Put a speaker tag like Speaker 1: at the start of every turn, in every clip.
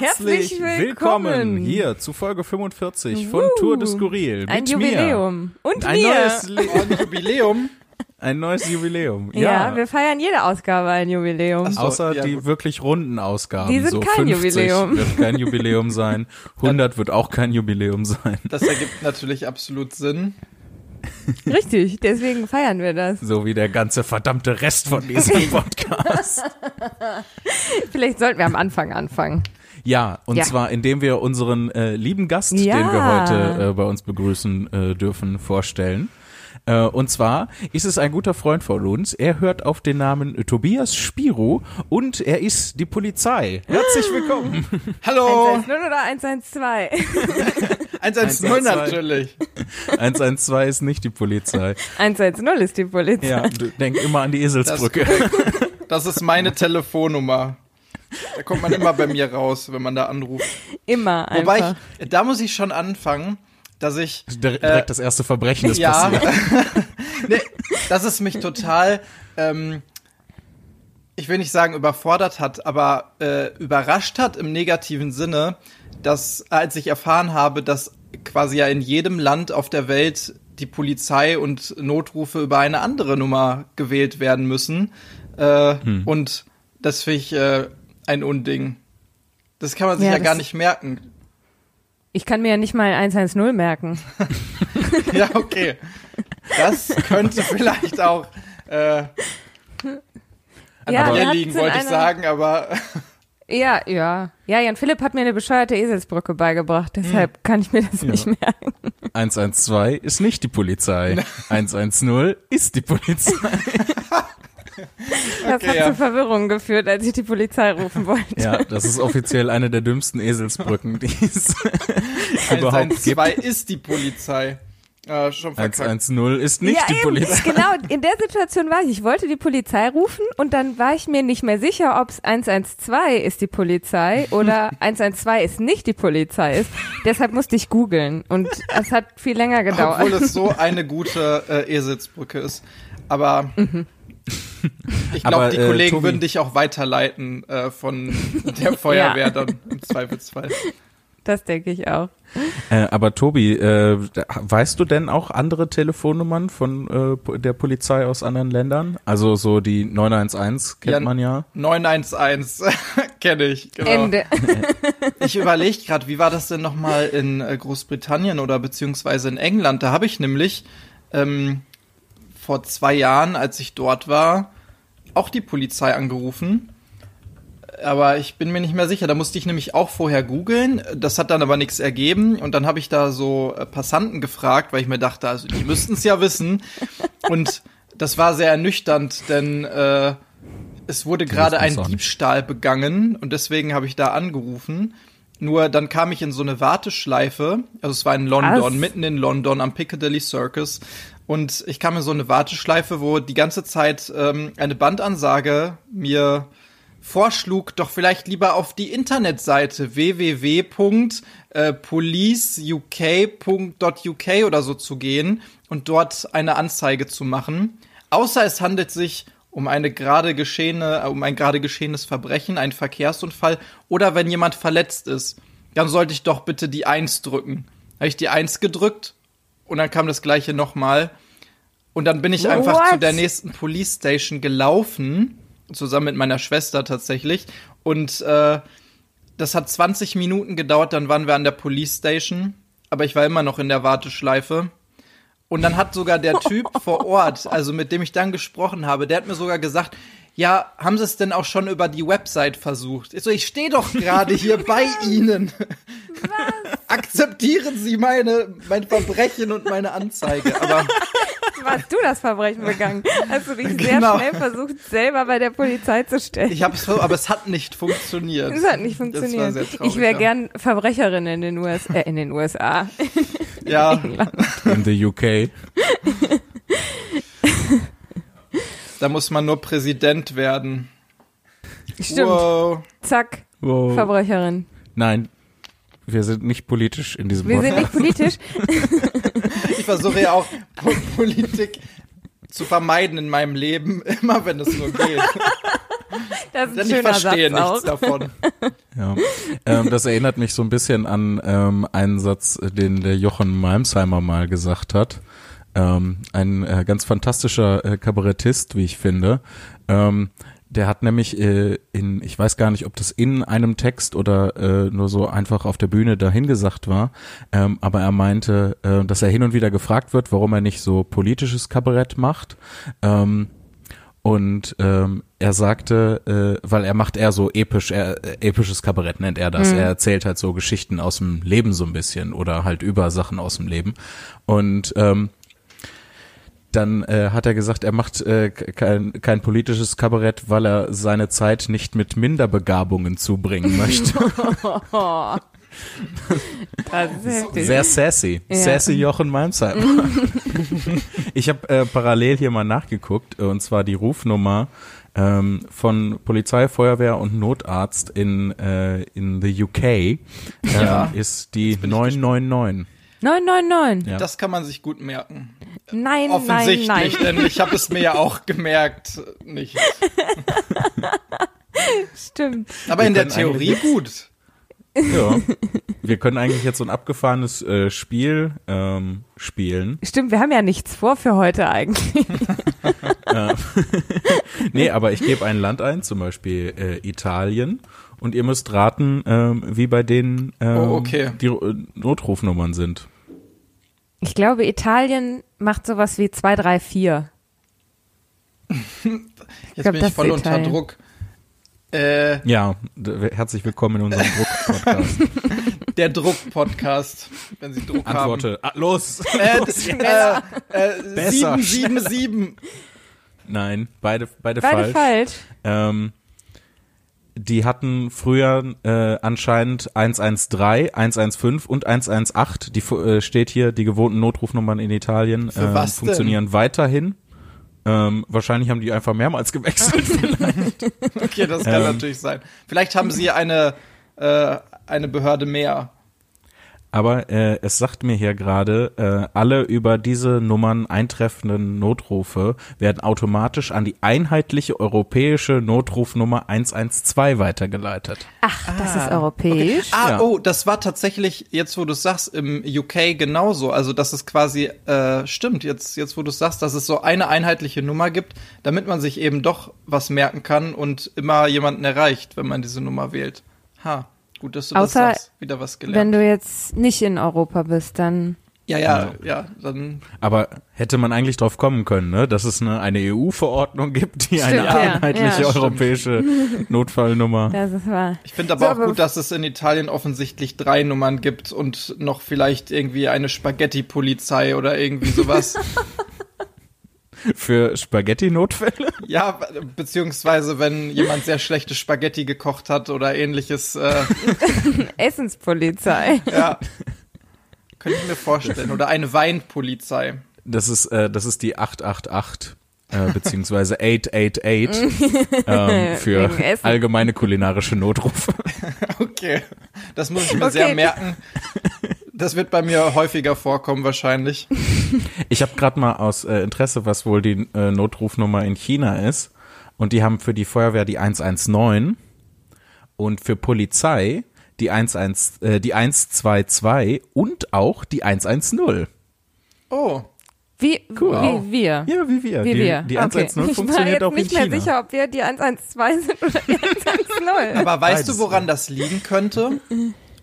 Speaker 1: Herzlich,
Speaker 2: Herzlich
Speaker 1: willkommen.
Speaker 2: willkommen.
Speaker 1: hier zu Folge 45 von
Speaker 2: Wuhu.
Speaker 1: Tour de Skurril. Mit
Speaker 2: Ein
Speaker 1: mir.
Speaker 2: Jubiläum. Und
Speaker 1: Ein
Speaker 2: mir.
Speaker 1: neues, Le
Speaker 3: Ein Jubiläum.
Speaker 1: ein neues Jubiläum.
Speaker 2: ja.
Speaker 1: Ja,
Speaker 2: wir feiern jede Ausgabe ein Jubiläum.
Speaker 3: So.
Speaker 1: außer
Speaker 3: ja,
Speaker 1: die
Speaker 3: gut.
Speaker 1: wirklich runden Ausgaben.
Speaker 2: Die sind
Speaker 1: so
Speaker 2: kein
Speaker 1: 50
Speaker 2: Jubiläum.
Speaker 1: wird kein Jubiläum sein. 100 wird auch kein Jubiläum sein.
Speaker 3: Das ergibt natürlich absolut Sinn.
Speaker 2: Richtig, deswegen feiern wir das.
Speaker 1: So wie der ganze verdammte Rest von diesem Podcast.
Speaker 2: Vielleicht sollten wir am Anfang anfangen.
Speaker 1: Ja, und
Speaker 2: Ja.
Speaker 1: zwar indem wir unseren äh, lieben Gast,
Speaker 2: Ja.
Speaker 1: den wir heute äh, bei uns begrüßen äh, dürfen, vorstellen. Äh, und zwar ist es ein guter Freund von uns. Er hört auf den Namen Tobias Spiro und er ist die Polizei. Herzlich willkommen.
Speaker 3: Hallo!
Speaker 2: 110 oder 112?
Speaker 3: 110
Speaker 1: 112.
Speaker 3: natürlich.
Speaker 1: 112 ist nicht die Polizei.
Speaker 2: 110 ist die Polizei.
Speaker 1: Ja, denk immer an die
Speaker 3: Das,
Speaker 1: Eselsbrücke.
Speaker 3: das ist meine Telefonnummer. Da kommt man immer bei mir raus, wenn man da anruft.
Speaker 2: Immer
Speaker 3: Wobei
Speaker 2: einfach.
Speaker 3: ich, da muss ich schon anfangen, dass ich
Speaker 1: Dir- Direkt das erste Verbrechen ist
Speaker 3: ja,
Speaker 1: passiert.
Speaker 3: nee, dass es mich total, ähm, ich will nicht sagen überfordert hat, aber äh, überrascht hat im negativen Sinne, dass als ich erfahren habe, dass quasi ja in jedem Land auf der Welt die Polizei und Notrufe über eine andere Nummer gewählt werden müssen. Äh, Und das finde ich äh, ein Unding. Das kann man sich
Speaker 2: Ja,
Speaker 3: ja, gar nicht merken.
Speaker 2: Ich kann mir ja nicht mal 110 merken.
Speaker 3: Ja, okay. Das könnte vielleicht auch äh, an
Speaker 2: Ja,
Speaker 3: mir liegen, wollte ich sagen, aber
Speaker 2: Ja, ja. Ja, Jan Philipp hat mir eine bescheuerte Eselsbrücke beigebracht, deshalb kann ich mir das nicht merken.
Speaker 1: 112 ist nicht die Polizei. 110 ist die Polizei.
Speaker 2: Das
Speaker 3: Okay,
Speaker 2: hat
Speaker 3: ja.
Speaker 2: zu Verwirrung geführt, als ich die Polizei rufen wollte.
Speaker 1: Ja, das ist offiziell eine der dümmsten Eselsbrücken, die es überhaupt gibt.
Speaker 3: 112 ist die Polizei. Äh, schon verkackt.
Speaker 1: 110 ist nicht
Speaker 2: ja,
Speaker 1: die
Speaker 2: eben.
Speaker 1: Polizei.
Speaker 2: Genau, in der Situation war ich. Ich wollte die Polizei rufen und dann war ich mir nicht mehr sicher, ob es 112 ist die Polizei oder 112 ist nicht die Polizei ist. Deshalb musste ich googeln und es hat viel länger gedauert.
Speaker 3: Obwohl es so eine gute äh, Eselsbrücke ist. Aber ich glaube, die
Speaker 1: äh,
Speaker 3: Kollegen
Speaker 1: Tobi-
Speaker 3: würden dich auch weiterleiten äh, von der Feuerwehr dann im Zweifelsfall.
Speaker 2: Das denke ich auch.
Speaker 1: Äh, aber Tobi, äh, weißt du denn auch andere Telefonnummern von äh, der Polizei aus anderen Ländern? Also so die 911 kennt
Speaker 3: Ja,
Speaker 1: man ja.
Speaker 3: 911 kenne ich, genau.
Speaker 2: Ende.
Speaker 3: Ich überlege gerade, wie war das denn nochmal in äh, Großbritannien oder beziehungsweise in England? Da habe ich nämlich ähm, vor zwei Jahren, als ich dort war, auch die Polizei angerufen. Aber ich bin mir nicht mehr sicher. Da musste ich nämlich auch vorher googeln. Das hat dann aber nichts ergeben. Und dann habe ich da so äh, Passanten gefragt, weil ich mir dachte, also die müssten es ja wissen. Und das war sehr ernüchternd, denn äh, es wurde gerade ein. Diebstahl begangen und deswegen habe ich da angerufen. Nur dann kam ich in so eine Warteschleife, also es war in London,
Speaker 2: Was?
Speaker 3: mitten in London am Piccadilly Circus und ich kam in so eine Warteschleife, wo die ganze Zeit ähm, eine Bandansage mir vorschlug, doch vielleicht lieber auf die Internetseite äh, www.policeuk.uk oder so zu gehen und dort eine Anzeige zu machen. Außer es handelt sich um eine gerade geschehene, äh, um ein gerade geschehenes Verbrechen, einen Verkehrsunfall oder wenn jemand verletzt ist, dann sollte ich doch bitte die Eins drücken. Habe ich die Eins gedrückt und dann kam das gleiche nochmal. Und dann bin ich einfach
Speaker 2: What?
Speaker 3: zu der nächsten Police Station gelaufen, zusammen mit meiner Schwester tatsächlich. Und äh, das hat 20 Minuten gedauert, dann waren wir an der Police Station. Aber ich war immer noch in der Warteschleife. Und dann hat sogar der Typ vor Ort, also mit dem ich dann gesprochen habe, der hat mir sogar gesagt, ja, haben Sie es denn auch schon über die Website versucht? Ich so, ich stehe doch gerade hier bei Ihnen. Akzeptieren Sie meine, mein Verbrechen und meine Anzeige. Aber
Speaker 2: Hast du das Verbrechen begangen? Hast du dich sehr
Speaker 3: Genau.
Speaker 2: schnell versucht, selber bei der Polizei zu stellen?
Speaker 3: ich habe es, aber es hat nicht funktioniert.
Speaker 2: Das hat nicht
Speaker 3: Das war
Speaker 2: funktioniert.
Speaker 3: sehr traurig,
Speaker 2: ich wäre
Speaker 3: ja.
Speaker 2: gern Verbrecherin in den US äh, in den USA.
Speaker 3: Ja,
Speaker 1: In the UK.
Speaker 3: da muss man nur Präsident werden.
Speaker 2: Stimmt.
Speaker 3: Wow.
Speaker 2: Zack,
Speaker 1: Wow.
Speaker 2: Verbrecherin.
Speaker 1: Nein, wir sind nicht politisch in diesem
Speaker 2: Wir sind
Speaker 1: Podcast.
Speaker 2: nicht politisch.
Speaker 3: Ich versuche ja auch Po- Politik zu vermeiden in meinem Leben, immer wenn es nur geht.
Speaker 2: Das ist ein
Speaker 3: Denn ich verstehe
Speaker 2: Satz auch.
Speaker 3: nichts davon.
Speaker 1: Ja. ähm, das erinnert mich so ein bisschen an ähm, einen Satz, den der Jochen Malmsheimer mal gesagt hat. Ähm, ein äh, ganz fantastischer äh, Kabarettist, wie ich finde. Ähm, der hat nämlich äh, in, ich weiß gar nicht, ob das in einem Text oder äh, nur so einfach auf der Bühne dahingesagt war, ähm, aber er meinte, äh, dass er hin und wieder gefragt wird, warum er nicht so politisches Kabarett macht. Ähm, und ähm, er sagte, äh, weil er macht eher so episch, er, äh, episches Kabarett nennt er das. Er erzählt halt so Geschichten aus dem Leben so ein bisschen oder halt über Sachen aus dem Leben. Und ähm, dann äh, hat er gesagt, er macht äh, kein, kein politisches Kabarett, weil er seine Zeit nicht mit Minderbegabungen zubringen möchte.
Speaker 2: Das ist heftig.
Speaker 1: Sehr sassy.
Speaker 2: Ja.
Speaker 1: Sassy Jochen Malmsheimer. ich habe äh, parallel hier mal nachgeguckt, äh, und zwar die Rufnummer ähm, von Polizei, Feuerwehr und Notarzt in, äh, in the UK ähm,
Speaker 3: Ja.
Speaker 1: ist die
Speaker 3: bin ich
Speaker 1: 999.
Speaker 2: 999.
Speaker 1: Ja.
Speaker 3: Das kann man sich gut merken.
Speaker 2: Nein, nein,
Speaker 3: Offensichtlich,
Speaker 2: nein.
Speaker 3: denn ich habe es mir ja auch gemerkt. Nicht.
Speaker 2: Stimmt.
Speaker 3: Aber
Speaker 1: Wir
Speaker 3: in der Theorie gut.
Speaker 1: Ja. Wir können eigentlich jetzt so ein abgefahrenes äh, Spiel ähm, spielen.
Speaker 2: Stimmt, wir haben ja nichts vor für heute eigentlich.
Speaker 1: Nee, aber ich gebe ein Land ein, zum Beispiel äh, Italien. Und ihr müsst raten, ähm, wie bei denen ähm,
Speaker 3: Oh, okay.
Speaker 1: die äh, Notrufnummern sind.
Speaker 2: Ich glaube, Italien macht sowas wie 234.
Speaker 3: Jetzt
Speaker 2: glaub,
Speaker 3: bin ich voll unter
Speaker 2: Italien.
Speaker 3: Druck. Äh,
Speaker 1: Ja, herzlich willkommen in unserem Druck-Podcast.
Speaker 3: der Druck-Podcast, wenn Sie Druck
Speaker 1: Antworte. Ah, los!
Speaker 3: haben. Äh, äh, äh,
Speaker 1: Besser,
Speaker 3: 777.
Speaker 1: Nein, beide, beide,
Speaker 2: Beide
Speaker 1: falsch.
Speaker 2: falsch.
Speaker 1: Ähm, die hatten früher äh, anscheinend 113, 115 und 118. Die äh, steht hier, die gewohnten Notrufnummern in Italien äh,
Speaker 3: was denn?
Speaker 1: funktionieren weiterhin. Ähm, wahrscheinlich haben die einfach mehrmals gewechselt.
Speaker 3: Okay, das kann
Speaker 1: Ähm.
Speaker 3: natürlich sein. Vielleicht haben Sie eine, äh, eine Behörde mehr.
Speaker 1: Aber äh, es sagt mir hier gerade, äh, alle über diese Nummern eintreffenden Notrufe werden automatisch an die einheitliche europäische Notrufnummer 112 weitergeleitet.
Speaker 2: Ach, das ist europäisch.
Speaker 3: Ah,
Speaker 1: Ja.
Speaker 3: oh, das war tatsächlich, jetzt wo du es sagst, im UK genauso. Also, dass es quasi, äh, stimmt, jetzt, jetzt wo du es sagst, dass es so eine einheitliche Nummer gibt, damit man sich eben doch was merken kann und immer jemanden erreicht, wenn man diese Nummer wählt. Ha, gut, dass du
Speaker 2: Außer,
Speaker 3: das sagst. Wieder was gelernt.
Speaker 2: Wenn du jetzt nicht in Europa bist, dann
Speaker 3: ja, ja, ja, dann,
Speaker 1: Aber hätte man eigentlich drauf kommen können, ne? dass es eine, eine EU-Verordnung gibt, die eine
Speaker 2: Stimmt, ja.
Speaker 1: einheitliche
Speaker 2: Ja,
Speaker 3: stimmt.
Speaker 1: europäische Notfallnummer.
Speaker 2: das ist wahr.
Speaker 3: ich finde aber
Speaker 2: So,
Speaker 3: auch
Speaker 2: aber-
Speaker 3: gut, dass es in Italien offensichtlich drei Nummern gibt und noch vielleicht irgendwie eine Spaghetti-Polizei oder irgendwie sowas.
Speaker 1: Für Spaghetti-Notfälle?
Speaker 3: Ja, beziehungsweise wenn jemand sehr schlechte Spaghetti gekocht hat oder ähnliches, äh,
Speaker 2: Essenspolizei.
Speaker 3: ja. Könnte ich mir vorstellen. Oder eine Weinpolizei.
Speaker 1: Das ist, äh, das ist die 888. Äh, beziehungsweise 888 ähm, für allgemeine kulinarische Notrufe.
Speaker 3: Okay. Das muss ich mir
Speaker 2: Okay.
Speaker 3: sehr merken. Das wird bei mir häufiger vorkommen wahrscheinlich.
Speaker 1: Ich habe gerade mal aus äh, Interesse, was wohl die äh, Notrufnummer in China ist. Und die haben für die Feuerwehr die 119 und für Polizei die 11, äh, die 122 und auch die 110.
Speaker 3: Oh.
Speaker 2: Wie,
Speaker 1: Cool.
Speaker 2: wie wir.
Speaker 1: Ja, wie wir.
Speaker 2: Wie
Speaker 1: die,
Speaker 2: wir.
Speaker 1: Die
Speaker 2: okay.
Speaker 1: 110
Speaker 2: ich war
Speaker 1: funktioniert auch in
Speaker 2: nicht mehr
Speaker 1: China.
Speaker 2: sicher, ob wir die 112 sind oder die 110.
Speaker 3: Aber weißt
Speaker 1: Beides.
Speaker 3: du, woran das liegen könnte?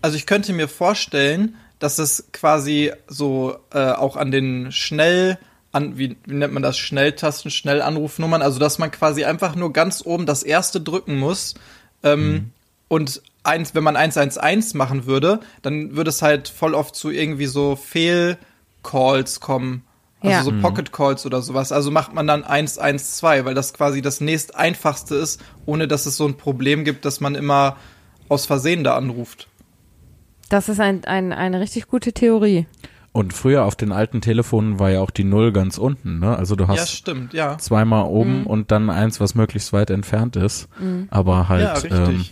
Speaker 3: Also ich könnte mir vorstellen, dass es quasi so äh, auch an den schnell an wie, wie nennt man das Schnelltasten, Schnellanrufnummern, also dass man quasi einfach nur ganz oben das erste drücken muss ähm, und eins, wenn man 111 machen würde, dann würde es halt voll oft zu irgendwie so Fehlcalls kommen. Also
Speaker 2: Ja.
Speaker 3: so Pocket Calls oder sowas. Also macht man dann 112, weil das quasi das nächst einfachste ist, ohne dass es so ein Problem gibt, dass man immer aus Versehen da anruft.
Speaker 2: Das ist ein, ein, eine richtig gute Theorie.
Speaker 1: Und früher auf den alten Telefonen war ja auch die Null ganz unten, ne? Also du
Speaker 3: Ja,
Speaker 1: hast
Speaker 3: stimmt, ja.
Speaker 1: zweimal
Speaker 2: Mhm.
Speaker 1: oben und dann eins, was möglichst weit entfernt ist. Aber halt
Speaker 3: ja,
Speaker 1: ähm,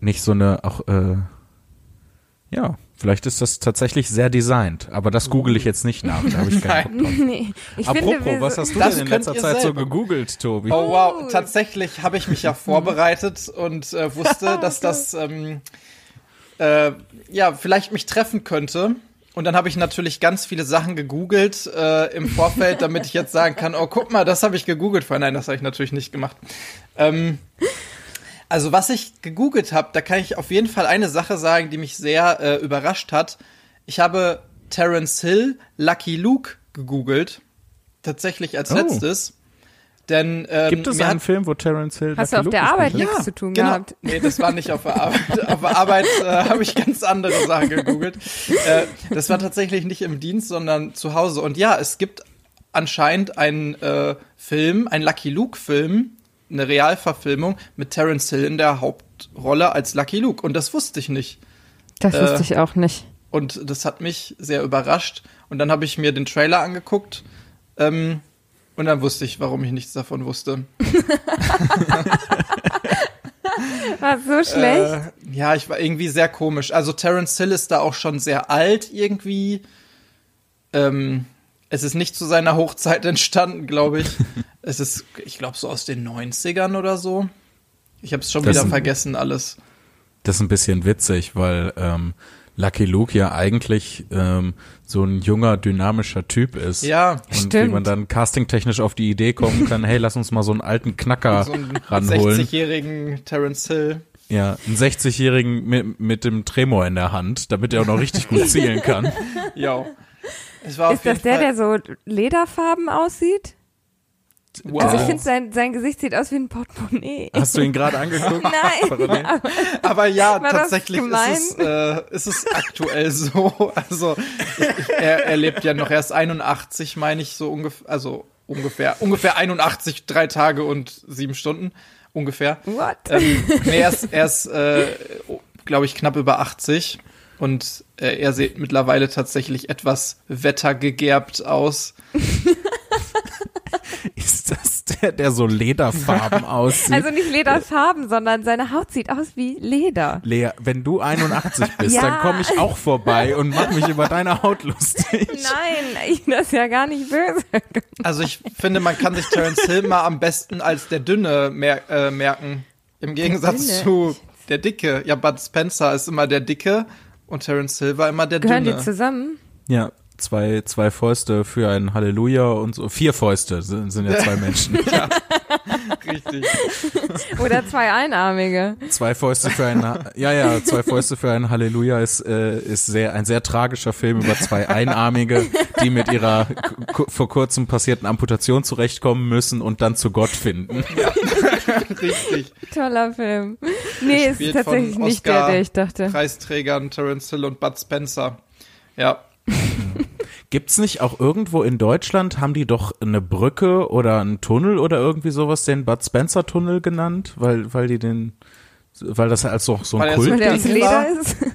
Speaker 1: nicht so eine auch äh, ja, Vielleicht ist das tatsächlich sehr designt, aber das google ich jetzt nicht nach. Da habe ich keinen Bock drauf.
Speaker 2: Nee, ich
Speaker 1: Apropos,
Speaker 2: finde,
Speaker 1: was
Speaker 2: so-
Speaker 1: hast du denn in letzter Zeit so
Speaker 3: selber.
Speaker 1: gegoogelt, Tobi?
Speaker 3: Oh wow, tatsächlich habe ich mich ja vorbereitet und äh, wusste, dass das ähm, äh, ja vielleicht mich treffen könnte. Und dann habe ich natürlich ganz viele Sachen gegoogelt äh, im Vorfeld, damit ich jetzt sagen kann, oh guck mal, das habe ich gegoogelt. Vorher, nein, das habe ich natürlich nicht gemacht. Ähm, also was ich gegoogelt habe, da kann ich auf jeden Fall eine Sache sagen, die mich sehr äh, überrascht hat. Ich habe Terence Hill, Lucky Luke gegoogelt, tatsächlich als
Speaker 1: Oh.
Speaker 3: letztes. Denn ähm,
Speaker 1: Gibt es einen
Speaker 3: hat,
Speaker 1: Film, wo Terence Hill
Speaker 2: Hast du auf der Arbeit nichts zu tun
Speaker 3: genau.
Speaker 2: gehabt?
Speaker 3: Nee, das war nicht auf der Arbeit. auf der Arbeit äh, habe ich ganz andere Sachen gegoogelt. Äh, das war tatsächlich nicht im Dienst, sondern zu Hause. Und ja, es gibt anscheinend einen äh, Film, einen Lucky Luke-Film, eine Realverfilmung mit Terence Hill in der Hauptrolle als Lucky Luke. Und das wusste ich nicht.
Speaker 2: Das
Speaker 3: Äh,
Speaker 2: wusste ich auch nicht.
Speaker 3: Und das hat mich sehr überrascht. Und dann habe ich mir den Trailer angeguckt. Ähm, und dann wusste ich, warum ich nichts davon wusste.
Speaker 2: War so schlecht.
Speaker 3: Äh, ja, ich war irgendwie sehr komisch. Also Terence Hill ist da auch schon sehr alt irgendwie. Ähm, es ist nicht zu seiner Hochzeit entstanden, glaube ich. es ist, ich glaube, so aus den 90ern oder so. Ich habe es schon
Speaker 1: Das
Speaker 3: wieder
Speaker 1: sind-
Speaker 3: vergessen alles.
Speaker 1: Das ist ein bisschen witzig, weil ähm, Lucky Luke ja eigentlich ähm, so ein junger, dynamischer Typ ist.
Speaker 3: Ja,
Speaker 1: Und wie
Speaker 2: Stimmt.
Speaker 1: man dann castingtechnisch auf die Idee kommen kann, hey, lass uns mal so einen alten Knacker
Speaker 3: so einen
Speaker 1: ranholen.
Speaker 3: 60-jährigen Terence Hill.
Speaker 1: Ja, einen 60-Jährigen mit, mit dem Tremor in der Hand, damit er auch noch richtig gut zielen kann.
Speaker 3: Ja. Es war
Speaker 2: Ist
Speaker 3: auf jeden
Speaker 2: das der,
Speaker 3: Fall,
Speaker 2: der so lederfarben aussieht?
Speaker 3: Wow.
Speaker 2: Also ich finde, sein, sein Gesicht sieht aus wie ein Portemonnaie.
Speaker 1: Hast du ihn gerade angeguckt?
Speaker 2: Nein,
Speaker 1: Parallel?
Speaker 3: Aber ja, tatsächlich ist es, äh, ist es aktuell so. Also ich, ich, er, er lebt ja noch erst 81, meine ich, so ungefähr, also ungefähr, ungefähr 81, drei Tage und sieben Stunden, ungefähr.
Speaker 2: What?
Speaker 3: Ähm, nee, er ist, er ist äh, glaube ich, knapp über 80 und äh, er sieht mittlerweile tatsächlich etwas wettergegerbt aus.
Speaker 1: Ist das der, der so Lederfarben aussieht?
Speaker 2: Also nicht Lederfarben, sondern seine Haut sieht aus wie Leder.
Speaker 1: Lea, wenn du 81 bist,
Speaker 2: Ja.
Speaker 1: dann komme ich auch vorbei und mach mich über deine Haut lustig.
Speaker 2: Nein, ich das ist ja gar nicht böse.
Speaker 3: Also ich finde, man kann sich Terence Hill mal am besten als der Dünne mer äh, merken. Im Gegensatz
Speaker 2: Dünne?
Speaker 3: zu der Dicke. Ja, Bud Spencer ist immer der Dicke und Terence Hill war immer der
Speaker 2: Gehören die
Speaker 3: Dünne.
Speaker 2: zusammen?
Speaker 1: Ja, zwei, zwei Fäuste für ein Halleluja und so. Vier Fäuste sind, sind ja zwei Menschen.
Speaker 3: Richtig.
Speaker 2: Oder zwei Einarmige?
Speaker 1: Zwei Fäuste für ein, ja, ja, zwei Fäuste für ein Halleluja ist, äh, ist sehr, ein sehr tragischer Film über zwei Einarmige, die mit ihrer vor kurzem passierten Amputation zurechtkommen müssen und dann zu Gott finden.
Speaker 3: Richtig.
Speaker 2: Toller Film. Nee, es ist tatsächlich nicht der, der ich dachte.
Speaker 3: Preisträgern Terence Hill und Bud Spencer. Ja.
Speaker 1: Gibt's nicht auch irgendwo in Deutschland, haben die doch eine Brücke oder einen Tunnel oder irgendwie sowas, den Bud Spencer Tunnel genannt, weil, weil die den, weil das als so, so ein Kult
Speaker 3: Ding
Speaker 2: Leder ist.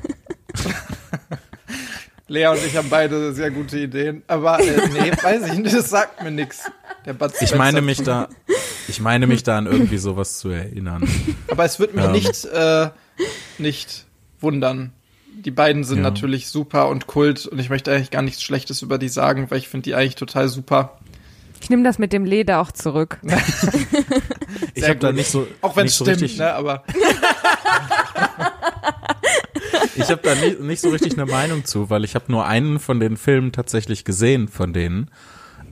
Speaker 3: Lea und ich haben beide sehr gute Ideen. Aber äh, nee, weiß ich nicht, das sagt mir nichts. Der Bud
Speaker 1: Ich
Speaker 3: Spencer
Speaker 1: meine mich da, ich meine mich da an irgendwie sowas zu erinnern.
Speaker 3: Aber es wird mich
Speaker 1: Ähm.
Speaker 3: nicht, äh, nicht wundern. Die beiden sind
Speaker 1: Ja.
Speaker 3: natürlich super und Kult und ich möchte eigentlich gar nichts Schlechtes über die sagen, weil ich finde die eigentlich total super.
Speaker 2: Ich nehme das mit dem Leder auch zurück.
Speaker 1: Ich habe da nicht so,
Speaker 3: Auch wenn
Speaker 1: nicht
Speaker 3: es
Speaker 1: so
Speaker 3: stimmt,
Speaker 1: richtig,
Speaker 3: ne? Aber
Speaker 1: ich habe da nicht, nicht so richtig eine Meinung zu, weil ich habe nur einen von den Filmen tatsächlich gesehen von denen.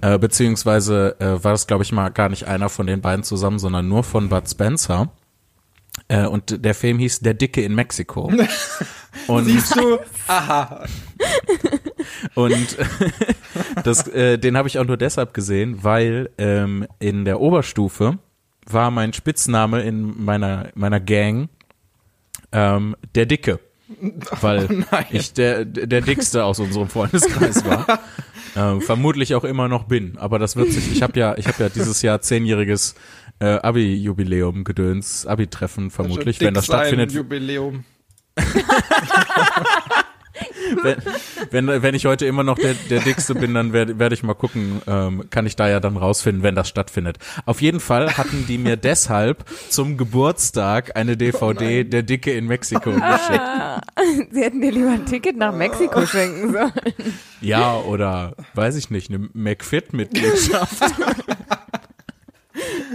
Speaker 1: Äh, beziehungsweise äh, war das, glaube ich, mal gar nicht einer von den beiden zusammen, sondern nur von Bud Spencer. Äh, und der Film hieß Der Dicke in Mexiko. Und,
Speaker 3: siehst du, aha,
Speaker 1: und das, äh, den habe ich auch nur deshalb gesehen, weil ähm, in der Oberstufe war mein Spitzname in meiner, meiner Gang ähm, der Dicke. Weil
Speaker 3: nein.
Speaker 1: ich der, der Dickste aus unserem Freundeskreis war. ähm, vermutlich auch immer noch bin. Aber das wird sich, ich habe ja, ich habe ja dieses Jahr zehnjähriges äh, Abi-Jubiläum gedöns, Abi-Treffen vermutlich,
Speaker 3: Dick
Speaker 1: wenn das stattfindet.
Speaker 3: Jubiläum.
Speaker 1: Wenn, wenn, wenn ich heute immer noch der, der Dickste bin, dann werde werd ich mal gucken, ähm, kann ich da ja dann rausfinden, wenn das stattfindet. Auf jeden Fall hatten die mir deshalb zum Geburtstag eine DVD
Speaker 3: Oh
Speaker 1: der Dicke in Mexiko geschickt.
Speaker 2: Sie hätten dir lieber ein Ticket nach Mexiko schenken sollen.
Speaker 1: Ja, oder weiß ich nicht, eine McFit-Mitgliedschaft.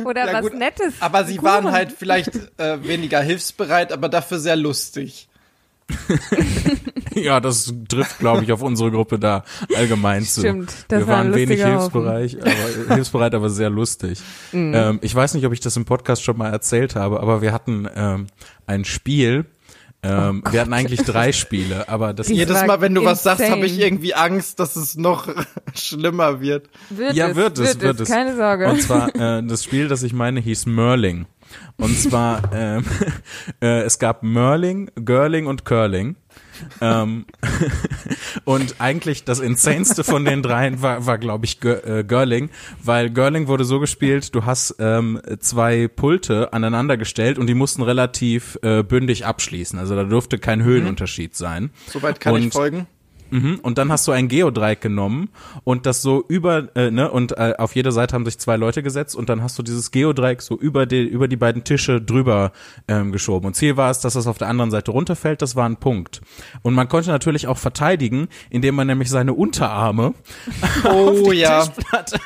Speaker 2: Oder
Speaker 3: Ja,
Speaker 2: was
Speaker 3: gut,
Speaker 2: Nettes.
Speaker 3: Aber sie
Speaker 2: Kuchen.
Speaker 3: waren halt vielleicht äh, weniger hilfsbereit, aber dafür sehr lustig.
Speaker 1: ja, das trifft, glaube ich, auf unsere Gruppe da allgemein zu.
Speaker 2: Stimmt, das
Speaker 1: Wir
Speaker 2: war ein
Speaker 1: waren wenig hilfsbereit, aber, hilfsbereit, aber sehr lustig.
Speaker 2: Mhm.
Speaker 1: Ähm, ich weiß nicht, ob ich das im Podcast schon mal erzählt habe, aber wir hatten ähm, ein Spiel. Ähm, wir hatten eigentlich drei Spiele, aber das
Speaker 3: Jedes Mal, wenn du was sagst, habe ich
Speaker 2: insane.
Speaker 3: irgendwie Angst, dass es noch schlimmer wird.
Speaker 2: Wird
Speaker 1: ja,
Speaker 2: es,
Speaker 1: wird es, wird es.
Speaker 2: Keine Sorge.
Speaker 1: Und zwar, äh, das Spiel, das ich meine, hieß Merling. Und zwar, ähm, äh, es gab Merling, Girling und Curling. ähm, und eigentlich das Insaneste von den dreien war, war glaube ich, Gir- äh, Girling, weil Girling wurde so gespielt, du hast ähm, zwei Pulte aneinander gestellt und die mussten relativ äh, bündig abschließen. Also da durfte kein Höhenunterschied sein.
Speaker 3: Soweit kann ich
Speaker 1: Und-
Speaker 3: folgen.
Speaker 1: Mhm, und dann hast du ein Geodreieck genommen und das so über, äh, ne, und äh, auf jeder Seite haben sich zwei Leute gesetzt und dann hast du dieses Geodreieck so über die, über die beiden Tische drüber ähm, geschoben. Und Ziel war es, dass das auf der anderen Seite runterfällt, das war ein Punkt. Und man konnte natürlich auch verteidigen, indem man nämlich seine Unterarme
Speaker 3: Oh ja.
Speaker 1: Tischplatte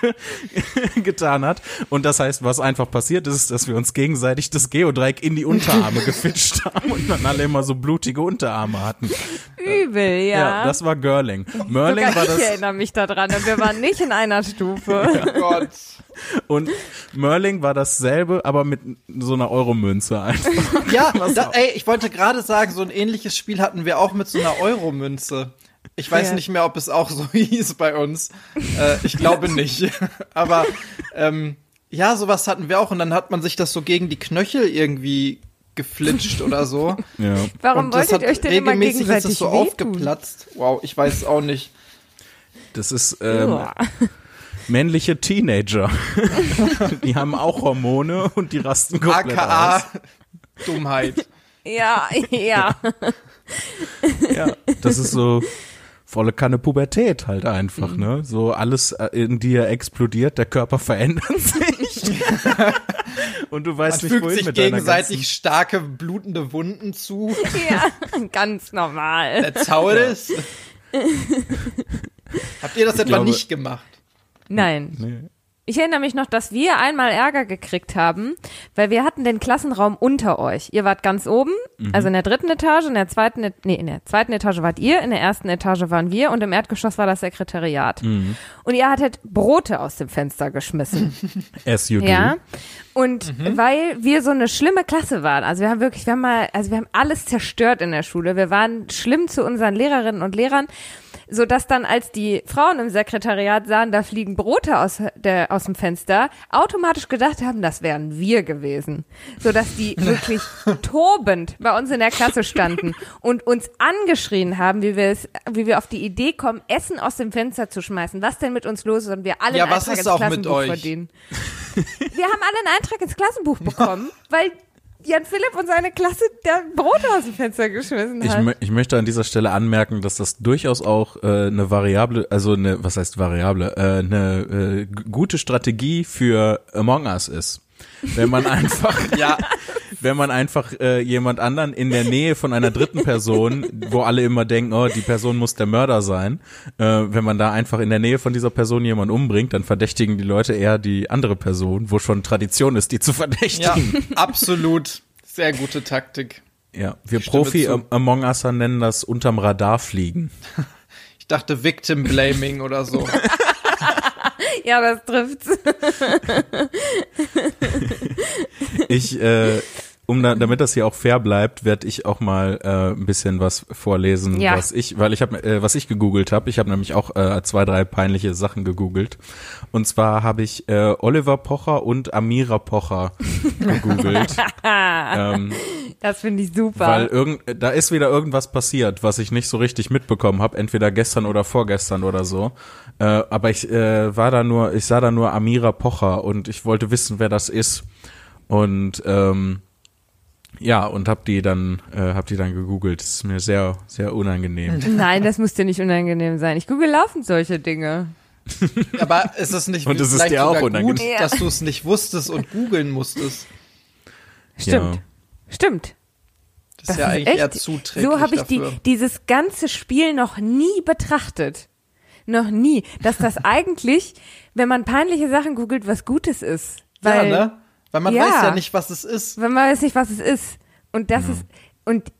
Speaker 1: getan hat. Und das heißt, was einfach passiert ist, dass wir uns gegenseitig das Geodreieck in die Unterarme gefitscht haben und dann alle immer so blutige Unterarme hatten.
Speaker 2: Übel, ja.
Speaker 1: Ja, das war Girling. Merling
Speaker 2: Sogar
Speaker 1: war
Speaker 2: ich
Speaker 1: das
Speaker 2: erinnere mich daran und wir waren nicht in einer Stufe.
Speaker 3: Oh Gott.
Speaker 1: und Merling war dasselbe, aber mit so einer Euromünze einfach.
Speaker 3: Ja, da, ey, ich wollte gerade sagen, so ein ähnliches Spiel hatten wir auch mit so einer Euromünze. Ich weiß
Speaker 2: Ja.
Speaker 3: nicht mehr, ob es auch so hieß bei uns. Äh, ich glaube nicht. Aber ähm, ja, sowas hatten wir auch. Und dann hat man sich das so gegen die Knöchel irgendwie geflitscht oder so.
Speaker 1: Ja.
Speaker 2: Warum
Speaker 3: und das
Speaker 2: wolltet ihr euch denn immer
Speaker 3: regelmäßig ist
Speaker 2: gegenseitig
Speaker 3: es so
Speaker 2: wehtun?
Speaker 3: aufgeplatzt. Wow, ich weiß es auch nicht.
Speaker 1: Das ist ähm, männliche Teenager. die haben auch Hormone und die rasten komplett
Speaker 3: AKA
Speaker 1: aus.
Speaker 3: Dummheit.
Speaker 2: Ja, ja.
Speaker 1: Ja, das ist so volle Kanne Pubertät halt einfach, ne? So alles äh, in dir explodiert, der Körper verändert sich. und du
Speaker 3: Man
Speaker 1: weißt nicht,
Speaker 3: fügt sich
Speaker 1: mit
Speaker 3: gegenseitig starke, blutende Wunden zu.
Speaker 2: ja, ganz normal.
Speaker 3: That's how it is. Habt ihr das etwa
Speaker 1: glaube-
Speaker 3: nicht gemacht?
Speaker 2: Nein.
Speaker 1: nee.
Speaker 2: Ich erinnere mich noch, dass wir einmal Ärger gekriegt haben, weil wir hatten den Klassenraum unter euch. Ihr wart ganz oben, also in der dritten Etage, in der zweiten, nee, in der zweiten Etage wart ihr, in der ersten Etage waren wir und im Erdgeschoss war das Sekretariat. Und ihr hattet Brote aus dem Fenster geschmissen.
Speaker 1: As you do.
Speaker 2: Ja. Und weil wir so eine schlimme Klasse waren, also wir haben wirklich, wir haben mal, also wir haben alles zerstört in der Schule. Wir waren schlimm zu unseren Lehrerinnen und Lehrern, so dass dann, als die Frauen im Sekretariat sahen, da fliegen Brote aus, der, aus dem Fenster, automatisch gedacht haben, das wären wir gewesen. So dass die wirklich tobend bei uns in der Klasse standen und uns angeschrien haben, wie wir es, wie wir auf die Idee kommen, Essen aus dem Fenster zu schmeißen. Was denn mit uns los ist und wir alle
Speaker 3: Ja,
Speaker 2: einen Eintrag ins Klassenbuch verdienen. Wir haben alle einen Eintrag ins Klassenbuch bekommen, weil Jan Philipp und seine Klasse der Brote aus dem Fenster geschmissen
Speaker 1: Ich,
Speaker 2: hat.
Speaker 1: mö- ich möchte an dieser Stelle anmerken, dass das durchaus auch äh, eine Variable, also eine, was heißt Variable, äh, eine äh, gute Strategie für Among Us ist. Wenn man einfach,
Speaker 3: Ja,
Speaker 1: wenn man einfach äh, jemand anderen in der Nähe von einer dritten Person, wo alle immer denken, oh, die Person muss der Mörder sein, äh, wenn man da einfach in der Nähe von dieser Person jemand umbringt, dann verdächtigen die Leute eher die andere Person, wo schon Tradition ist, die zu
Speaker 3: ja,
Speaker 1: verdächtigen.
Speaker 3: absolut. Sehr gute Taktik.
Speaker 1: Ja, wir
Speaker 3: Ich stimme
Speaker 1: Profi
Speaker 3: zu.
Speaker 1: Am- Among User nennen das unterm Radar fliegen.
Speaker 3: Ich dachte Victim Blaming oder so.
Speaker 2: ja, das trifft's.
Speaker 1: Ich, äh, um da, damit das hier auch fair bleibt, werde ich auch mal äh, ein bisschen was vorlesen,
Speaker 2: Ja.
Speaker 1: was ich, weil ich habe, äh, was ich gegoogelt habe. Ich habe nämlich auch äh, zwei, drei peinliche Sachen gegoogelt. Und zwar habe ich äh, Oliver Pocher und Amira Pocher gegoogelt, ähm,
Speaker 2: Das finde ich super.
Speaker 1: weil irgend, da ist wieder irgendwas passiert, was ich nicht so richtig mitbekommen habe, entweder gestern oder vorgestern oder so. Äh, aber ich äh, war da nur, ich sah da nur Amira Pocher und ich wollte wissen, wer das ist. Und ähm, Ja, und hab die dann, äh, hab die dann gegoogelt. Das ist mir sehr, sehr unangenehm.
Speaker 2: Nein, das muss dir nicht unangenehm sein. Ich google laufend solche Dinge.
Speaker 3: Aber ist es nicht
Speaker 1: Und es ist dir auch
Speaker 3: sogar gut,
Speaker 1: unangenehm.
Speaker 3: dass du es nicht wusstest und googeln musstest?
Speaker 2: Stimmt.
Speaker 1: Ja.
Speaker 2: Stimmt.
Speaker 3: Das,
Speaker 2: Das
Speaker 3: ist ja
Speaker 2: ist
Speaker 3: eigentlich
Speaker 2: echt-
Speaker 3: eher zuträglich
Speaker 2: So habe ich die, dieses ganze Spiel noch nie betrachtet. Noch nie. Dass das eigentlich, wenn man peinliche Sachen googelt, was Gutes ist. Weil,
Speaker 3: ja, ne? Weil man
Speaker 2: Ja.
Speaker 3: weiß ja nicht, was es ist.
Speaker 2: wenn man weiß nicht, was es ist. Und das ist, und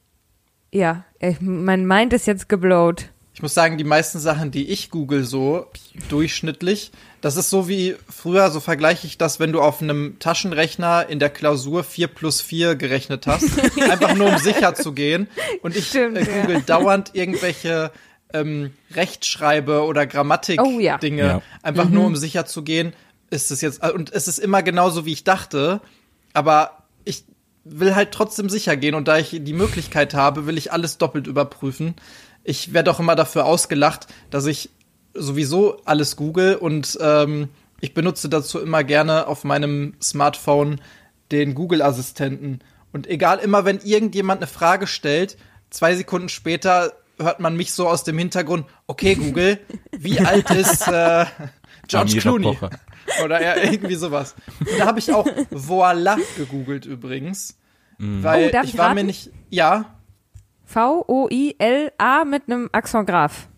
Speaker 2: ja, ich, mein Mind ist jetzt geblowt.
Speaker 3: Ich muss sagen, die meisten Sachen, die ich google so durchschnittlich, das ist so wie früher, so vergleiche ich das, wenn du auf einem Taschenrechner in der Klausur 4 plus 4 gerechnet hast, einfach nur um sicher zu gehen. Und ich
Speaker 2: Stimmt,
Speaker 3: äh, google
Speaker 2: ja.
Speaker 3: dauernd irgendwelche ähm, Rechtschreibe- oder
Speaker 2: Oh, ja.
Speaker 3: Grammatik-Dinge,
Speaker 1: Ja.
Speaker 3: einfach nur um sicher zu gehen, ist es jetzt, und es ist immer genauso, wie ich dachte, aber ich will halt trotzdem sicher gehen und da ich die Möglichkeit habe, will ich alles doppelt überprüfen. Ich werde auch immer dafür ausgelacht, dass ich sowieso alles google und ähm, ich benutze dazu immer gerne auf meinem Smartphone den Google-Assistenten. Und egal, immer wenn irgendjemand eine Frage stellt, zwei Sekunden später hört man mich so aus dem Hintergrund, okay, Google, wie alt ist äh, George Clooney?
Speaker 1: Pocher.
Speaker 3: Oder ja, irgendwie sowas. Und da habe ich auch Voila gegoogelt übrigens. Weil
Speaker 2: Oh, darf
Speaker 3: ich
Speaker 2: ich
Speaker 3: war
Speaker 2: raten?
Speaker 3: mir nicht. Ja,
Speaker 2: V-O-I-L-A mit einem Accent Graph.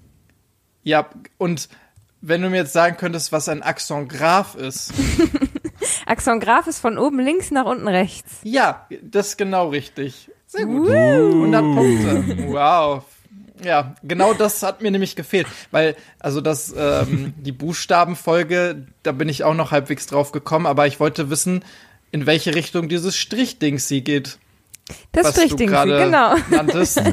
Speaker 3: ja, und wenn du mir jetzt sagen könntest, was ein Accent Graph ist.
Speaker 2: Accent Graph ist von oben links nach unten rechts.
Speaker 3: Ja, das ist genau richtig. Sehr gut. 100 Punkte. Wow. Ja, genau das hat mir nämlich gefehlt, weil also das ähm, die Buchstabenfolge, da bin ich auch noch halbwegs drauf gekommen, aber ich wollte wissen, in welche Richtung dieses Strichding sie geht.
Speaker 2: Das
Speaker 3: was du
Speaker 2: Strichding,
Speaker 3: gerade
Speaker 2: genau.
Speaker 3: nanntest.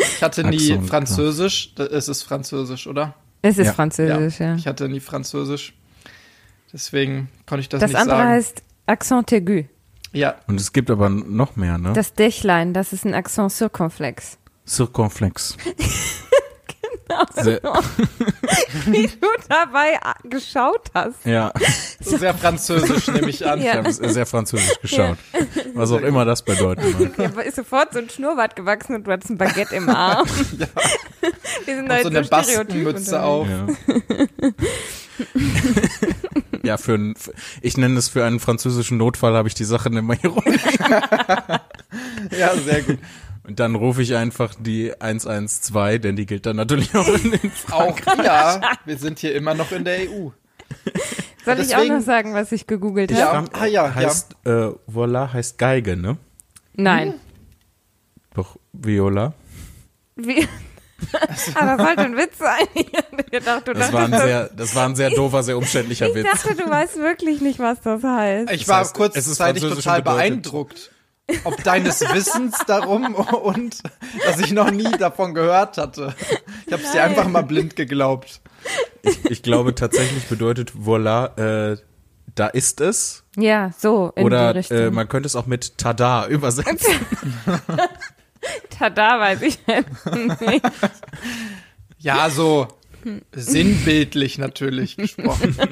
Speaker 3: Ich hatte nie
Speaker 1: Axon,
Speaker 3: Französisch. Da- Es ist Französisch, oder?
Speaker 2: Es ist
Speaker 1: Ja.
Speaker 2: Französisch, ja.
Speaker 3: Ich hatte nie Französisch. Deswegen konnte ich das,
Speaker 2: Das
Speaker 3: nicht
Speaker 2: andere
Speaker 3: sagen.
Speaker 2: heißt Accent aigu.
Speaker 3: ja,
Speaker 1: Und es gibt aber noch mehr, ne?
Speaker 2: Das Dächlein, das ist ein Accent circonflex.
Speaker 1: Circumflex.
Speaker 2: Genau.
Speaker 1: Sehr,
Speaker 2: Wie du dabei a- geschaut hast.
Speaker 1: ja,
Speaker 3: sehr französisch nehme ich an.
Speaker 1: ich
Speaker 2: Ja.
Speaker 1: habe sehr französisch geschaut. Was auch immer das bedeuten mag.
Speaker 2: Mir ist sofort so ein Schnurrbart gewachsen und du hattest ein Baguette im Arm. Wir sind
Speaker 3: Und
Speaker 2: heute
Speaker 3: so eine
Speaker 2: unterwegs.
Speaker 3: auf.
Speaker 1: Ja. ja, für ein, für- ich nenne es für einen französischen Notfall, habe ich die Sachen immer hier rum.
Speaker 3: Ja, sehr gut.
Speaker 1: Und dann rufe ich einfach die 112, denn die gilt dann natürlich auch in den
Speaker 3: Auch ja, wir sind hier immer noch in der EU.
Speaker 2: Soll ich auch
Speaker 3: Deswegen-
Speaker 2: noch sagen, was ich gegoogelt
Speaker 3: Ja.
Speaker 2: habe?
Speaker 3: ah, ja,
Speaker 1: heißt, äh, Voila heißt Geige, ne?
Speaker 2: Nein.
Speaker 1: Doch, Viola.
Speaker 2: Wie? Aber sollte ein Witz sein. Ich gedacht, du
Speaker 1: Das war ein sehr, das war ein sehr doofer, sehr umständlicher
Speaker 2: ich
Speaker 1: Witz.
Speaker 2: dachte, du weißt wirklich nicht, was das heißt.
Speaker 3: Ich
Speaker 1: Das
Speaker 3: war
Speaker 1: heißt, es ist
Speaker 3: kurzzeitig total
Speaker 1: bedeutet-
Speaker 3: beeindruckt. Ob deines Wissens darum und dass ich noch nie davon gehört hatte. Ich habe es dir einfach mal blind geglaubt.
Speaker 1: Ich glaube tatsächlich bedeutet Voila, äh, da ist es.
Speaker 2: Ja, so in die
Speaker 1: Oder
Speaker 2: Richtung.
Speaker 1: äh, man könnte es auch mit Tada übersetzen.
Speaker 2: Tada, weiß ich nicht.
Speaker 3: Ja, so sinnbildlich natürlich gesprochen.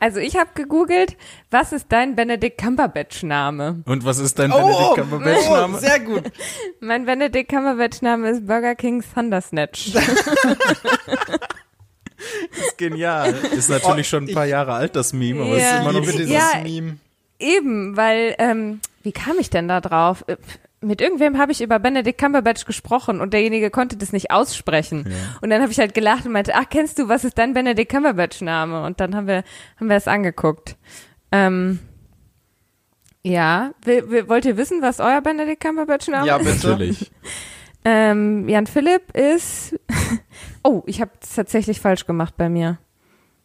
Speaker 2: Also ich habe gegoogelt, was ist dein Benedict Cumberbatch-Name?
Speaker 1: Und was ist dein
Speaker 3: Oh,
Speaker 1: Benedict Cumberbatch
Speaker 3: oh,
Speaker 1: Name?
Speaker 3: sehr gut.
Speaker 2: Mein Benedict Cumberbatch-Name ist Burger King Thundersnatch.
Speaker 1: ist genial. Ist natürlich schon ein paar Jahre alt, das Meme, aber
Speaker 2: Ja.
Speaker 1: es ist immer
Speaker 3: Ich
Speaker 1: noch
Speaker 3: dieses
Speaker 2: Ja.
Speaker 3: Meme.
Speaker 2: Eben, weil, ähm, wie kam ich denn da drauf? Mit irgendwem habe ich über Benedict Cumberbatch gesprochen und derjenige konnte das nicht aussprechen.
Speaker 1: Ja.
Speaker 2: Und dann habe ich halt gelacht und meinte, ach, kennst du, was ist dein Benedict Cumberbatch-Name? Und dann haben wir, haben wir es angeguckt. Ähm, ja, will, will, wollt ihr wissen, was euer Benedict Cumberbatch-Name
Speaker 3: Ja,
Speaker 2: ist?
Speaker 3: bitte.
Speaker 1: Natürlich.
Speaker 2: Ähm, Jan Philipp ist. Oh, ich habe es tatsächlich falsch gemacht bei mir.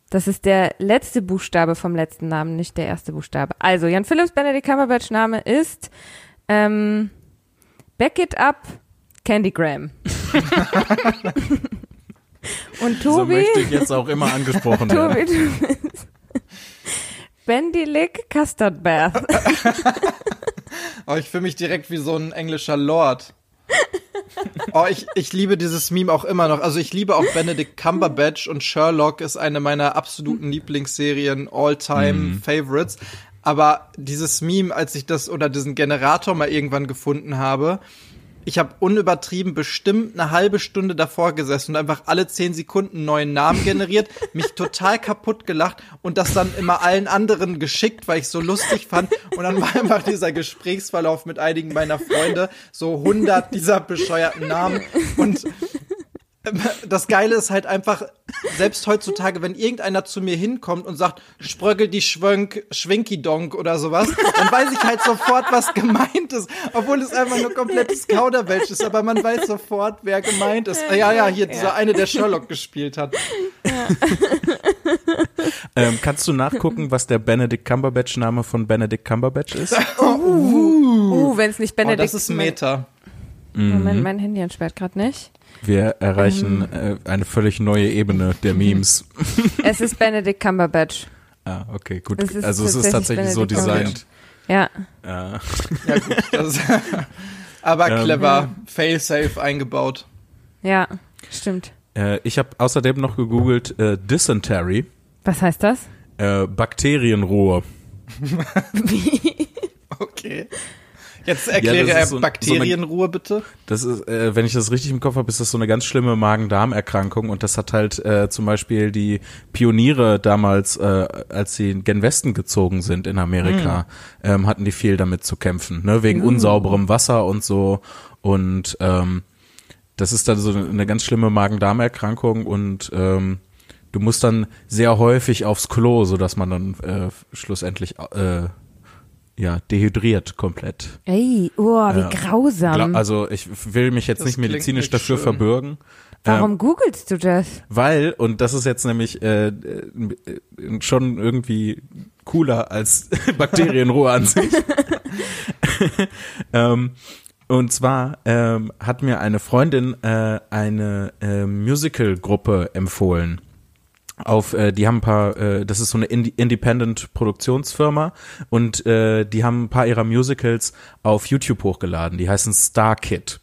Speaker 2: Das ist der letzte Buchstabe vom letzten Namen, nicht der erste Buchstabe. Also, Jan Philipps Benedict Cumberbatch Name ist ähm, Back It Up Candygram. Und
Speaker 1: So
Speaker 2: Tobi,
Speaker 1: möchte ich jetzt auch immer angesprochen werden.
Speaker 2: Tobi, du bist Bendilik Custard Bath.
Speaker 3: Oh, ich fühle mich direkt wie so ein englischer Lord. Oh, ich, ich liebe dieses Meme auch immer noch. Also ich liebe auch Benedict Cumberbatch und Sherlock ist eine meiner absoluten Lieblingsserien, All-Time Favorites. Aber dieses Meme, als ich das oder diesen Generator mal irgendwann gefunden habe, ich habe unübertrieben bestimmt eine halbe Stunde davor gesessen und einfach alle zehn Sekunden einen neuen Namen generiert, mich total kaputt gelacht und das dann immer allen anderen geschickt, weil ich so lustig fand. Und dann war einfach dieser Gesprächsverlauf mit einigen meiner Freunde, so 100 dieser bescheuerten Namen und das Geile ist halt einfach, selbst heutzutage, wenn irgendeiner zu mir hinkommt und sagt, Spröggel die Schwönk, Schwinkidonk oder sowas, dann weiß ich halt sofort, was gemeint ist. Obwohl es einfach nur komplettes Kauderwelsch ist, aber man weiß sofort, wer gemeint ist. Ja, ja, hier dieser eine, der Sherlock gespielt hat. Ja.
Speaker 1: ähm, kannst du nachgucken, was der Benedict Cumberbatch-Name von Benedict Cumberbatch ist?
Speaker 2: Oh, uh, uh, wenn es nicht Benedict...
Speaker 3: Oh, das ist Meta.
Speaker 2: Moment, mein Handy entsperrt gerade nicht.
Speaker 1: Wir erreichen ähm, äh, eine völlig neue Ebene der Memes.
Speaker 2: Es ist Benedict Cumberbatch.
Speaker 1: Ah, okay, gut. Es also es ist tatsächlich Benedict so designt.
Speaker 2: Ja.
Speaker 3: Ja, ja gut. Das, aber clever, ähm, fail-safe eingebaut.
Speaker 2: Ja, stimmt.
Speaker 1: Äh, ich habe außerdem noch gegoogelt äh, Dysentery.
Speaker 2: Was heißt das?
Speaker 1: Äh, Bakterienrohr.
Speaker 2: Wie?
Speaker 3: Okay. Jetzt erkläre ja, so, Bakterienruhe so bitte.
Speaker 1: Das ist, äh, wenn ich das richtig im Kopf habe, ist das so eine ganz schlimme Magen-Darm-Erkrankung und das hat halt äh, zum Beispiel die Pioniere damals, äh, als sie in Gen Westen gezogen sind in Amerika, mhm. ähm, hatten die viel damit zu kämpfen, ne, wegen mhm. unsauberem Wasser und so und ähm, das ist dann so eine ganz schlimme Magen-Darm-Erkrankung und ähm, du musst dann sehr häufig aufs Klo, so dass man dann äh, schlussendlich äh, ja, dehydriert komplett.
Speaker 2: Ey, oh, wie äh, grausam.
Speaker 1: Also ich will mich jetzt das nicht medizinisch nicht dafür schön. verbürgen.
Speaker 2: Warum ähm, googelst du das?
Speaker 1: Weil, und das ist jetzt nämlich äh, äh schon irgendwie cooler als Bakterienrohr an sich. ähm, und zwar ähm, hat mir eine Freundin äh, eine äh, Musical-Gruppe empfohlen auf, äh, die haben ein paar, äh, das ist so eine Indi Independent Produktionsfirma und äh, die haben ein paar ihrer Musicals auf YouTube hochgeladen. Die heißen Star Kid.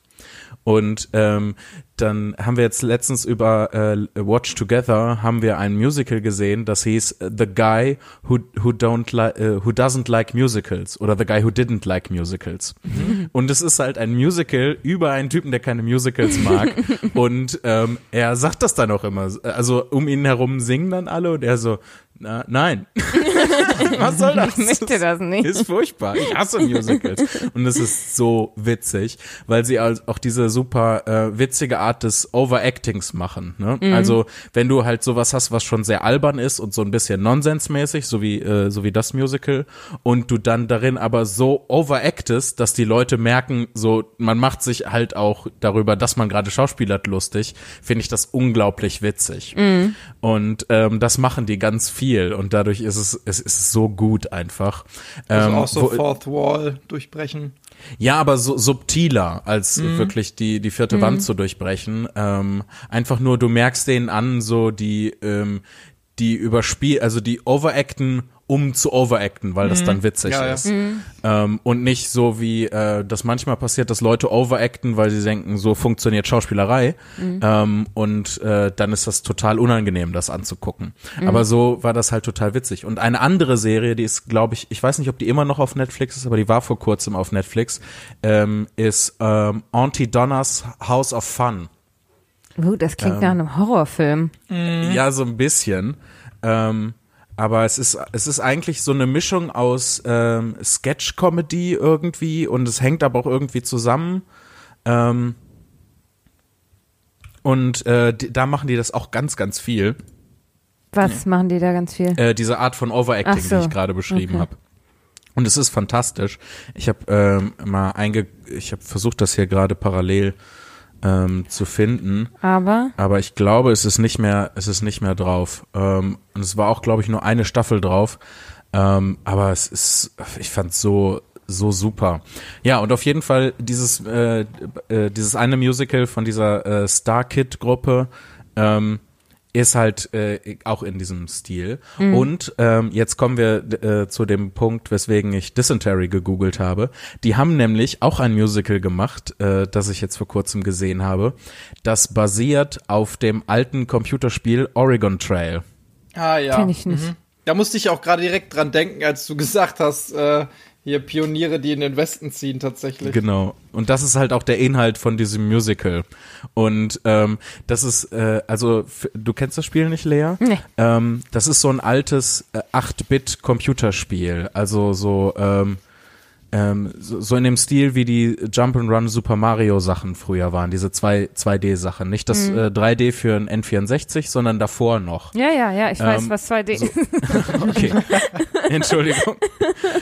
Speaker 1: Und ähm, dann haben wir jetzt letztens über äh, Watch Together haben wir ein Musical gesehen, das hieß äh, The Guy Who Who Don't Like uh, Who Doesn't Like Musicals oder The Guy Who Didn't Like Musicals. Mhm. Und es ist halt ein Musical über einen Typen, der keine Musicals mag. und ähm, er sagt das dann auch immer. Also um ihn herum singen dann alle und er so, na, nein. Was soll das?
Speaker 2: Ich möchte das nicht.
Speaker 1: Ist furchtbar. Ich hasse Musicals. Und es ist so witzig, weil sie auch diese super äh, witzige Art des Overactings machen. Ne? Mhm. Also wenn du halt sowas hast, was schon sehr albern ist und so ein bisschen nonsensmäßig, so wie äh, so wie das Musical, und du dann darin aber so overactest, dass die Leute merken, so man macht sich halt auch darüber, dass man gerade Schauspielert lustig, finde ich das unglaublich witzig. Mhm. Und ähm, das machen die ganz viel viel und dadurch ist es, es ist so gut einfach.
Speaker 3: Also ähm, auch so wo, Fourth Wall durchbrechen.
Speaker 1: Ja, aber so subtiler, als mhm. wirklich die, die vierte mhm. Wand zu durchbrechen. Ähm, einfach nur, du merkst denen an, so die, ähm, die überspiel, also die overacten um zu overacten, weil das mhm. dann witzig ja, ist. Ja. Mhm. Ähm, und nicht so wie äh, das manchmal passiert, dass Leute overacten, weil sie denken, so funktioniert Schauspielerei. Mhm. Ähm, und äh, dann ist das total unangenehm, das anzugucken. Mhm. Aber so war das halt total witzig. Und eine andere Serie, die ist, glaube ich, ich weiß nicht, ob die immer noch auf Netflix ist, aber die war vor kurzem auf Netflix, ähm, ist ähm, Auntie Donnas House of Fun.
Speaker 2: Uh, das klingt ähm, nach einem Horrorfilm.
Speaker 1: Ja, so ein bisschen. Ähm, aber es ist, es ist eigentlich so eine Mischung aus ähm, Sketch-Comedy irgendwie und es hängt aber auch irgendwie zusammen. Ähm, und äh, die, da machen die das auch ganz, ganz viel.
Speaker 2: Was ja. machen die da ganz viel?
Speaker 1: Äh, diese Art von Overacting, so. die ich gerade beschrieben okay. habe. Und es ist fantastisch. Ich habe ähm, mal einge, ich habe versucht, das hier gerade parallel ähm, zu finden.
Speaker 2: Aber?
Speaker 1: Aber ich glaube, es ist nicht mehr, es ist nicht mehr drauf. Ähm, und es war auch, glaube ich, nur eine Staffel drauf. Ähm, aber es ist, ich fand so, so super. Ja, und auf jeden Fall dieses, äh, äh, dieses eine Musical von dieser äh, Star Kid Gruppe, ähm, ist halt äh, auch in diesem Stil. Mhm. Und ähm, jetzt kommen wir äh, zu dem Punkt, weswegen ich Dysentery gegoogelt habe. Die haben nämlich auch ein Musical gemacht, äh, das ich jetzt vor kurzem gesehen habe. Das basiert auf dem alten Computerspiel Oregon Trail.
Speaker 3: Ah ja.
Speaker 2: Kenn ich nicht. Mhm.
Speaker 3: Da musste ich auch gerade direkt dran denken, als du gesagt hast, äh, hier Pioniere, die in den Westen ziehen, tatsächlich.
Speaker 1: Genau. Und das ist halt auch der Inhalt von diesem Musical. Und ähm, das ist, äh, also f- du kennst das Spiel nicht, Lea?
Speaker 2: Nee.
Speaker 1: Ähm, das ist so ein altes äh, 8-Bit-Computerspiel. Also so, ähm, ähm, so, so in dem Stil, wie die Jump'n'Run Super Mario Sachen früher waren, diese zwei 2D-Sachen. Nicht das äh, 3D für ein N64, sondern davor noch.
Speaker 2: Ja, ja, ja, ich weiß,
Speaker 1: Ähm,
Speaker 2: was 2D
Speaker 1: so-
Speaker 2: ist.
Speaker 1: Okay, Entschuldigung.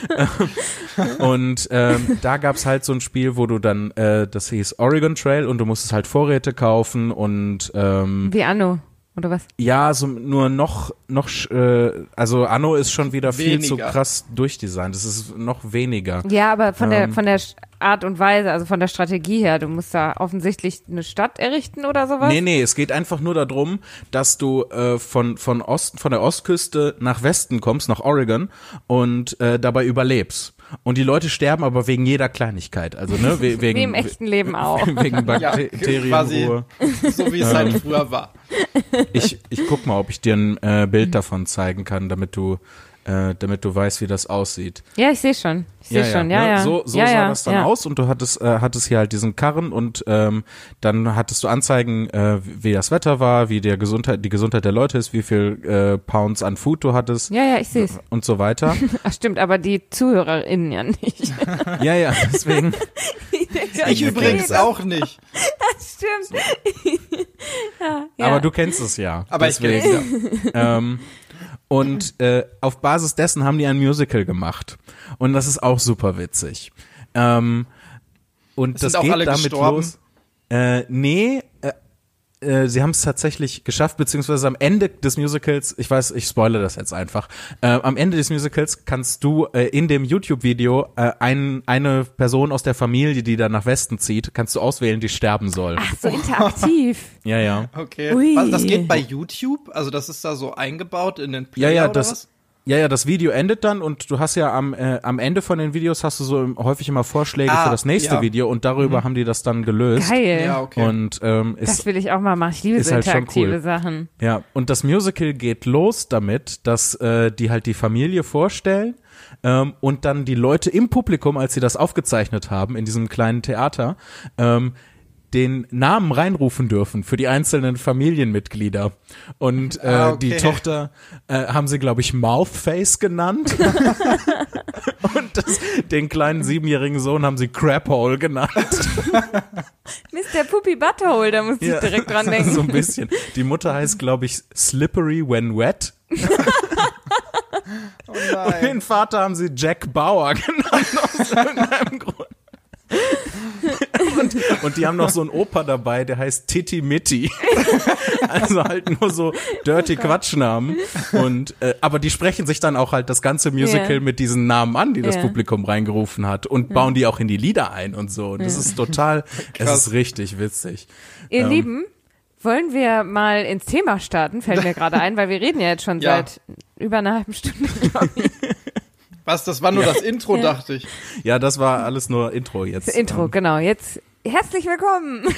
Speaker 1: und ähm, da gab's halt so ein Spiel, wo du dann, äh, das hieß Oregon Trail und du musstest halt Vorräte kaufen und ähm,
Speaker 2: Wie Anno, oder was?
Speaker 1: ja, so nur noch, noch, äh, also Anno ist schon wieder viel zu krass durchdesignt. Das ist noch weniger.
Speaker 2: Ja, aber von der
Speaker 1: Ähm.
Speaker 2: von der Art und Weise, also von der Strategie her, du musst da offensichtlich eine Stadt errichten oder sowas.
Speaker 1: Nee, nee, es geht einfach nur darum, dass du äh, von, von, Osten, von der Ostküste nach Westen kommst, nach Oregon und äh, dabei überlebst. Und die Leute sterben aber wegen jeder Kleinigkeit. Also, ne, we- wegen,
Speaker 2: Wie im echten Leben auch.
Speaker 1: wegen
Speaker 3: Ja,
Speaker 1: Bakterienruhe.
Speaker 3: So wie es halt früher war.
Speaker 1: Ich, ich guck mal, ob ich dir ein äh, Bild davon zeigen kann, damit du, äh, damit du weißt, wie das aussieht.
Speaker 2: Ja, ich sehe schon. Ich sehe schon, ja,
Speaker 1: ne?
Speaker 2: ja.
Speaker 1: So, so
Speaker 2: ja,
Speaker 1: sah
Speaker 2: ja,
Speaker 1: das dann
Speaker 2: ja.
Speaker 1: aus und du hattest, äh, hattest hier halt diesen Karren und ähm, dann hattest du Anzeigen, äh, wie das Wetter war, wie der Gesundheit, die Gesundheit der Leute ist, wie viel äh, Pounds an Food du hattest
Speaker 2: Ja, ja, ich sehe es.
Speaker 1: und so weiter.
Speaker 2: Ach stimmt, aber die ZuhörerInnen ja nicht.
Speaker 1: ja, ja, deswegen.
Speaker 3: Ich übrigens auch nicht.
Speaker 2: Stimmt. ja, ja.
Speaker 1: Aber du kennst es ja.
Speaker 3: Aber ich
Speaker 1: deswegen. ähm, und äh, auf Basis dessen haben die ein Musical gemacht. Und das ist auch super witzig. Ähm, und
Speaker 3: Es
Speaker 1: das geht damit
Speaker 3: gestorben?
Speaker 1: los. Äh, nee, äh, äh, sie haben es tatsächlich geschafft, beziehungsweise am Ende des Musicals, ich weiß, ich spoile das jetzt einfach, äh, am Ende des Musicals kannst du äh, in dem YouTube-Video äh, ein, eine Person aus der Familie, die dann nach Westen zieht, kannst du auswählen, die sterben soll.
Speaker 2: Ach, so interaktiv.
Speaker 1: Ja, ja.
Speaker 3: Okay.
Speaker 2: Ui.
Speaker 3: Was, das geht bei YouTube? Also das ist da so eingebaut in den
Speaker 1: Ja,
Speaker 3: Player
Speaker 1: ja,
Speaker 3: oder
Speaker 1: das,
Speaker 3: was?
Speaker 1: Ja, ja, das Video endet dann und du hast ja am, äh, am Ende von den Videos hast du so im- häufig immer Vorschläge
Speaker 3: Ah,
Speaker 1: für das nächste
Speaker 3: ja.
Speaker 1: Video und darüber haben die das dann gelöst.
Speaker 2: Geil.
Speaker 3: Ja, okay.
Speaker 1: Und ähm,
Speaker 2: Das
Speaker 1: ist,
Speaker 2: will ich auch mal machen. Ich liebe
Speaker 1: ist
Speaker 2: so
Speaker 1: halt schon
Speaker 2: interaktive
Speaker 1: cool.
Speaker 2: Sachen.
Speaker 1: ja, und das Musical geht los damit, dass äh, die halt die Familie vorstellen ähm, und dann die Leute im Publikum, als sie das aufgezeichnet haben in diesem kleinen Theater, ähm, den Namen reinrufen dürfen für die einzelnen Familienmitglieder. Und äh,
Speaker 3: Ah, okay.
Speaker 1: die Tochter äh, haben sie, glaube ich, Mouthface genannt. Und das, den kleinen siebenjährigen Sohn haben sie Craphole genannt.
Speaker 2: Mr. Puppy Butthole, da muss ich
Speaker 1: Ja,
Speaker 2: direkt dran denken.
Speaker 1: So ein bisschen. Die Mutter heißt, glaube ich, Slippery When Wet.
Speaker 3: Oh
Speaker 1: Und den Vater haben sie Jack Bauer genannt aus irgendeinem Grund. Und, und die haben noch so einen Opa dabei, der heißt Titty Mitty. Also halt nur so dirty Quatschnamen. Und äh, aber die sprechen sich dann auch halt das ganze Musical
Speaker 2: Ja.
Speaker 1: mit diesen Namen an, die das
Speaker 2: Ja.
Speaker 1: Publikum reingerufen hat und bauen die auch in die Lieder ein und so. Und das ist total, es ist richtig witzig.
Speaker 2: Ihr
Speaker 1: Ähm.
Speaker 2: Lieben, wollen wir mal ins Thema starten? Fällt mir gerade ein, weil wir reden ja jetzt schon
Speaker 3: Ja.
Speaker 2: seit über einer halben Stunde, glaube ich.
Speaker 3: Was, das war nur
Speaker 1: Ja.
Speaker 3: das Intro, dachte ich.
Speaker 1: Ja, das war alles nur Intro jetzt.
Speaker 2: Das Intro,
Speaker 1: ähm,
Speaker 2: genau. Jetzt herzlich willkommen.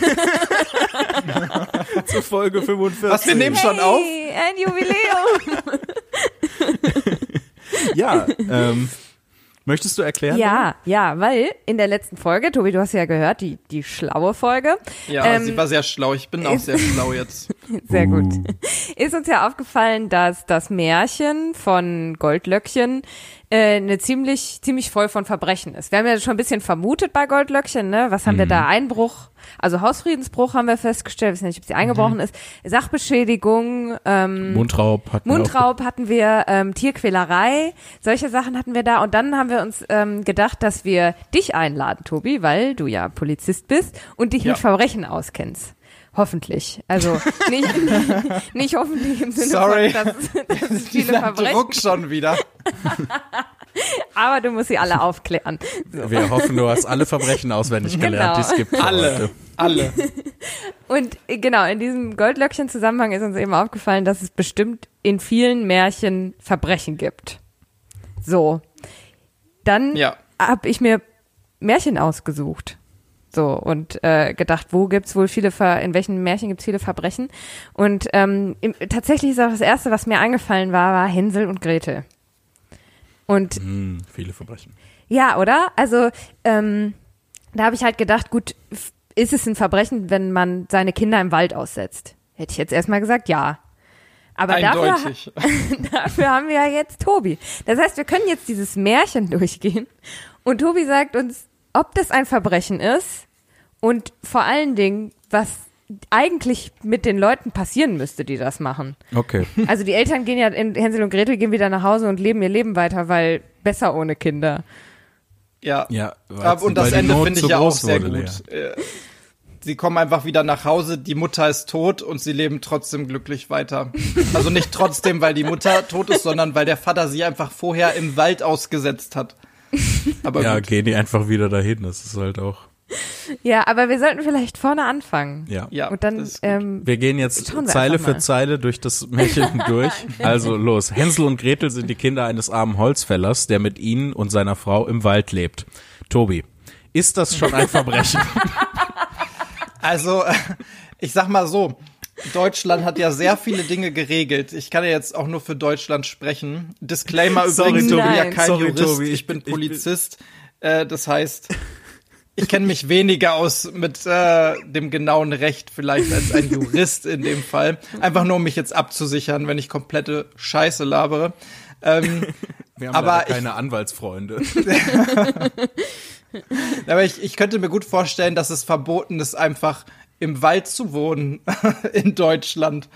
Speaker 1: Zur Folge 45.
Speaker 3: Was, wir nehmen schon auf?
Speaker 2: Hey, ein Jubiläum.
Speaker 1: Ja, ähm, möchtest du erklären?
Speaker 2: Ja, ja, weil in der letzten Folge, Tobi, du hast ja gehört, die, die schlaue Folge.
Speaker 3: Ja,
Speaker 2: Ähm,
Speaker 3: sie war sehr schlau. Ich bin auch
Speaker 2: ist-
Speaker 3: sehr schlau jetzt.
Speaker 2: Sehr
Speaker 1: Uh.
Speaker 2: gut. Ist uns ja aufgefallen, dass das Märchen von Goldlöckchen äh, eine ziemlich, ziemlich voll von Verbrechen ist. Wir haben ja schon ein bisschen vermutet bei Goldlöckchen, ne? Was haben wir
Speaker 1: Mhm.
Speaker 2: da? Einbruch, also Hausfriedensbruch haben wir festgestellt, wissen nicht, ob sie eingebrochen
Speaker 1: Mhm.
Speaker 2: ist, Sachbeschädigung, ähm,
Speaker 1: Mundraub hatten wir
Speaker 2: Mundraub hatten wir, ähm, Tierquälerei, solche Sachen hatten wir da. Und dann haben wir uns ähm, gedacht, dass wir dich einladen, Tobi, weil du ja Polizist bist und dich
Speaker 3: Ja.
Speaker 2: mit Verbrechen auskennst. Hoffentlich. Also nicht, nicht hoffentlich im Sinne
Speaker 3: Sorry.
Speaker 2: von, dass, dass es viele
Speaker 3: Dieser
Speaker 2: Verbrechen,
Speaker 3: Druck schon wieder.
Speaker 2: aber du musst sie alle aufklären. So.
Speaker 1: Wir hoffen, du hast alle Verbrechen auswendig gelernt,
Speaker 2: Genau.
Speaker 1: die es gibt.
Speaker 3: Alle.
Speaker 1: heute.
Speaker 3: Alle.
Speaker 2: Und genau, in diesem Goldlöckchen-Zusammenhang ist uns eben aufgefallen, dass es bestimmt in vielen Märchen Verbrechen gibt. So. Dann
Speaker 3: Ja.
Speaker 2: habe ich mir Märchen ausgesucht. So, und äh, gedacht, wo gibt's wohl viele, Ver in welchen Märchen gibt's viele Verbrechen? Und ähm, im, tatsächlich ist auch das Erste, was mir eingefallen war, war Hänsel und Gretel. Und
Speaker 1: Hm, viele Verbrechen.
Speaker 2: ja, oder? Also, ähm, da habe ich halt gedacht, gut, ist es ein Verbrechen, wenn man seine Kinder im Wald aussetzt? Hätte ich jetzt erstmal gesagt, ja. Aber dafür, dafür haben wir ja jetzt Tobi. Das heißt, wir können jetzt dieses Märchen durchgehen und Tobi sagt uns, ob das ein Verbrechen ist und vor allen Dingen, was eigentlich mit den Leuten passieren müsste, die das machen.
Speaker 1: Okay.
Speaker 2: Also die Eltern gehen ja in Hänsel und Gretel gehen wieder nach Hause und leben ihr Leben weiter, weil besser ohne Kinder.
Speaker 3: Ja.
Speaker 1: Ja,
Speaker 3: Aber, und das Ende finde ich ja auch sehr
Speaker 1: wurde,
Speaker 3: gut. Äh, Sie kommen einfach wieder nach Hause, die Mutter ist tot und sie leben trotzdem glücklich weiter. Also nicht trotzdem, weil die Mutter tot ist, sondern weil der Vater sie einfach vorher im Wald ausgesetzt hat. Aber
Speaker 1: Ja,
Speaker 3: gut.
Speaker 1: gehen die einfach wieder dahin. Das ist halt auch.
Speaker 2: Ja, aber wir sollten vielleicht vorne anfangen.
Speaker 1: Ja.
Speaker 3: Ja,
Speaker 2: Und dann,
Speaker 3: das ist gut.
Speaker 2: ähm,
Speaker 1: Wir gehen jetzt
Speaker 2: wir
Speaker 1: Zeile für. Zeile durch das Märchen durch. Also los. Hänsel und Gretel sind die Kinder eines armen Holzfällers, der mit ihnen und seiner Frau im Wald lebt. Tobi, ist das schon ein Verbrechen?
Speaker 3: Also, äh, ich sag mal so, Deutschland hat ja sehr viele Dinge geregelt. Ich kann ja jetzt auch nur für Deutschland sprechen. Disclaimer
Speaker 1: Sorry,
Speaker 3: übrigens, ich bin ja kein
Speaker 1: Sorry,
Speaker 3: Jurist,
Speaker 1: Tobi,
Speaker 3: ich, bin
Speaker 1: ich bin-
Speaker 3: Polizist. Äh, das heißt, ich kenne mich weniger aus mit äh, dem genauen Recht vielleicht als ein Jurist in dem Fall. Einfach nur, um mich jetzt abzusichern, wenn ich komplette Scheiße labere. Ähm,
Speaker 1: Wir haben
Speaker 3: Aber
Speaker 1: leider
Speaker 3: ich-
Speaker 1: keine Anwaltsfreunde.
Speaker 3: aber ich, ich könnte mir gut vorstellen, dass es verboten ist, einfach im Wald zu wohnen in Deutschland.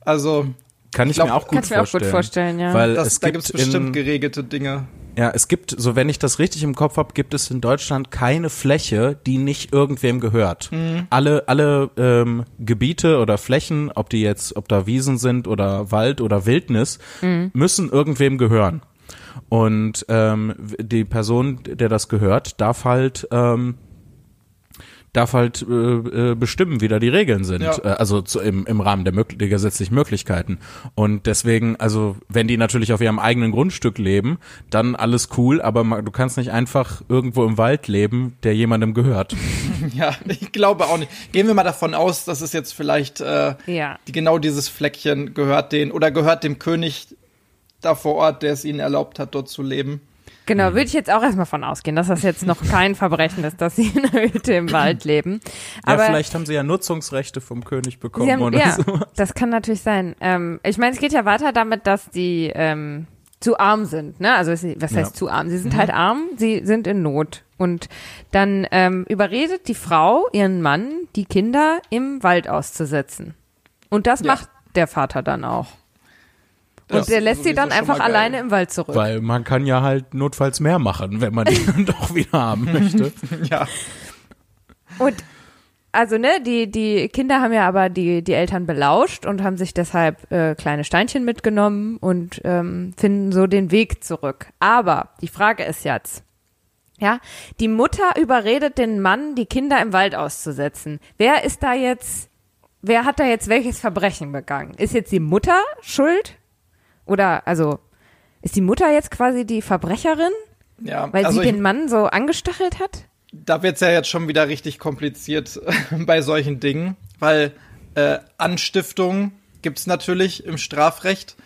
Speaker 3: Also,
Speaker 1: Kann ich,
Speaker 3: glaub,
Speaker 1: mir auch gut
Speaker 2: kannst mir auch
Speaker 1: vorstellen.
Speaker 2: gut vorstellen, ja.
Speaker 1: Weil
Speaker 3: das,
Speaker 1: es
Speaker 3: da
Speaker 1: gibt
Speaker 3: gibt's bestimmt
Speaker 1: in,
Speaker 3: geregelte Dinge.
Speaker 1: Ja, es gibt, so wenn ich das richtig im Kopf habe, gibt es in Deutschland keine Fläche, die nicht irgendwem gehört. Alle, alle ähm, Gebiete oder Flächen, ob die jetzt, ob da Wiesen sind oder Wald oder Wildnis, müssen irgendwem gehören. Und ähm, die Person, der das gehört, darf halt ähm, darf halt äh, äh, bestimmen, wie da die Regeln sind.
Speaker 3: Ja.
Speaker 1: Äh, also zu, im, im Rahmen der, der gesetzlichen Möglichkeiten. Und deswegen, also wenn die natürlich auf ihrem eigenen Grundstück leben, dann alles cool, aber ma- du kannst nicht einfach irgendwo im Wald leben, der jemandem gehört.
Speaker 3: Ja, ich glaube auch nicht. Gehen wir mal davon aus, dass es jetzt vielleicht äh,
Speaker 2: Ja.
Speaker 3: die, genau dieses Fleckchen gehört den oder gehört dem König da vor Ort, der es ihnen erlaubt hat, dort zu leben.
Speaker 2: Genau, würde ich jetzt auch erstmal von ausgehen, dass das jetzt noch kein Verbrechen ist, dass sie in einer Hütte im Wald leben. Aber
Speaker 1: ja, vielleicht haben sie ja Nutzungsrechte vom König bekommen
Speaker 2: haben,
Speaker 1: oder
Speaker 2: ja,
Speaker 1: so.
Speaker 2: das kann natürlich sein. Ähm, ich meine, es geht ja weiter damit, dass die ähm, zu arm sind. Ne? Also was
Speaker 1: Ja.
Speaker 2: heißt zu arm? Sie sind halt arm, sie sind in Not. Und dann ähm, überredet die Frau ihren Mann, die Kinder im Wald auszusetzen. Und das
Speaker 3: Ja.
Speaker 2: macht der Vater dann auch.
Speaker 3: Das
Speaker 2: Und der
Speaker 3: ist
Speaker 2: lässt sie dann einfach alleine im Wald zurück.
Speaker 1: Weil man kann ja halt notfalls mehr machen, wenn man die dann doch wieder haben möchte.
Speaker 3: Ja,
Speaker 2: Und also ne, die die Kinder haben ja aber die die Eltern belauscht und haben sich deshalb äh, kleine Steinchen mitgenommen und ähm, finden so den Weg zurück. Aber die Frage ist jetzt, ja, die Mutter überredet den Mann, die Kinder im Wald auszusetzen. Wer ist da jetzt? Wer hat da jetzt welches Verbrechen begangen? Ist jetzt die Mutter schuld? Oder also ist die Mutter jetzt quasi die Verbrecherin,
Speaker 3: ja.
Speaker 2: weil
Speaker 3: also
Speaker 2: sie den Mann so angestachelt hat?
Speaker 3: da wird's ja jetzt schon wieder richtig kompliziert bei solchen Dingen, weil äh, Anstiftung gibt's natürlich im Strafrecht,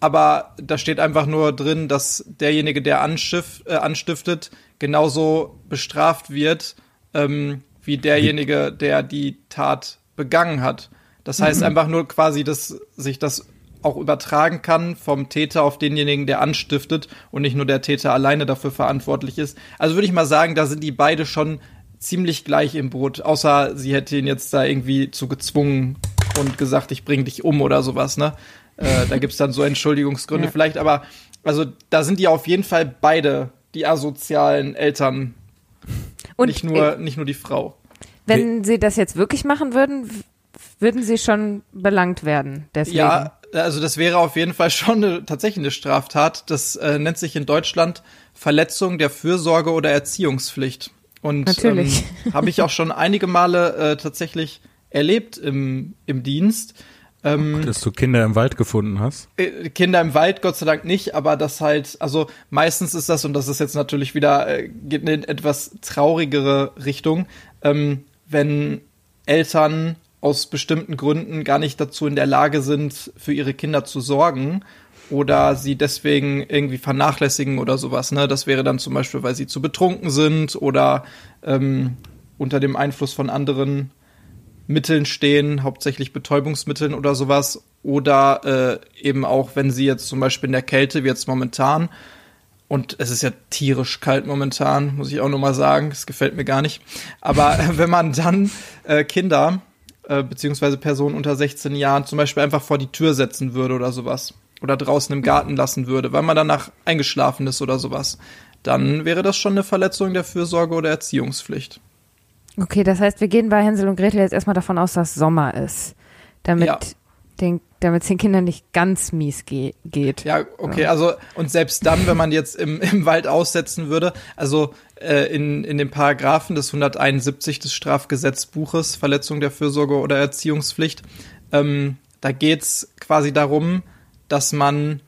Speaker 3: aber da steht einfach nur drin, dass derjenige, der anschiff, äh, anstiftet, genauso bestraft wird ähm, wie derjenige, der die Tat begangen hat. Das heißt einfach nur quasi, dass sich das auch übertragen kann vom Täter auf denjenigen, der anstiftet und nicht nur der Täter alleine dafür verantwortlich ist. Also würde ich mal sagen, da sind die beide schon ziemlich gleich im Boot, außer sie hätte ihn jetzt da irgendwie zu gezwungen und gesagt, ich bring dich um oder sowas, ne? Äh, da gibt's dann so Entschuldigungsgründe
Speaker 2: Ja.
Speaker 3: vielleicht, aber also da sind die auf jeden Fall beide die asozialen Eltern,
Speaker 2: Und
Speaker 3: nicht nur nicht nur die Frau.
Speaker 2: Wenn sie das jetzt wirklich machen würden, würden sie schon belangt werden. Deswegen.
Speaker 3: Ja, also das wäre auf jeden Fall schon eine, tatsächlich eine Straftat. Das äh, nennt sich in Deutschland Verletzung der Fürsorge oder Erziehungspflicht. Und
Speaker 2: Natürlich.
Speaker 3: ähm, habe ich auch schon einige Male äh, tatsächlich erlebt im, im Dienst. Ähm,
Speaker 1: Dass du Kinder im Wald gefunden hast.
Speaker 3: äh, Kinder im Wald, Gott sei Dank nicht, aber das halt, also meistens ist das, und das ist jetzt natürlich wieder, äh, geht in eine etwas traurigere Richtung, ähm, wenn Eltern aus bestimmten Gründen gar nicht dazu in der Lage sind, für ihre Kinder zu sorgen oder sie deswegen irgendwie vernachlässigen oder sowas. Ne? Das wäre dann zum Beispiel, weil sie zu betrunken sind oder ähm, unter dem Einfluss von anderen Mitteln stehen, hauptsächlich Betäubungsmitteln oder sowas. Oder äh, eben auch, wenn sie jetzt zum Beispiel in der Kälte, wie jetzt momentan, und es ist ja tierisch kalt momentan, muss ich auch nochmal sagen, das gefällt mir gar nicht. Aber wenn man dann äh, Kinder äh, beziehungsweise Personen unter 16 Jahren zum Beispiel einfach vor die Tür setzen würde oder sowas oder draußen im Garten lassen würde, weil man danach eingeschlafen ist oder sowas, dann wäre das schon eine Verletzung der Fürsorge oder Erziehungspflicht.
Speaker 2: Okay, das heißt, wir gehen bei Hänsel und Gretel jetzt erstmal davon aus, dass Sommer ist. Damit
Speaker 3: Ja.
Speaker 2: Den, damit es den Kindern nicht ganz mies ge geht.
Speaker 3: Ja, okay, also und selbst dann, wenn man jetzt im, im Wald aussetzen würde, also äh, in, in den Paragraphen des 171 des Strafgesetzbuches, Verletzung der Fürsorge oder Erziehungspflicht, ähm, da geht's quasi darum, dass man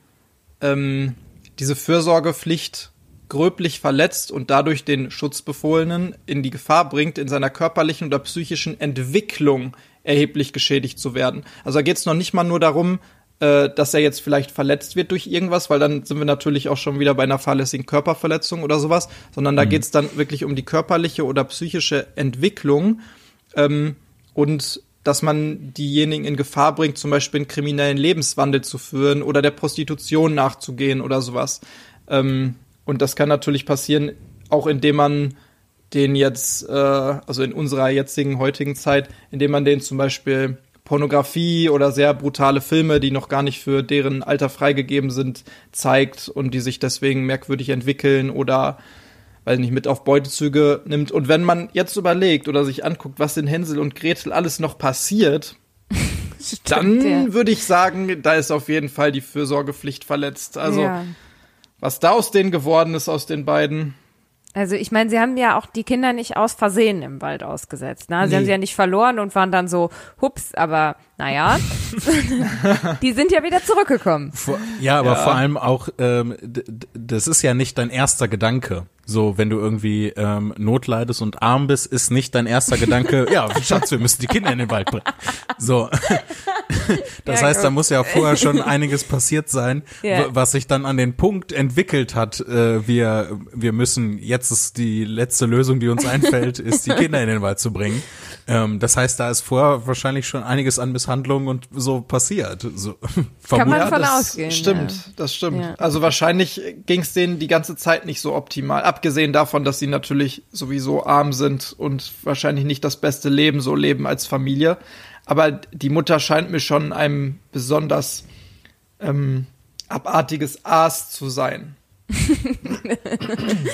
Speaker 3: ähm, diese Fürsorgepflicht gröblich verletzt und dadurch den Schutzbefohlenen in die Gefahr bringt, in seiner körperlichen oder psychischen Entwicklung erheblich geschädigt zu werden. Also da geht es noch nicht mal nur darum, äh, dass er jetzt vielleicht verletzt wird durch irgendwas, weil dann sind wir natürlich auch schon wieder bei einer fahrlässigen Körperverletzung oder sowas, sondern da geht es dann wirklich um die körperliche oder psychische Entwicklung ähm, und dass man diejenigen in Gefahr bringt, zum Beispiel einen kriminellen Lebenswandel zu führen oder der Prostitution nachzugehen oder sowas. Ähm, und das kann natürlich passieren, auch indem man den jetzt, äh, also in unserer jetzigen, heutigen Zeit, indem man den zum Beispiel Pornografie oder sehr brutale Filme, die noch gar nicht für deren Alter freigegeben sind, zeigt und die sich deswegen merkwürdig entwickeln oder weil nicht mit auf Beutezüge nimmt. Und wenn man jetzt überlegt oder sich anguckt, was in Hänsel und Gretel alles noch passiert, dann
Speaker 2: ja.
Speaker 3: würde ich sagen, da ist auf jeden Fall die Fürsorgepflicht verletzt. Also
Speaker 2: ja.
Speaker 3: was da aus denen geworden ist, aus den beiden.
Speaker 2: Also ich meine, sie haben ja auch die Kinder nicht aus Versehen im Wald ausgesetzt. Ne? Sie
Speaker 3: Nee.
Speaker 2: haben sie ja nicht verloren und waren dann so, hups, aber naja, die sind ja wieder zurückgekommen.
Speaker 1: Vor, ja, aber
Speaker 3: Ja.
Speaker 1: vor allem auch, ähm, das ist ja nicht dein erster Gedanke. So, wenn du irgendwie ähm, Not leidest und arm bist, ist nicht dein erster Gedanke, ja, Schatz, wir müssen die Kinder in den Wald bringen. So. Das
Speaker 2: Ja,
Speaker 1: heißt, da
Speaker 2: gut.
Speaker 1: muss ja vorher schon einiges passiert sein,
Speaker 2: Ja.
Speaker 1: was sich dann an den Punkt entwickelt hat, äh, wir, wir müssen, jetzt ist die letzte Lösung, die uns einfällt, ist die Kinder in den Wald zu bringen. Ähm, das heißt, da ist vorher wahrscheinlich schon einiges an Misshandlungen und so passiert. So,
Speaker 2: Kann man von
Speaker 3: das
Speaker 2: ausgehen,
Speaker 3: Stimmt,
Speaker 2: ja.
Speaker 3: das stimmt.
Speaker 2: Ja.
Speaker 3: Also wahrscheinlich ging es denen die ganze Zeit nicht so optimal. Abgesehen davon, dass sie natürlich sowieso arm sind und wahrscheinlich nicht das beste Leben so leben als Familie. Aber die Mutter scheint mir schon ein besonders ähm, abartiges Aas zu sein.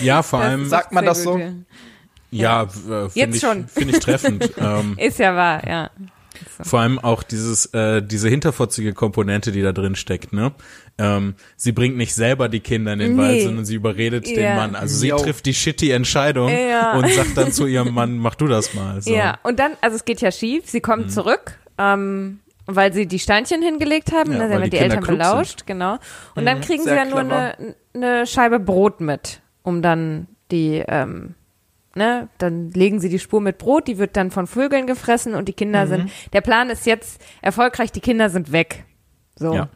Speaker 1: Ja, vor
Speaker 2: Das
Speaker 1: allem,
Speaker 3: sagt man das so?
Speaker 2: gut,
Speaker 1: ja, äh,
Speaker 2: Jetzt
Speaker 1: finde ich,
Speaker 2: schon.
Speaker 1: finde ich treffend. ähm,
Speaker 2: ja. Ist ja wahr, ja.
Speaker 1: Vor allem auch dieses, äh, diese hinterfotzige Komponente, die da drin steckt, ne? Ähm, sie bringt nicht selber die Kinder in den
Speaker 2: Nee.
Speaker 1: Wald, sondern sie überredet den
Speaker 2: Ja.
Speaker 1: Mann. Also sie
Speaker 3: Jo.
Speaker 1: trifft die shitty Entscheidung
Speaker 2: Ja.
Speaker 1: und sagt dann zu ihrem Mann, mach du das mal. So.
Speaker 2: Ja, und dann, also es geht ja schief, sie kommen zurück, ähm, weil sie die Steinchen hingelegt haben,
Speaker 1: Ja,
Speaker 2: ne, sie
Speaker 1: weil
Speaker 2: haben
Speaker 1: die
Speaker 2: die, Eltern belauscht, genau. Und dann kriegen sie ja nur
Speaker 3: clever.
Speaker 2: eine, eine Scheibe Brot mit, um dann die, ähm, ne, dann legen sie die Spur mit Brot, die wird dann von Vögeln gefressen und die Kinder sind, der Plan ist jetzt erfolgreich, die Kinder sind weg. So.
Speaker 1: Ja.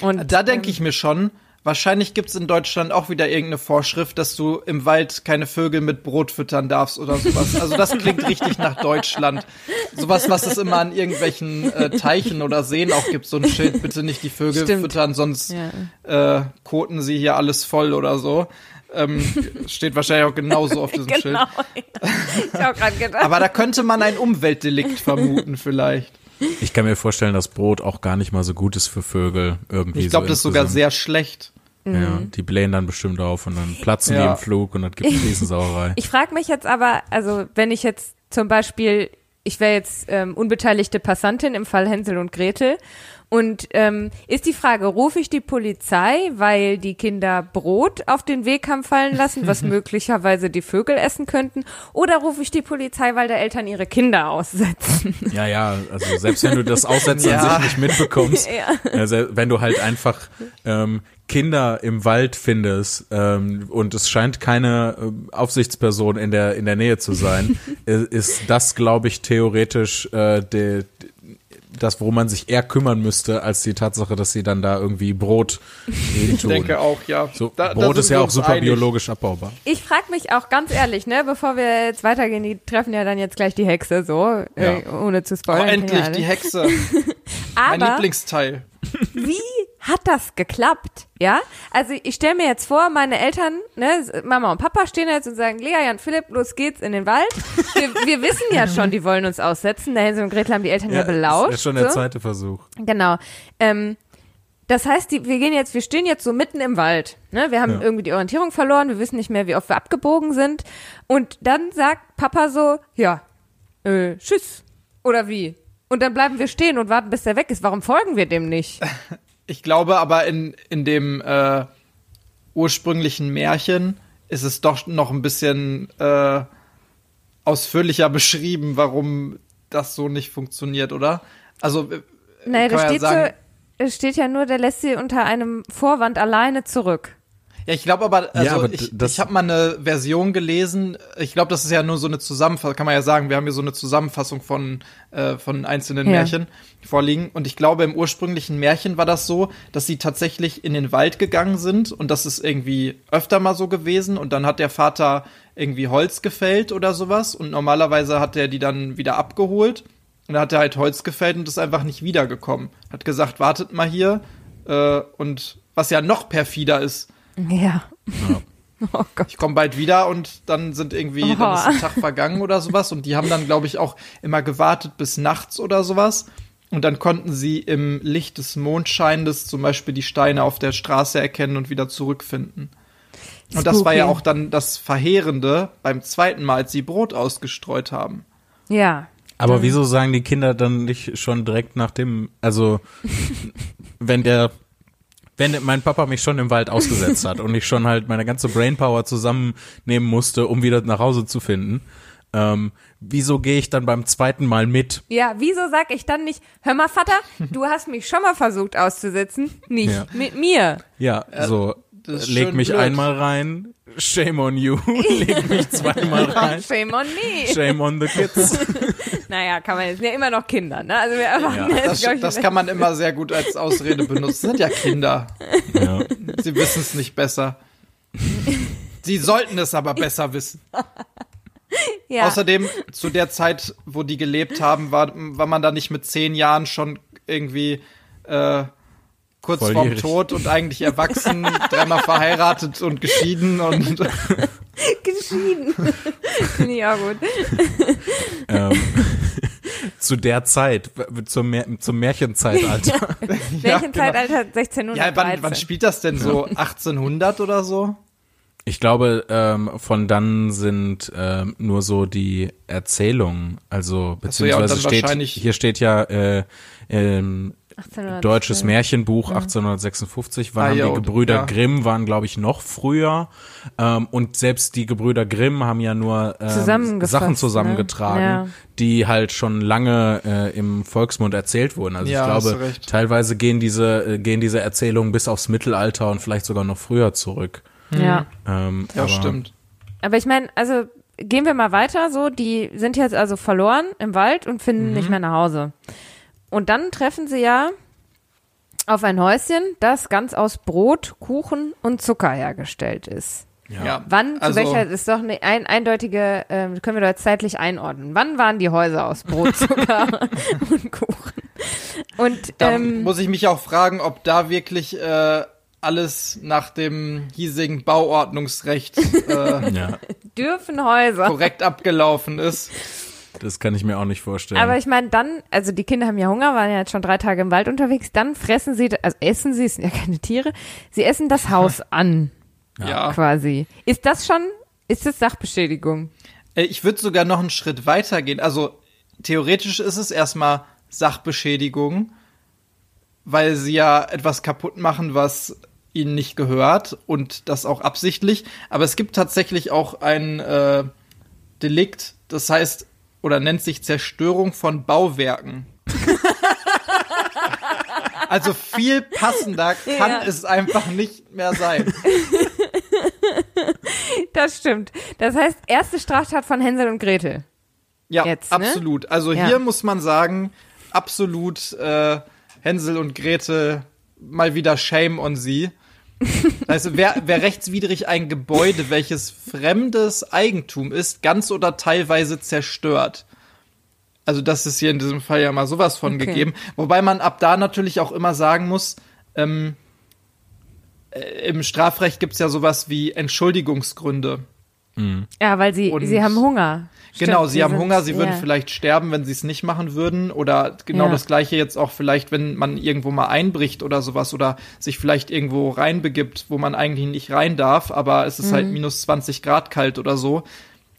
Speaker 2: Und
Speaker 3: Da denke
Speaker 2: ähm,
Speaker 3: ich mir schon, wahrscheinlich gibt's in Deutschland auch wieder irgendeine Vorschrift, dass du im Wald keine Vögel mit Brot füttern darfst oder sowas. Also das klingt richtig nach Deutschland. Sowas, was es immer an irgendwelchen äh, Teichen oder Seen auch gibt, so ein Schild, bitte nicht die Vögel
Speaker 2: Stimmt.
Speaker 3: füttern, sonst
Speaker 2: Ja.
Speaker 3: äh, koten sie hier alles voll oder so. Ähm, steht wahrscheinlich auch genauso auf diesem Schild.
Speaker 2: Genau. ich hab auch gerade gedacht.
Speaker 3: Aber da könnte man ein Umweltdelikt vermuten vielleicht.
Speaker 1: Ich kann mir vorstellen, dass Brot auch gar nicht mal so gut ist für Vögel irgendwie.
Speaker 3: Ich glaube,
Speaker 1: so
Speaker 3: das ist sogar sehr schlecht.
Speaker 1: Ja, die blähen dann bestimmt auf und dann platzen die
Speaker 3: Ja.
Speaker 1: im Flug und das gibt Riesensauerei.
Speaker 2: Ich frage mich jetzt aber, also wenn ich jetzt zum Beispiel, ich wäre jetzt ähm, unbeteiligte Passantin im Fall Hänsel und Gretel Und ähm, ist die Frage, rufe ich die Polizei, weil die Kinder Brot auf den Weg haben fallen lassen, was möglicherweise die Vögel essen könnten, oder rufe ich die Polizei, weil der Eltern ihre Kinder aussetzen?
Speaker 1: Ja, ja, also selbst wenn du das Aussetzen
Speaker 3: Ja.
Speaker 1: an sich nicht mitbekommst,
Speaker 2: Ja.
Speaker 1: also wenn du halt einfach ähm, Kinder im Wald findest ähm, und es scheint keine ähm, Aufsichtsperson in der in der Nähe zu sein, äh, ist das, glaube ich, theoretisch äh, de, das, worum man sich eher kümmern müsste, als die Tatsache, dass sie dann da irgendwie Brot äh,
Speaker 3: Ich
Speaker 1: tun.
Speaker 3: denke auch, ja.
Speaker 1: so,
Speaker 3: Da-
Speaker 1: Brot ist ja auch super
Speaker 3: einig.
Speaker 1: biologisch abbaubar.
Speaker 2: Ich frage mich auch ganz ehrlich, ne, bevor wir jetzt weitergehen, die treffen ja dann jetzt gleich die Hexe, so, äh, ohne zu
Speaker 3: Oh,
Speaker 2: spoilern.
Speaker 3: endlich,
Speaker 2: ja,
Speaker 3: die? Hexe. mein Lieblingsteil.
Speaker 2: Wie hat das geklappt? Ja, also ich stelle mir jetzt vor, meine Eltern, ne, Mama und Papa stehen jetzt und sagen, Lea, Jan, Philipp, los geht's in den Wald. Wir, wir wissen ja schon, die wollen uns aussetzen. Der Hänsel und Gretel haben die Eltern ja, belauscht.
Speaker 1: das ist schon der
Speaker 2: so.
Speaker 1: zweite Versuch.
Speaker 2: Genau. Ähm, das heißt, die, wir gehen jetzt, wir stehen jetzt so mitten im Wald. Ne? Wir haben
Speaker 1: Ja.
Speaker 2: irgendwie die Orientierung verloren, wir wissen nicht mehr, wie oft wir abgebogen sind. Und dann sagt Papa so, ja, äh, tschüss. Oder wie? Und dann bleiben wir stehen und warten, bis der weg ist. Warum folgen wir dem nicht?
Speaker 3: Ich glaube aber in, in dem äh, ursprünglichen Märchen ist es doch noch ein bisschen äh, ausführlicher beschrieben, warum das so nicht funktioniert, oder? Also, äh,
Speaker 2: Naja, da
Speaker 3: man
Speaker 2: steht
Speaker 3: ja sagen,
Speaker 2: so, es steht ja nur, der lässt sie unter einem Vorwand alleine zurück.
Speaker 3: Ja, ich glaube aber, also
Speaker 1: aber d-
Speaker 3: ich, ich habe mal eine Version gelesen. Ich glaube, das ist ja nur so eine Zusammenfassung, kann man ja sagen, wir haben hier so eine Zusammenfassung von, äh, von einzelnen
Speaker 2: Ja.
Speaker 3: Märchen vorliegen. Und ich glaube, im ursprünglichen Märchen war das so, dass sie tatsächlich in den Wald gegangen sind und das ist irgendwie öfter mal so gewesen. Und dann hat der Vater irgendwie Holz gefällt oder sowas. Und normalerweise hat er die dann wieder abgeholt. Und dann hat er halt Holz gefällt und ist einfach nicht wiedergekommen. Hat gesagt, wartet mal hier. Äh, und was ja noch perfider ist,
Speaker 2: Ja. Oh Gott.
Speaker 3: ich komme bald wieder und dann sind irgendwie, dann ist ein Tag vergangen oder sowas und die haben dann, glaube ich, auch immer gewartet bis nachts oder sowas und dann konnten sie im Licht des Mondscheindes zum Beispiel die Steine auf der Straße erkennen und wieder zurückfinden. Und das war ja
Speaker 2: Spooky.
Speaker 3: auch dann das Verheerende beim zweiten Mal, als sie Brot ausgestreut haben.
Speaker 2: Ja.
Speaker 1: Aber wieso sagen die Kinder dann nicht schon direkt nach dem, also wenn der, wenn mein Papa mich schon im Wald ausgesetzt hat und ich schon halt meine ganze Brainpower zusammennehmen musste, um wieder nach Hause zu finden, ähm, wieso gehe ich dann beim zweiten Mal mit?
Speaker 2: Ja, wieso sag ich dann nicht, hör mal, Vater, du hast mich schon mal versucht auszusetzen, nicht
Speaker 1: Ja.
Speaker 2: mit mir.
Speaker 1: Ja, so leg mich
Speaker 3: blöd.
Speaker 1: einmal rein, shame on you, leg mich zweimal rein,
Speaker 2: Shame on me.
Speaker 1: shame on the kids.
Speaker 2: Naja, kann man jetzt sind ja immer noch Kinder, ne? Also wir erwarten
Speaker 1: Ja,
Speaker 2: jetzt,
Speaker 3: Das, das kann man immer sehr gut als Ausrede benutzen. Sind ja Kinder.
Speaker 1: Ja.
Speaker 3: Sie wissen es nicht besser. Sie sollten es aber besser wissen.
Speaker 2: ja.
Speaker 3: Außerdem, zu der Zeit, wo die gelebt haben, war, war man da nicht mit zehn Jahren schon irgendwie äh, kurz vorm
Speaker 1: Volljährig.
Speaker 3: Tod und eigentlich erwachsen, dreimal verheiratet und geschieden und
Speaker 2: geschieden. Finde ich auch gut.
Speaker 1: ähm, zu der Zeit, zum, Mär zum Märchenzeitalter.
Speaker 2: Welchen Zeitalter? 1613.
Speaker 3: ja, wann, wann spielt das denn so? 1800 oder so?
Speaker 1: Ich glaube, ähm, von dann sind ähm, nur so die Erzählungen, also
Speaker 3: Ach so, ja,
Speaker 1: beziehungsweise steht,
Speaker 3: wahrscheinlich-
Speaker 1: hier steht ja äh, ähm,
Speaker 2: 1800.
Speaker 1: deutsches Märchenbuch 1856. Wann
Speaker 3: Ah,
Speaker 1: haben
Speaker 3: ja,
Speaker 1: die
Speaker 3: und-
Speaker 1: Gebrüder
Speaker 3: ja.
Speaker 1: Grimm waren, glaube ich, noch früher. Ähm, und selbst die Gebrüder Grimm haben ja nur ähm, Sachen
Speaker 2: ne?
Speaker 1: zusammengetragen,
Speaker 2: Ja.
Speaker 1: die halt schon lange äh, im Volksmund erzählt wurden. Also
Speaker 3: Ja,
Speaker 1: ich glaube, teilweise gehen diese äh, gehen diese Erzählungen bis aufs Mittelalter und vielleicht sogar noch früher zurück.
Speaker 2: Ja.
Speaker 1: Ähm,
Speaker 3: Ja,
Speaker 1: aber-
Speaker 3: stimmt.
Speaker 2: Aber ich meine, also gehen wir mal weiter. So, die sind jetzt also verloren im Wald und finden
Speaker 3: Mhm.
Speaker 2: nicht mehr nach Hause. Und dann treffen sie ja auf ein Häuschen, das ganz aus Brot, Kuchen und Zucker hergestellt ist.
Speaker 3: Ja.
Speaker 2: Wann,
Speaker 3: Also-
Speaker 2: zu welcher, ist doch eine ein, eindeutige, ähm, können wir doch jetzt zeitlich einordnen. Wann waren die Häuser aus Brot, Zucker und Kuchen? Und
Speaker 3: Da
Speaker 2: ähm,
Speaker 3: muss ich mich auch fragen, ob da wirklich äh, alles nach dem hiesigen Bauordnungsrecht äh,
Speaker 1: Ja,
Speaker 2: dürfen Häuser.
Speaker 3: korrekt abgelaufen ist.
Speaker 1: Das kann ich mir auch nicht vorstellen.
Speaker 2: Aber ich meine, dann, also die Kinder haben ja Hunger, waren ja jetzt schon drei Tage im Wald unterwegs, dann fressen sie, also essen sie, es sind ja keine Tiere, sie essen das Haus an,
Speaker 3: Ja.
Speaker 2: quasi. Ist das schon, ist das Sachbeschädigung?
Speaker 3: Äh, Ich würde sogar noch einen Schritt weiter gehen. Also theoretisch ist es erstmal Sachbeschädigung. weil sie ja etwas kaputt machen, was ihnen nicht gehört und das auch absichtlich. Aber es gibt tatsächlich auch ein äh, Delikt, das heißt oder nennt sich Zerstörung von Bauwerken. also viel passender kann
Speaker 2: Ja.
Speaker 3: es einfach nicht mehr sein.
Speaker 2: Das stimmt. Das heißt, erste Straftat von Hänsel und Gretel.
Speaker 3: Ja,
Speaker 2: Jetzt, ne?
Speaker 3: absolut. Also
Speaker 2: Ja.
Speaker 3: hier muss man sagen, absolut äh, Hänsel und Gretel mal wieder Shame on sie. Also wer, wer rechtswidrig ein Gebäude, welches fremdes Eigentum ist, ganz oder teilweise zerstört. Also das ist hier in diesem Fall ja mal sowas von
Speaker 2: Okay.
Speaker 3: gegeben. Wobei man ab da natürlich auch immer sagen muss, ähm, äh, im Strafrecht gibt's ja sowas wie Entschuldigungsgründe.
Speaker 2: Ja, weil sie,
Speaker 3: Und-
Speaker 2: sie haben Hunger.
Speaker 3: Genau,
Speaker 2: Stimmt,
Speaker 3: sie haben
Speaker 2: sind-
Speaker 3: Hunger, sie würden
Speaker 2: ja.
Speaker 3: vielleicht sterben, wenn sie es nicht machen würden. Oder genau
Speaker 2: Ja.
Speaker 3: das gleiche jetzt auch vielleicht, wenn man irgendwo mal einbricht oder sowas oder sich vielleicht irgendwo reinbegibt, wo man eigentlich nicht rein darf, aber es ist
Speaker 2: Mhm.
Speaker 3: halt minus 20 Grad kalt oder so.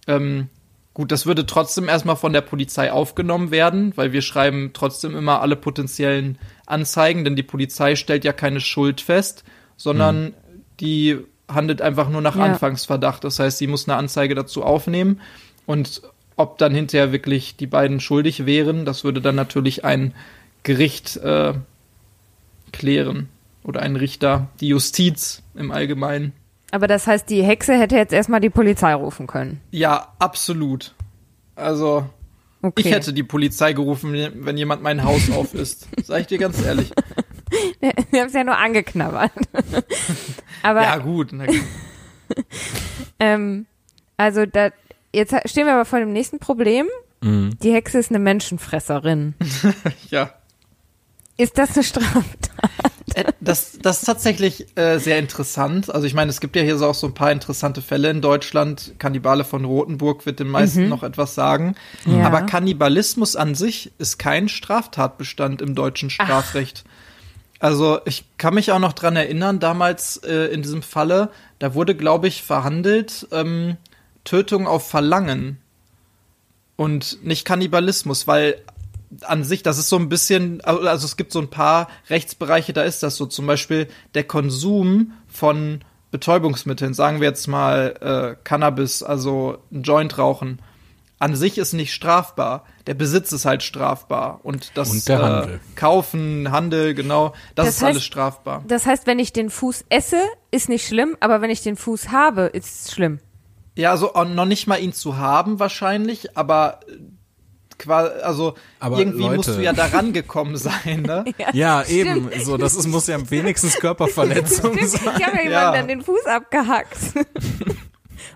Speaker 3: Ähm, gut, das würde trotzdem erstmal von der Polizei aufgenommen werden, weil wir schreiben trotzdem immer alle potenziellen Anzeigen, denn die Polizei stellt ja keine Schuld fest, sondern die handelt einfach nur nach
Speaker 2: Ja.
Speaker 3: Anfangsverdacht. Das heißt, sie muss eine Anzeige dazu aufnehmen und ob dann hinterher wirklich die beiden schuldig wären, das würde dann natürlich ein Gericht äh, klären oder ein Richter, die Justiz im Allgemeinen.
Speaker 2: Aber das heißt, die Hexe hätte jetzt erstmal die Polizei rufen können.
Speaker 3: Ja, absolut. Also
Speaker 2: Okay.
Speaker 3: ich hätte die Polizei gerufen, wenn jemand mein Haus auf ist. Sag ich dir ganz ehrlich.
Speaker 2: Wir haben es ja nur angeknabbert. Aber
Speaker 3: Ja gut, na gut.
Speaker 2: ähm, also da, jetzt stehen wir aber vor dem nächsten Problem.
Speaker 1: Mhm.
Speaker 2: Die Hexe ist eine Menschenfresserin.
Speaker 3: ja.
Speaker 2: Ist das eine Straftat?
Speaker 3: Äh, Das, das ist tatsächlich äh, sehr interessant. Also ich meine, es gibt ja hier so auch so ein paar interessante Fälle in Deutschland. Kannibale von Rothenburg wird den meisten noch etwas sagen.
Speaker 2: Ja.
Speaker 3: Aber Kannibalismus an sich ist kein Straftatbestand im deutschen Strafrecht. Also ich kann mich auch noch dran erinnern, damals äh, in diesem Falle, da wurde, glaube ich, verhandelt ähm, Tötung auf Verlangen und nicht Kannibalismus, weil an sich, das ist so ein bisschen, also es gibt so ein paar Rechtsbereiche, da ist das so, zum Beispiel der Konsum von Betäubungsmitteln, sagen wir jetzt mal äh, Cannabis, also ein Joint rauchen, an sich ist nicht strafbar. Der Besitz ist halt strafbar und das
Speaker 1: Und der
Speaker 3: äh,
Speaker 1: Handel.
Speaker 3: Kaufen, Handel, genau, das,
Speaker 2: Das
Speaker 3: ist
Speaker 2: heißt-
Speaker 3: alles strafbar.
Speaker 2: Das heißt, wenn ich den Fuß esse, ist nicht schlimm, aber wenn ich den Fuß habe, ist es schlimm.
Speaker 3: Ja, also auch noch nicht mal ihn zu haben wahrscheinlich, aber quasi, also
Speaker 1: Aber
Speaker 3: irgendwie
Speaker 1: Leute.
Speaker 3: musst du ja daran gekommen sein, ne?
Speaker 1: Ja, eben. So, das ist, muss ja wenigstens Körperverletzung
Speaker 2: Ich
Speaker 1: sein.
Speaker 2: habe ja jemanden
Speaker 3: Ja.
Speaker 2: dann den Fuß abgehackt.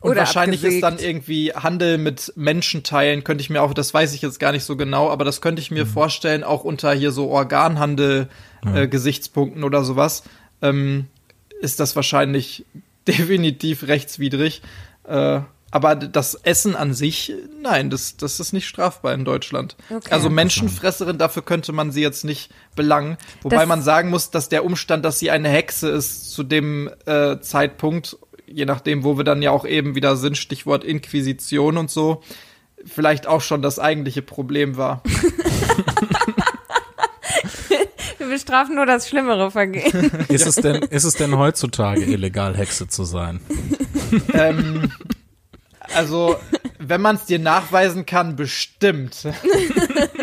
Speaker 3: Und
Speaker 2: Oder
Speaker 3: wahrscheinlich ist dann
Speaker 2: abgesägt.
Speaker 3: irgendwie Handel mit Menschenteilen, könnte ich mir auch, das weiß ich jetzt gar nicht so genau, aber das könnte ich mir
Speaker 1: Mhm.
Speaker 3: vorstellen, auch unter hier so Organhandel äh, Gesichtspunkten oder sowas, ähm, ist das wahrscheinlich definitiv rechtswidrig. Äh, aber das Essen an sich, nein, das, das ist nicht strafbar in Deutschland.
Speaker 2: Okay.
Speaker 3: Also Menschenfresserin, dafür könnte man sie jetzt nicht belangen. Wobei
Speaker 2: Das-
Speaker 3: man sagen muss, dass der Umstand, dass sie eine Hexe ist, zu dem äh, Zeitpunkt, je nachdem, wo wir dann ja auch eben wieder sind, Stichwort Inquisition und so, vielleicht auch schon das eigentliche Problem war.
Speaker 2: Wir bestrafen nur das schlimmere Vergehen.
Speaker 1: Ist es denn, ist es denn heutzutage illegal, Hexe zu sein?
Speaker 3: ähm, also, wenn man es dir nachweisen kann, bestimmt.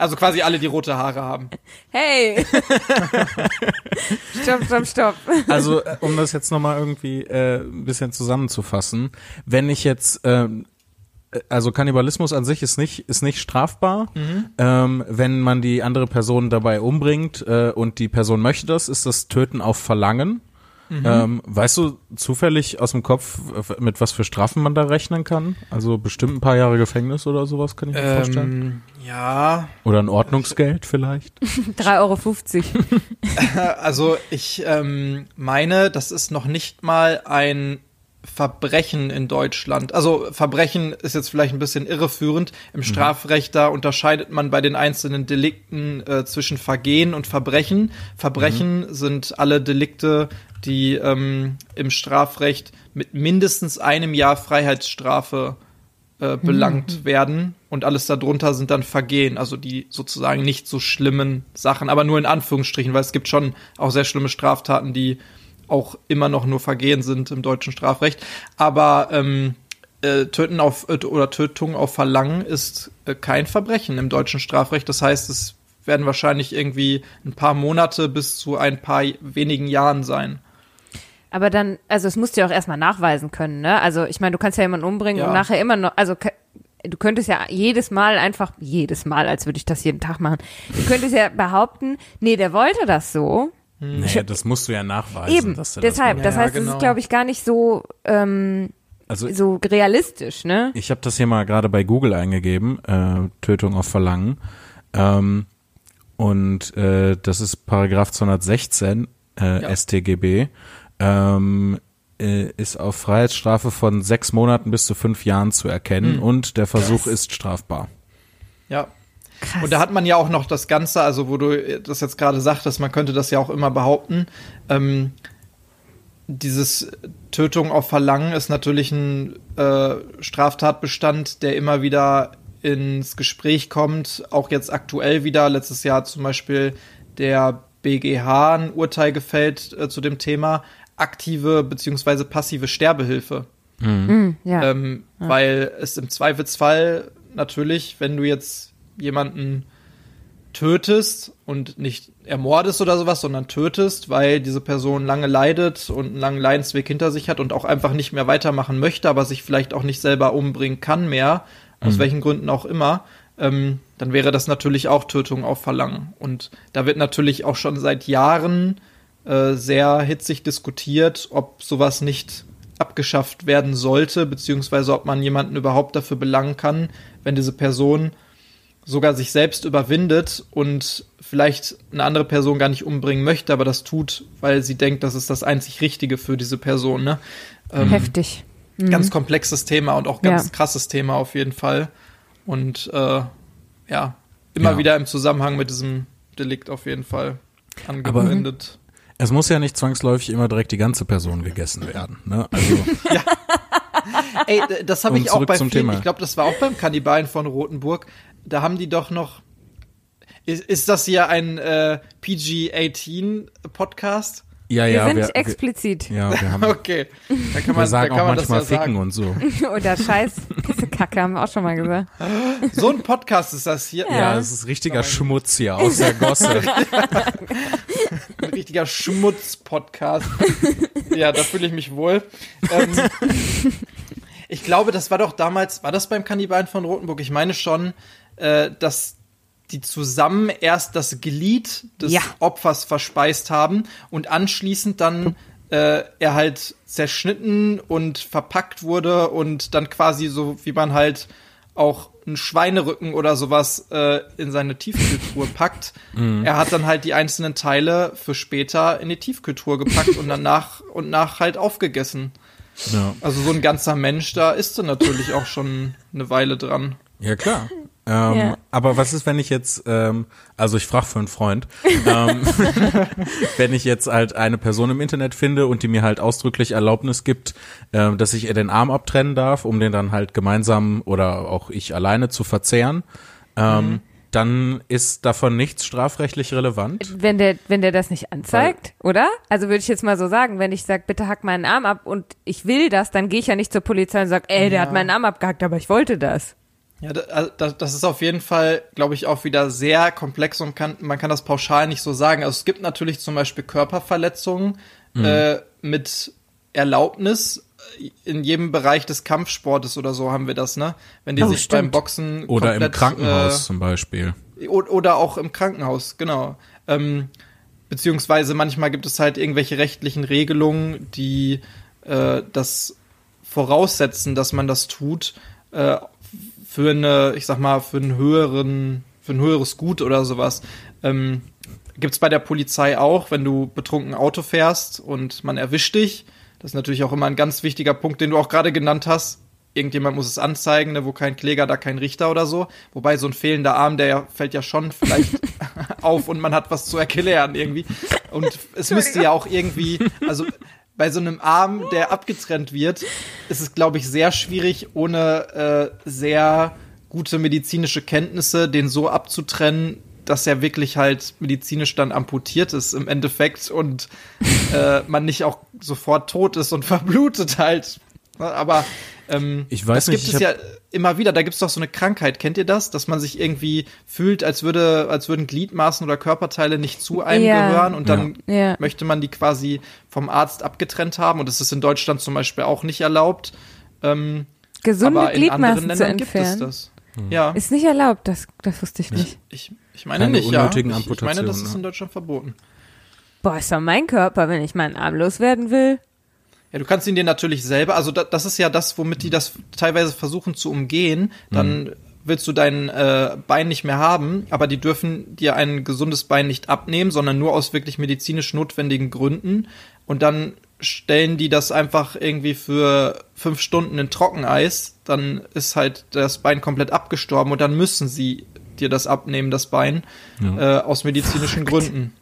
Speaker 3: Also quasi alle, die rote Haare haben.
Speaker 2: Hey! stopp, stopp, stopp.
Speaker 1: Also, äh, um das jetzt nochmal irgendwie äh, ein bisschen zusammenzufassen, wenn ich jetzt, ähm, äh, also Kannibalismus an sich ist nicht, ist nicht strafbar. Ähm, wenn man die andere Person dabei umbringt äh, und die Person möchte das, ist das Töten auf Verlangen. Ähm, weißt du zufällig aus dem Kopf, mit was für Strafen man da rechnen kann? Also bestimmt ein paar Jahre Gefängnis oder sowas, kann ich mir vorstellen.
Speaker 3: Ähm, ja,
Speaker 1: Oder ein Ordnungsgeld vielleicht?
Speaker 2: 3,50 Euro.
Speaker 3: also ich ähm, meine, das ist noch nicht mal ein Verbrechen in Deutschland. Also Verbrechen ist jetzt vielleicht ein bisschen irreführend. Im Strafrecht da unterscheidet man bei den einzelnen Delikten äh, zwischen Vergehen und Verbrechen. Verbrechen sind alle Delikte, die ähm, im Strafrecht mit mindestens einem Jahr Freiheitsstrafe äh, belangt werden und alles darunter sind dann Vergehen, also die sozusagen nicht so schlimmen Sachen, aber nur in Anführungsstrichen, weil es gibt schon auch sehr schlimme Straftaten, die auch immer noch nur Vergehen sind im deutschen Strafrecht. Aber ähm, äh, Töten auf äh, oder Tötung auf Verlangen ist äh, kein Verbrechen im deutschen Strafrecht. Das heißt, es werden wahrscheinlich irgendwie ein paar Monate bis zu ein paar wenigen Jahren sein.
Speaker 2: Aber dann, also es musst du ja auch erstmal nachweisen können, ne? Also ich meine, du kannst ja jemanden umbringen
Speaker 3: Ja.
Speaker 2: und nachher immer noch, also du könntest ja jedes Mal einfach, jedes Mal, als würde ich das jeden Tag machen, du könntest ja behaupten, nee, der wollte das so.
Speaker 1: Nee, das musst du ja nachweisen.
Speaker 2: Eben,
Speaker 1: dass
Speaker 2: deshalb.
Speaker 1: Das
Speaker 2: Das
Speaker 3: Ja,
Speaker 2: heißt, es
Speaker 3: genau.
Speaker 2: ist, glaube ich, gar nicht so, ähm,
Speaker 1: also
Speaker 2: so realistisch, ne?
Speaker 1: ich habe das hier mal gerade bei Google eingegeben, äh, Tötung auf Verlangen. Ähm, und äh, das ist Paragraph 216 äh,
Speaker 3: Ja.
Speaker 1: StGB. Ähm, äh, ist auf Freiheitsstrafe von sechs Monaten bis zu fünf Jahren zu erkennen
Speaker 3: Hm.
Speaker 1: und der Versuch ist strafbar.
Speaker 3: Ja.
Speaker 2: Krass.
Speaker 3: Und da hat man ja auch noch das Ganze, also wo du das jetzt gerade sagtest, man könnte das ja auch immer behaupten. Ähm, dieses Tötung auf Verlangen ist natürlich ein äh, Straftatbestand, der immer wieder ins Gespräch kommt, auch jetzt aktuell wieder. Letztes Jahr zum Beispiel der BGH ein Urteil gefällt äh, zu dem Thema aktive beziehungsweise passive Sterbehilfe.
Speaker 2: Mm, ja.
Speaker 3: Ähm, Weil es im Zweifelsfall natürlich, wenn du jetzt jemanden tötest und nicht ermordest oder sowas, sondern tötest, weil diese Person lange leidet und einen langen Leidensweg hinter sich hat und auch einfach nicht mehr weitermachen möchte, aber sich vielleicht auch nicht selber umbringen kann mehr, aus welchen Gründen auch immer, ähm, dann wäre das natürlich auch Tötung auf Verlangen. Und da wird natürlich auch schon seit Jahren äh, sehr hitzig diskutiert, ob sowas nicht abgeschafft werden sollte, beziehungsweise ob man jemanden überhaupt dafür belangen kann, wenn diese Person sogar sich selbst überwindet und vielleicht eine andere Person gar nicht umbringen möchte, aber das tut, weil sie denkt, das ist das einzig Richtige für diese Person. Ne? Ähm,
Speaker 2: Heftig. Mhm.
Speaker 3: Ganz komplexes Thema und auch ganz
Speaker 2: Ja.
Speaker 3: krasses Thema auf jeden Fall. Und äh, ja, immer
Speaker 1: Ja.
Speaker 3: wieder im Zusammenhang mit diesem Delikt auf jeden Fall angewendet.
Speaker 1: Es muss ja nicht zwangsläufig immer direkt die ganze Person gegessen werden. Ne? Also
Speaker 3: Ey, d- das habe ich auch bei
Speaker 1: zum
Speaker 3: vielen,
Speaker 1: Thema.
Speaker 3: ich glaube, das war auch beim Kannibalen von Rothenburg. Da haben die doch noch. Ist, ist das hier ein äh, PG-18-Podcast?
Speaker 1: ja,
Speaker 2: Wir
Speaker 1: ja,
Speaker 2: sind
Speaker 1: wir,
Speaker 2: explizit.
Speaker 1: wir, ja, wir haben
Speaker 3: Okay. Da kann
Speaker 1: wir
Speaker 3: man, da
Speaker 1: sagen
Speaker 3: kann
Speaker 1: auch
Speaker 3: man das
Speaker 1: manchmal
Speaker 3: ja
Speaker 1: ficken
Speaker 3: sagen.
Speaker 1: und so.
Speaker 2: Oder Scheiß, Kacke haben wir auch schon mal gesagt.
Speaker 3: So ein Podcast ist das hier.
Speaker 1: Ja, das ist richtiger Schmutz hier aus der Gosse.
Speaker 3: Ein richtiger Schmutz-Podcast. ja, da fühle ich mich wohl. Ähm, ich glaube, das war doch damals, war das beim Kannibalen von Rothenburg? Ich meine schon, äh, dass die zusammen erst das Glied des
Speaker 2: Ja.
Speaker 3: Opfers verspeist haben und anschließend dann äh, er halt zerschnitten und verpackt wurde und dann quasi so, wie man halt auch einen Schweinerücken oder sowas äh, in seine Tiefkühltruhe packt. Er hat dann halt die einzelnen Teile für später in die Tiefkühltruhe gepackt und dann nach und nach halt aufgegessen.
Speaker 1: Ja,
Speaker 3: Also so ein ganzer Mensch, da ist du natürlich auch schon eine Weile dran.
Speaker 1: ja klar. Ähm,
Speaker 2: Ja.
Speaker 1: Aber was ist, wenn ich jetzt, ähm, also ich frage für einen Freund, ähm, wenn ich jetzt halt eine Person im Internet finde und die mir halt ausdrücklich Erlaubnis gibt, ähm, dass ich ihr den Arm abtrennen darf, um den dann halt gemeinsam oder auch ich alleine zu verzehren, ähm, dann ist davon nichts strafrechtlich relevant.
Speaker 2: Wenn der, wenn der das nicht anzeigt, oder? Also würde ich jetzt mal so sagen, wenn ich sage, bitte hack meinen Arm ab und ich will das, dann gehe ich ja nicht zur Polizei und sage, ey, der
Speaker 3: Ja.
Speaker 2: hat meinen Arm abgehackt, aber ich wollte das.
Speaker 3: Ja, also das, ist auf jeden Fall, glaube ich, auch wieder sehr komplex und kann, man kann das pauschal nicht so sagen. Also es gibt natürlich zum Beispiel Körperverletzungen äh, mit Erlaubnis. In jedem Bereich des Kampfsportes oder so haben wir das, ne? Wenn die
Speaker 2: Oh,
Speaker 3: sich
Speaker 2: stimmt.
Speaker 3: beim Boxen
Speaker 1: Oder im
Speaker 3: komplett,
Speaker 1: Krankenhaus
Speaker 3: äh,
Speaker 1: zum Beispiel.
Speaker 3: Oder auch im Krankenhaus, genau. Ähm, beziehungsweise manchmal gibt es halt irgendwelche rechtlichen Regelungen, die äh, das voraussetzen, dass man das tut, äh, für eine, ich sag mal, für einen höheren, für ein höheres Gut oder sowas. Ähm, Gibt es bei der Polizei auch, wenn du betrunken Auto fährst und man erwischt dich. Das ist natürlich auch immer ein ganz wichtiger Punkt, den du auch gerade genannt hast. Irgendjemand muss es anzeigen, ne, wo kein Kläger, da kein Richter oder so. Wobei so ein fehlender Arm, der fällt ja schon vielleicht auf und man hat was zu erklären irgendwie. Und es müsste ja auch irgendwie, also bei so einem Arm, der abgetrennt wird, ist es, glaube ich, sehr schwierig, ohne äh, sehr gute medizinische Kenntnisse, den so abzutrennen, dass er wirklich halt medizinisch dann amputiert ist im Endeffekt und äh, man nicht auch sofort tot ist und verblutet halt. Aber ähm,
Speaker 1: Ich weiß
Speaker 3: das
Speaker 1: nicht,
Speaker 3: gibt
Speaker 1: ich
Speaker 3: es ja immer wieder. Da gibt es doch so eine Krankheit. Kennt ihr das? Dass man sich irgendwie fühlt, als würde, als würden Gliedmaßen oder Körperteile nicht zu einem
Speaker 2: Ja.
Speaker 3: gehören und dann
Speaker 2: Ja. Ja.
Speaker 3: möchte man die quasi vom Arzt abgetrennt haben. Und das ist in Deutschland zum Beispiel auch nicht erlaubt. Ähm,
Speaker 2: Gesunde
Speaker 3: aber in anderen
Speaker 2: Gliedmaßen zu
Speaker 3: Ländern gibt es
Speaker 2: entfernen.
Speaker 3: das. Ja.
Speaker 2: Ist nicht erlaubt, das, das wusste ich nicht.
Speaker 3: Ich, ich meine
Speaker 1: Keine
Speaker 3: nicht, ja. Ich, ich meine, das ist
Speaker 1: ne?
Speaker 3: in Deutschland verboten.
Speaker 2: Boah, ist doch mein Körper, wenn ich meinen Arm loswerden will.
Speaker 3: Ja, du kannst ihn dir natürlich selber, also da, das ist ja das, womit die das teilweise versuchen zu umgehen. Dann willst du dein äh, Bein nicht mehr haben, aber die dürfen dir ein gesundes Bein nicht abnehmen, sondern nur aus wirklich medizinisch notwendigen Gründen. Und dann stellen die das einfach irgendwie für fünf Stunden in Trockeneis, dann ist halt das Bein komplett abgestorben und dann müssen sie dir das abnehmen, das Bein, äh, aus medizinischen Gründen.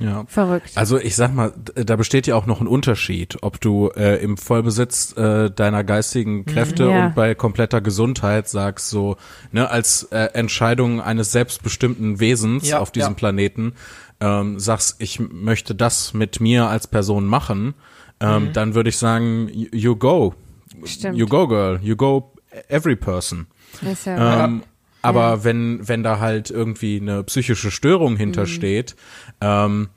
Speaker 1: Ja.
Speaker 2: Verrückt.
Speaker 1: Also ich sag mal, da besteht ja auch noch ein Unterschied, ob du äh, im Vollbesitz äh, deiner geistigen Kräfte
Speaker 2: Ja.
Speaker 1: und bei kompletter Gesundheit sagst so, ne, als äh, Entscheidung eines selbstbestimmten Wesens
Speaker 3: Ja,
Speaker 1: auf diesem
Speaker 3: ja.
Speaker 1: Planeten ähm, sagst, ich möchte das mit mir als Person machen, ähm, dann würde ich sagen, you go,
Speaker 2: Stimmt.
Speaker 1: you go girl, you go every person.
Speaker 2: ist ja
Speaker 1: Ähm, aber wenn, wenn da halt irgendwie eine psychische Störung hintersteht, ähm,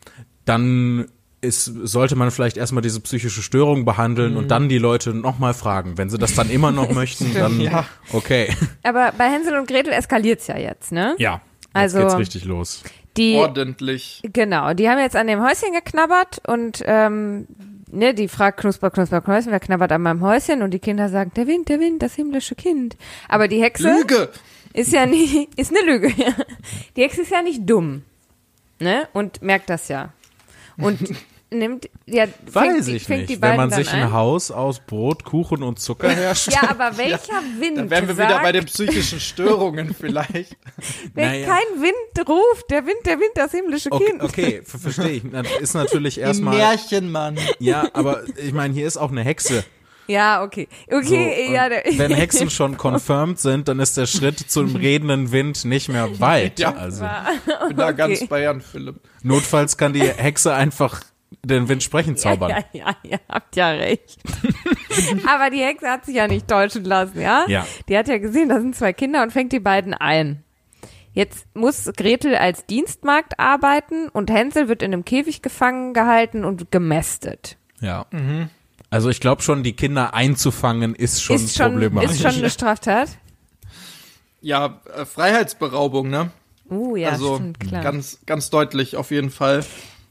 Speaker 1: dann ist, sollte man vielleicht erstmal diese psychische Störung behandeln und dann die Leute nochmal fragen. Wenn sie das dann immer noch möchten, dann
Speaker 3: Ja.
Speaker 1: okay.
Speaker 2: Aber bei Hänsel und Gretel eskaliert's ja jetzt, ne?
Speaker 1: Ja.
Speaker 2: Also-
Speaker 1: Jetzt geht's richtig los.
Speaker 2: Die,
Speaker 3: Ordentlich.
Speaker 2: genau, die haben jetzt an dem Häuschen geknabbert und ähm, ne, die fragt Knusper, Knusper, Knusper, wer knabbert an meinem Häuschen? Und die Kinder sagen, der Wind, der Wind, das himmlische Kind. Aber die Hexe
Speaker 3: Lüge!
Speaker 2: ist ja nicht, ist eine Lüge. ja. Die Hexe ist ja nicht dumm, ne? Und merkt das ja. Und nimmt, ja, fängt,
Speaker 1: Weiß
Speaker 2: die-
Speaker 1: ich
Speaker 2: fängt
Speaker 1: nicht.
Speaker 2: die
Speaker 1: Wenn
Speaker 2: beiden
Speaker 1: man
Speaker 2: dann
Speaker 1: sich ein
Speaker 2: ein.
Speaker 1: Haus aus Brot, Kuchen und Zucker herstellt.
Speaker 2: Ja, aber welcher Wind
Speaker 3: Dann wären wir
Speaker 2: sagt,
Speaker 3: wieder bei den psychischen Störungen vielleicht.
Speaker 2: wenn
Speaker 1: Naja.
Speaker 2: kein Wind ruft, der Wind, der Wind, das himmlische
Speaker 1: Okay,
Speaker 2: Kind.
Speaker 1: okay ver- verstehe ich. Das ist natürlich erstmal.
Speaker 3: Märchenmann.
Speaker 1: Ja, aber ich meine, hier ist auch eine Hexe.
Speaker 2: Ja, okay. Okay,
Speaker 1: So,
Speaker 2: ja.
Speaker 1: wenn Hexen schon confirmed sind, dann ist der Schritt zum redenden Wind nicht mehr weit.
Speaker 3: Ja.
Speaker 1: Also
Speaker 3: Ich bin da ganz bei Jan Philipp.
Speaker 1: notfalls kann die Hexe einfach den Wind sprechen zaubern.
Speaker 2: Ja, ja, ja, ihr habt ja recht. Aber die Hexe hat sich ja nicht täuschen lassen, ja?
Speaker 1: Ja.
Speaker 2: Die hat ja gesehen, da sind zwei Kinder und fängt die beiden ein. Jetzt muss Gretel als Dienstmagd arbeiten und Hänsel wird in einem Käfig gefangen gehalten und gemästet.
Speaker 1: Ja. Also ich glaube schon, die Kinder einzufangen ist schon
Speaker 2: ist schon,
Speaker 1: problematisch.
Speaker 2: ist schon eine Straftat?
Speaker 3: Ja, äh, Freiheitsberaubung, ne?
Speaker 2: Uh, ja,
Speaker 3: also
Speaker 2: stimmt, klar.
Speaker 3: ganz, ganz deutlich auf jeden Fall.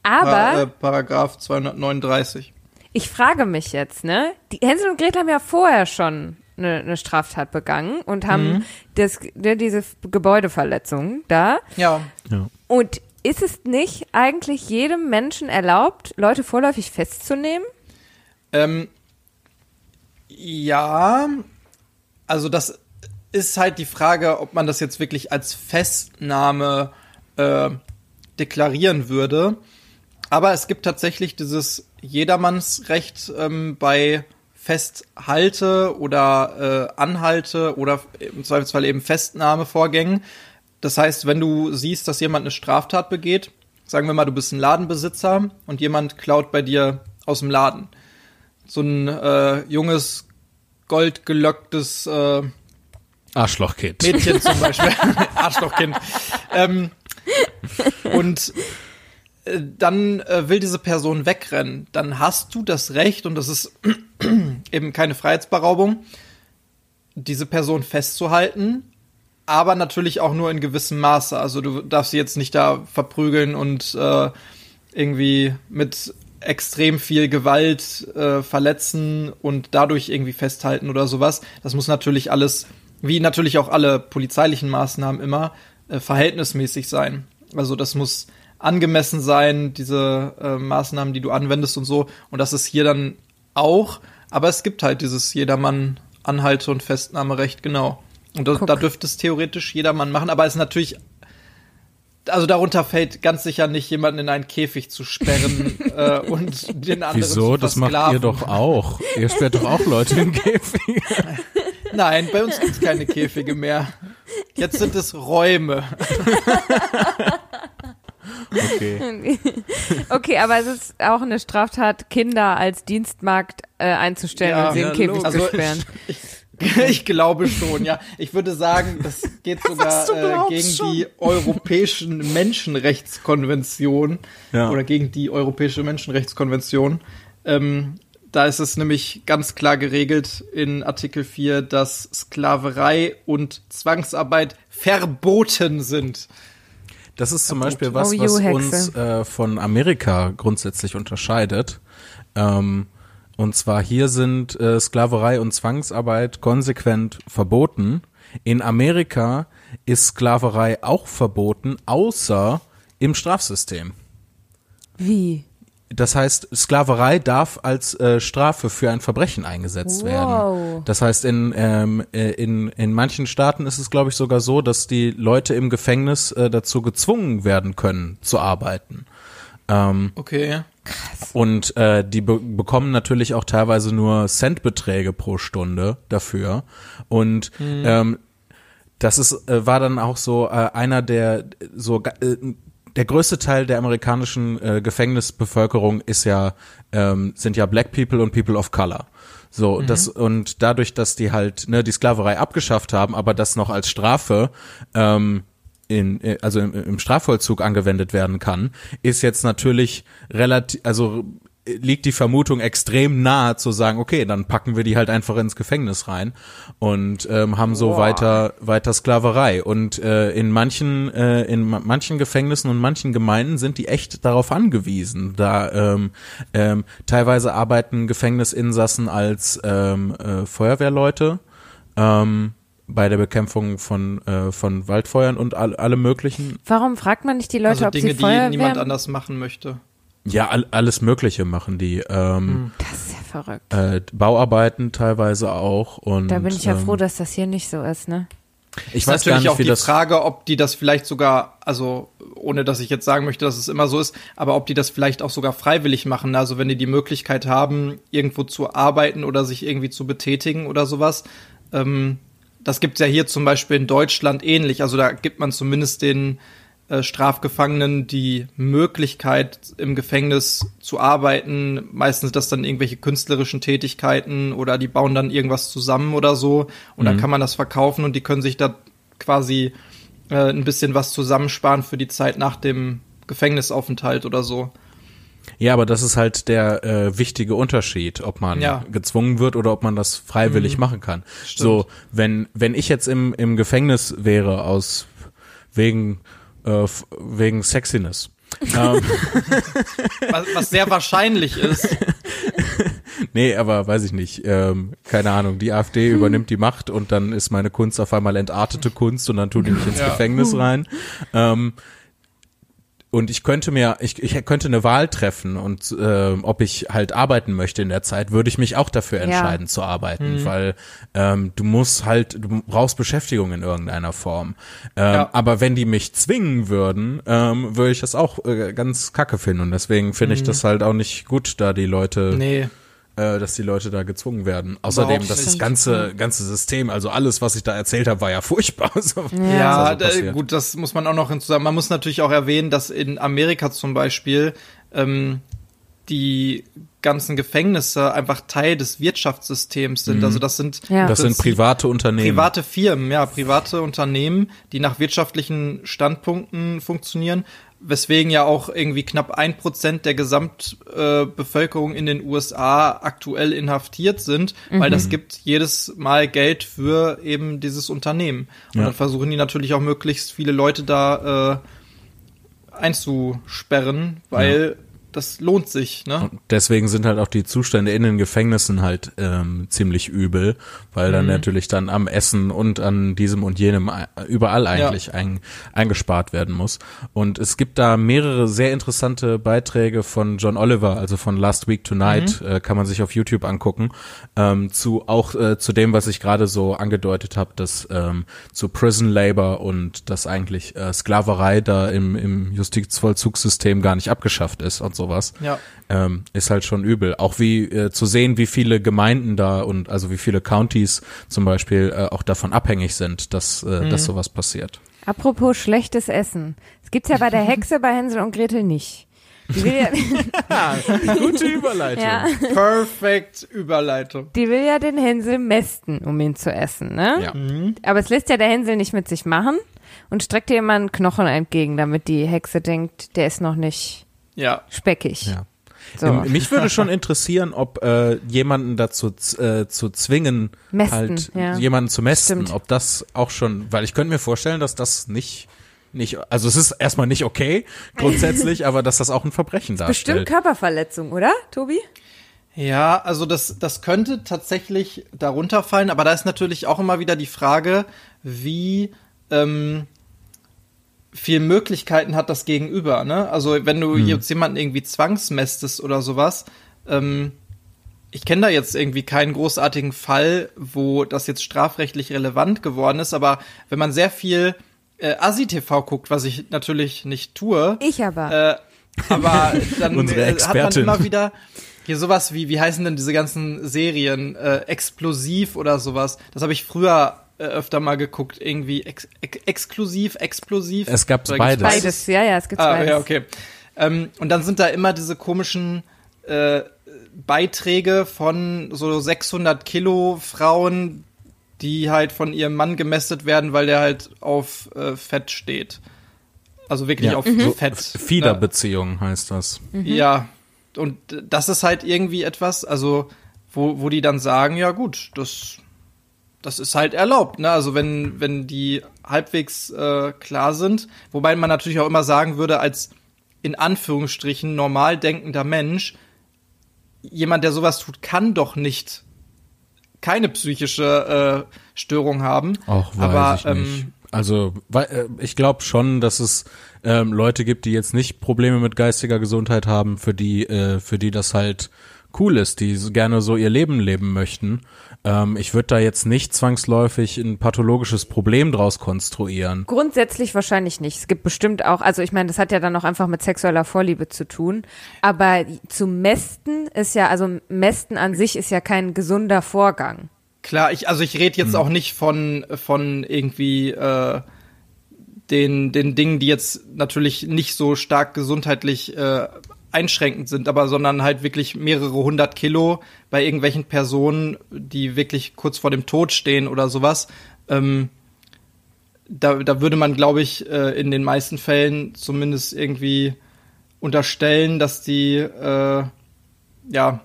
Speaker 2: Aber
Speaker 3: Pa- äh, Paragraph 239.
Speaker 2: ich frage mich jetzt, ne? Die Hänsel und Gretel haben ja vorher schon eine, eine Straftat begangen und haben das, ne, diese Gebäudeverletzung da.
Speaker 3: Ja.
Speaker 1: ja.
Speaker 2: Und ist es nicht eigentlich jedem Menschen erlaubt, Leute vorläufig festzunehmen?
Speaker 3: Ähm, ja, also das ist halt die Frage, ob man das jetzt wirklich als Festnahme äh, deklarieren würde. Aber es gibt tatsächlich dieses Jedermannsrecht ähm, bei Festhalte oder äh, Anhalte oder im Zweifelsfall eben Festnahmevorgängen. Das heißt, wenn du siehst, dass jemand eine Straftat begeht, sagen wir mal, du bist ein Ladenbesitzer und jemand klaut bei dir aus dem Laden. So ein äh, junges, goldgelocktes äh,
Speaker 1: Arschlochkind.
Speaker 3: Mädchen zum Beispiel. Arschlochkind. Ähm, und äh, dann äh, will diese Person wegrennen. Dann hast du das Recht, und das ist eben keine Freiheitsberaubung, diese Person festzuhalten, aber natürlich auch nur in gewissem Maße. Also du darfst sie jetzt nicht da verprügeln und äh, irgendwie mit extrem viel Gewalt äh, verletzen und dadurch irgendwie festhalten oder sowas. Das muss natürlich alles, wie natürlich auch alle polizeilichen Maßnahmen immer, äh, verhältnismäßig sein. Also das muss angemessen sein, diese äh, Maßnahmen, die du anwendest und so. Und das ist hier dann auch. Aber es gibt halt dieses jedermann Anhalte- und Festnahmerecht, genau. Und da, da dürfte es theoretisch jedermann machen, aber es ist natürlich also darunter fällt ganz sicher nicht, jemanden in einen Käfig zu sperren äh, und den anderen
Speaker 1: Wieso?
Speaker 3: zu
Speaker 1: Das macht ihr doch auch. Ihr sperrt doch auch Leute in Käfige.
Speaker 3: Nein, bei uns gibt's keine Käfige mehr. Jetzt sind es Räume.
Speaker 1: Okay.
Speaker 2: Okay, aber es ist auch eine Straftat, Kinder als Dienstmarkt äh, einzustellen
Speaker 3: Ja.
Speaker 2: und sie
Speaker 1: Ja,
Speaker 2: im Käfig
Speaker 1: logisch.
Speaker 2: zu
Speaker 3: Also
Speaker 2: sperren.
Speaker 3: ich, ich glaube schon, ja. Ich würde sagen, das geht sogar äh, gegen
Speaker 1: schon.
Speaker 3: die Europäischen Menschenrechtskonvention
Speaker 1: Ja.
Speaker 3: oder gegen die Europäische Menschenrechtskonvention. Ähm, da ist es nämlich ganz klar geregelt in Artikel 4, dass Sklaverei und Zwangsarbeit verboten sind.
Speaker 1: Das ist zum Beispiel was,
Speaker 2: Oh,
Speaker 1: was uns äh, von Amerika grundsätzlich unterscheidet. Ähm, und zwar hier sind äh, Sklaverei und Zwangsarbeit konsequent verboten. In Amerika ist Sklaverei auch verboten, außer im Strafsystem.
Speaker 2: Wie?
Speaker 1: Das heißt, Sklaverei darf als äh, Strafe für ein Verbrechen eingesetzt
Speaker 2: Wow.
Speaker 1: werden. Das heißt, in, ähm, äh, in, in manchen Staaten ist es, glaube ich, sogar so, dass die Leute im Gefängnis äh, dazu gezwungen werden können, zu arbeiten. Ähm,
Speaker 3: Okay.
Speaker 1: und äh, die be bekommen natürlich auch teilweise nur Centbeträge pro Stunde dafür. Und ähm, das ist äh, war dann auch so äh, einer der so äh, der größte Teil der amerikanischen äh, Gefängnisbevölkerung ist ja ähm, sind ja Black People und People of Color. So, das und dadurch, dass die halt ne, die Sklaverei abgeschafft haben, aber das noch als Strafe ähm, in, äh, also im, im Strafvollzug angewendet werden kann, ist jetzt natürlich relativ, also äh, liegt die Vermutung extrem nahe zu sagen, okay, dann packen wir die halt einfach ins Gefängnis rein und ähm, haben so
Speaker 3: Boah.
Speaker 1: weiter weiter Sklaverei und äh, in manchen äh, in ma- manchen Gefängnissen und manchen Gemeinden sind die echt darauf angewiesen, da ähm, ähm, teilweise arbeiten Gefängnisinsassen als ähm, äh, Feuerwehrleute ähm, bei der Bekämpfung von äh, von Waldfeuern und all, allem möglichen
Speaker 2: Warum fragt man nicht die Leute,
Speaker 3: Also
Speaker 2: ob
Speaker 3: Dinge,
Speaker 2: sie
Speaker 3: die
Speaker 2: Feuerwehr...
Speaker 3: niemand anders machen möchte.
Speaker 1: Ja, all, alles Mögliche machen die. Ähm,
Speaker 2: Das ist ja verrückt.
Speaker 1: äh, Bauarbeiten teilweise auch. Und,
Speaker 2: Da bin ich ja
Speaker 1: ähm,
Speaker 2: froh, dass das hier nicht so ist, ne?
Speaker 1: Ich
Speaker 3: ist
Speaker 1: weiß gar
Speaker 3: natürlich
Speaker 1: nicht,
Speaker 3: auch
Speaker 1: wie
Speaker 3: die. Frage, ob die das vielleicht sogar, also ohne dass ich jetzt sagen möchte, dass es immer so ist, aber ob die das vielleicht auch sogar freiwillig machen. Also wenn die die Möglichkeit haben, irgendwo zu arbeiten oder sich irgendwie zu betätigen oder sowas. Ähm, das gibt's ja hier zum Beispiel in Deutschland ähnlich. Also da gibt man zumindest den äh, Strafgefangenen die Möglichkeit, im Gefängnis zu arbeiten. Meistens das dann irgendwelche künstlerischen Tätigkeiten oder die bauen dann irgendwas zusammen oder so. Und dann kann man das verkaufen und die können sich da quasi äh, ein bisschen was zusammensparen für die Zeit nach dem Gefängnisaufenthalt oder so.
Speaker 1: Ja, aber das ist halt der äh, wichtige Unterschied, ob man
Speaker 3: Ja. Mhm.
Speaker 1: gezwungen wird oder ob man das freiwillig machen kann. So, wenn wenn ich jetzt im im Gefängnis wäre aus wegen äh, wegen Sexiness. ähm,
Speaker 3: Was, was sehr wahrscheinlich ist.
Speaker 1: nee, aber weiß ich nicht. Ähm, keine Ahnung. Die AfD
Speaker 3: Hm.
Speaker 1: übernimmt die Macht und dann ist meine Kunst auf einmal entartete Kunst und dann tun die mich ins
Speaker 3: Ja.
Speaker 1: Gefängnis rein. Ähm, und ich könnte mir, ich, ich könnte eine Wahl treffen und ähm, ob ich halt arbeiten möchte in der Zeit, würde ich mich auch dafür
Speaker 2: Ja.
Speaker 1: entscheiden zu arbeiten, weil ähm, du musst halt, du brauchst Beschäftigung in irgendeiner Form. Ähm,
Speaker 3: Ja.
Speaker 1: Aber wenn die mich zwingen würden, ähm, würde ich das auch äh, ganz kacke finden und deswegen finde ich das halt auch nicht gut, da die Leute
Speaker 3: Nee.
Speaker 1: Äh, dass die Leute da gezwungen werden. Außerdem,
Speaker 3: Überhaupt
Speaker 1: das
Speaker 3: nicht.
Speaker 1: ganze, ganze System, also alles, was ich da erzählt habe, war ja furchtbar. So,
Speaker 3: Ja,
Speaker 1: was da
Speaker 3: gut, das muss man auch noch hinzusagen. Man muss natürlich auch erwähnen, dass in Amerika zum Beispiel ähm, die ganzen Gefängnisse einfach Teil des Wirtschaftssystems sind. Also das sind
Speaker 2: Ja.
Speaker 1: Mhm. Das sind private Unternehmen.
Speaker 3: Private Firmen, ja, private Unternehmen, die nach wirtschaftlichen Standpunkten funktionieren, weswegen ja auch irgendwie knapp ein Prozent der Gesamtbevölkerung Bevölkerung in den USA aktuell inhaftiert sind, weil das gibt jedes Mal Geld für eben dieses Unternehmen. Und
Speaker 1: Ja.
Speaker 3: dann versuchen die natürlich auch möglichst viele Leute da äh, einzusperren, weil das lohnt sich, ne?
Speaker 1: Und deswegen sind halt auch die Zustände in den Gefängnissen halt ähm, ziemlich übel, weil dann natürlich dann am Essen und an diesem und jenem äh, überall eigentlich ein, eingespart werden muss. Und es gibt da mehrere sehr interessante Beiträge von John Oliver, also von Last Week Tonight, äh, kann man sich auf YouTube angucken, ähm, zu auch äh, zu dem, was ich gerade so angedeutet habe, dass ähm, zu Prison Labor und dass eigentlich äh, Sklaverei da im, im Justizvollzugssystem gar nicht abgeschafft ist und sowas.
Speaker 3: Ja.
Speaker 1: Ähm, ist halt schon übel. Auch wie äh, zu sehen, wie viele Gemeinden da und also wie viele Counties zum Beispiel äh, auch davon abhängig sind, dass, äh, dass sowas passiert.
Speaker 2: Apropos schlechtes Essen. Es gibt's ja bei der Hexe bei Hänsel und Gretel nicht. Die will ja,
Speaker 1: Gute Überleitung.
Speaker 2: ja,
Speaker 3: Perfekt Überleitung.
Speaker 2: die will ja den Hänsel mästen, um ihn zu essen, ne?
Speaker 1: Ja.
Speaker 2: Aber es lässt ja der Hänsel nicht mit sich machen und streckt ihr immer einen Knochen entgegen, damit die Hexe denkt, der ist noch nicht
Speaker 3: Ja.
Speaker 2: speckig.
Speaker 1: Ja.
Speaker 2: So.
Speaker 1: Mich würde schon interessieren, ob äh, jemanden dazu äh, zu zwingen,
Speaker 2: Mästen,
Speaker 1: halt
Speaker 2: ja.
Speaker 1: jemanden zu mästen,
Speaker 2: Stimmt.
Speaker 1: ob das auch schon, weil ich könnte mir vorstellen, dass das nicht nicht, also es ist erstmal nicht okay grundsätzlich, aber dass das auch ein Verbrechen
Speaker 2: Bestimmt
Speaker 1: darstellt.
Speaker 2: Körperverletzung, oder, Tobi?
Speaker 3: Ja, also das, das könnte tatsächlich darunter fallen, aber da ist natürlich auch immer wieder die Frage, wie ähm, viel Möglichkeiten hat das Gegenüber, ne? Also wenn du jetzt jemanden irgendwie zwangsmästest oder sowas, ähm, ich kenne da jetzt irgendwie keinen großartigen Fall, wo das jetzt strafrechtlich relevant geworden ist, aber wenn man sehr viel äh, Asi-TV guckt, was ich natürlich nicht tue,
Speaker 2: Ich aber.
Speaker 3: äh, aber dann äh, hat man immer wieder hier sowas wie, wie heißen denn diese ganzen Serien? Äh, Explosiv oder sowas. Das habe ich früher äh, öfter mal geguckt. Irgendwie ex ex exklusiv, explosiv.
Speaker 1: Es gab beides.
Speaker 2: beides, ja, ja, es gibt
Speaker 3: Ah,
Speaker 2: beides.
Speaker 3: ja, okay. Ähm, und dann sind da immer diese komischen äh, Beiträge von so 600 Kilo Frauen, die halt von ihrem Mann gemästet werden, weil der halt auf äh, Fett steht. Also wirklich
Speaker 1: Ja,
Speaker 3: auf
Speaker 1: so
Speaker 3: Fett.
Speaker 1: Fiederbeziehung heißt das.
Speaker 3: Ja, und das ist halt irgendwie etwas, also wo, wo die dann sagen, ja gut, das, das ist halt erlaubt, ne? Also wenn, wenn die halbwegs äh, klar sind, wobei man natürlich auch immer sagen würde, als in Anführungsstrichen normal denkender Mensch, jemand, der sowas tut, kann doch nicht keine psychische äh, Störung haben.
Speaker 1: Auch weiß
Speaker 3: Aber
Speaker 1: ich nicht.
Speaker 3: ähm,
Speaker 1: also weil, äh, ich glaube schon, dass es ähm, Leute gibt, die jetzt nicht Probleme mit geistiger Gesundheit haben, für die äh, für die das halt cool ist, die so gerne so ihr Leben leben möchten. Ähm, ich würde da jetzt nicht zwangsläufig ein pathologisches Problem draus konstruieren.
Speaker 2: Grundsätzlich wahrscheinlich nicht. Es gibt bestimmt auch, also ich meine, das hat ja dann auch einfach mit sexueller Vorliebe zu tun. Aber zu mästen ist ja, also mästen an sich ist ja kein gesunder Vorgang.
Speaker 3: Klar, ich, also ich rede jetzt auch nicht von, von irgendwie äh, den, den Dingen, die jetzt natürlich nicht so stark gesundheitlich äh, einschränkend sind, aber sondern halt wirklich mehrere hundert Kilo bei irgendwelchen Personen, die wirklich kurz vor dem Tod stehen oder sowas. Ähm, da, da würde man, glaube ich, äh, in den meisten Fällen zumindest irgendwie unterstellen, dass die äh, ja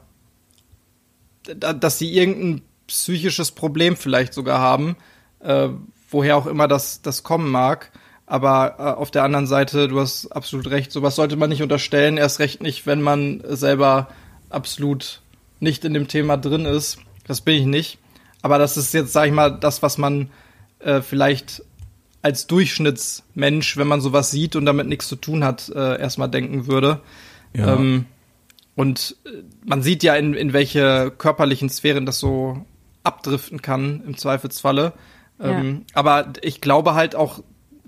Speaker 3: da, dass sie irgendein psychisches Problem vielleicht sogar haben, äh, woher auch immer das, das kommen mag. Aber äh, auf der anderen Seite, du hast absolut recht, sowas sollte man nicht unterstellen, erst recht nicht, wenn man selber absolut nicht in dem Thema drin ist. Das bin ich nicht. Aber das ist jetzt, sag ich mal, das, was man äh, vielleicht als Durchschnittsmensch, wenn man sowas sieht und damit nichts zu tun hat, äh, erstmal denken würde.
Speaker 1: Ja.
Speaker 3: Ähm, und äh, man sieht ja, in, in welche körperlichen Sphären das so abdriften kann, im Zweifelsfalle. Ähm, aber ich glaube halt auch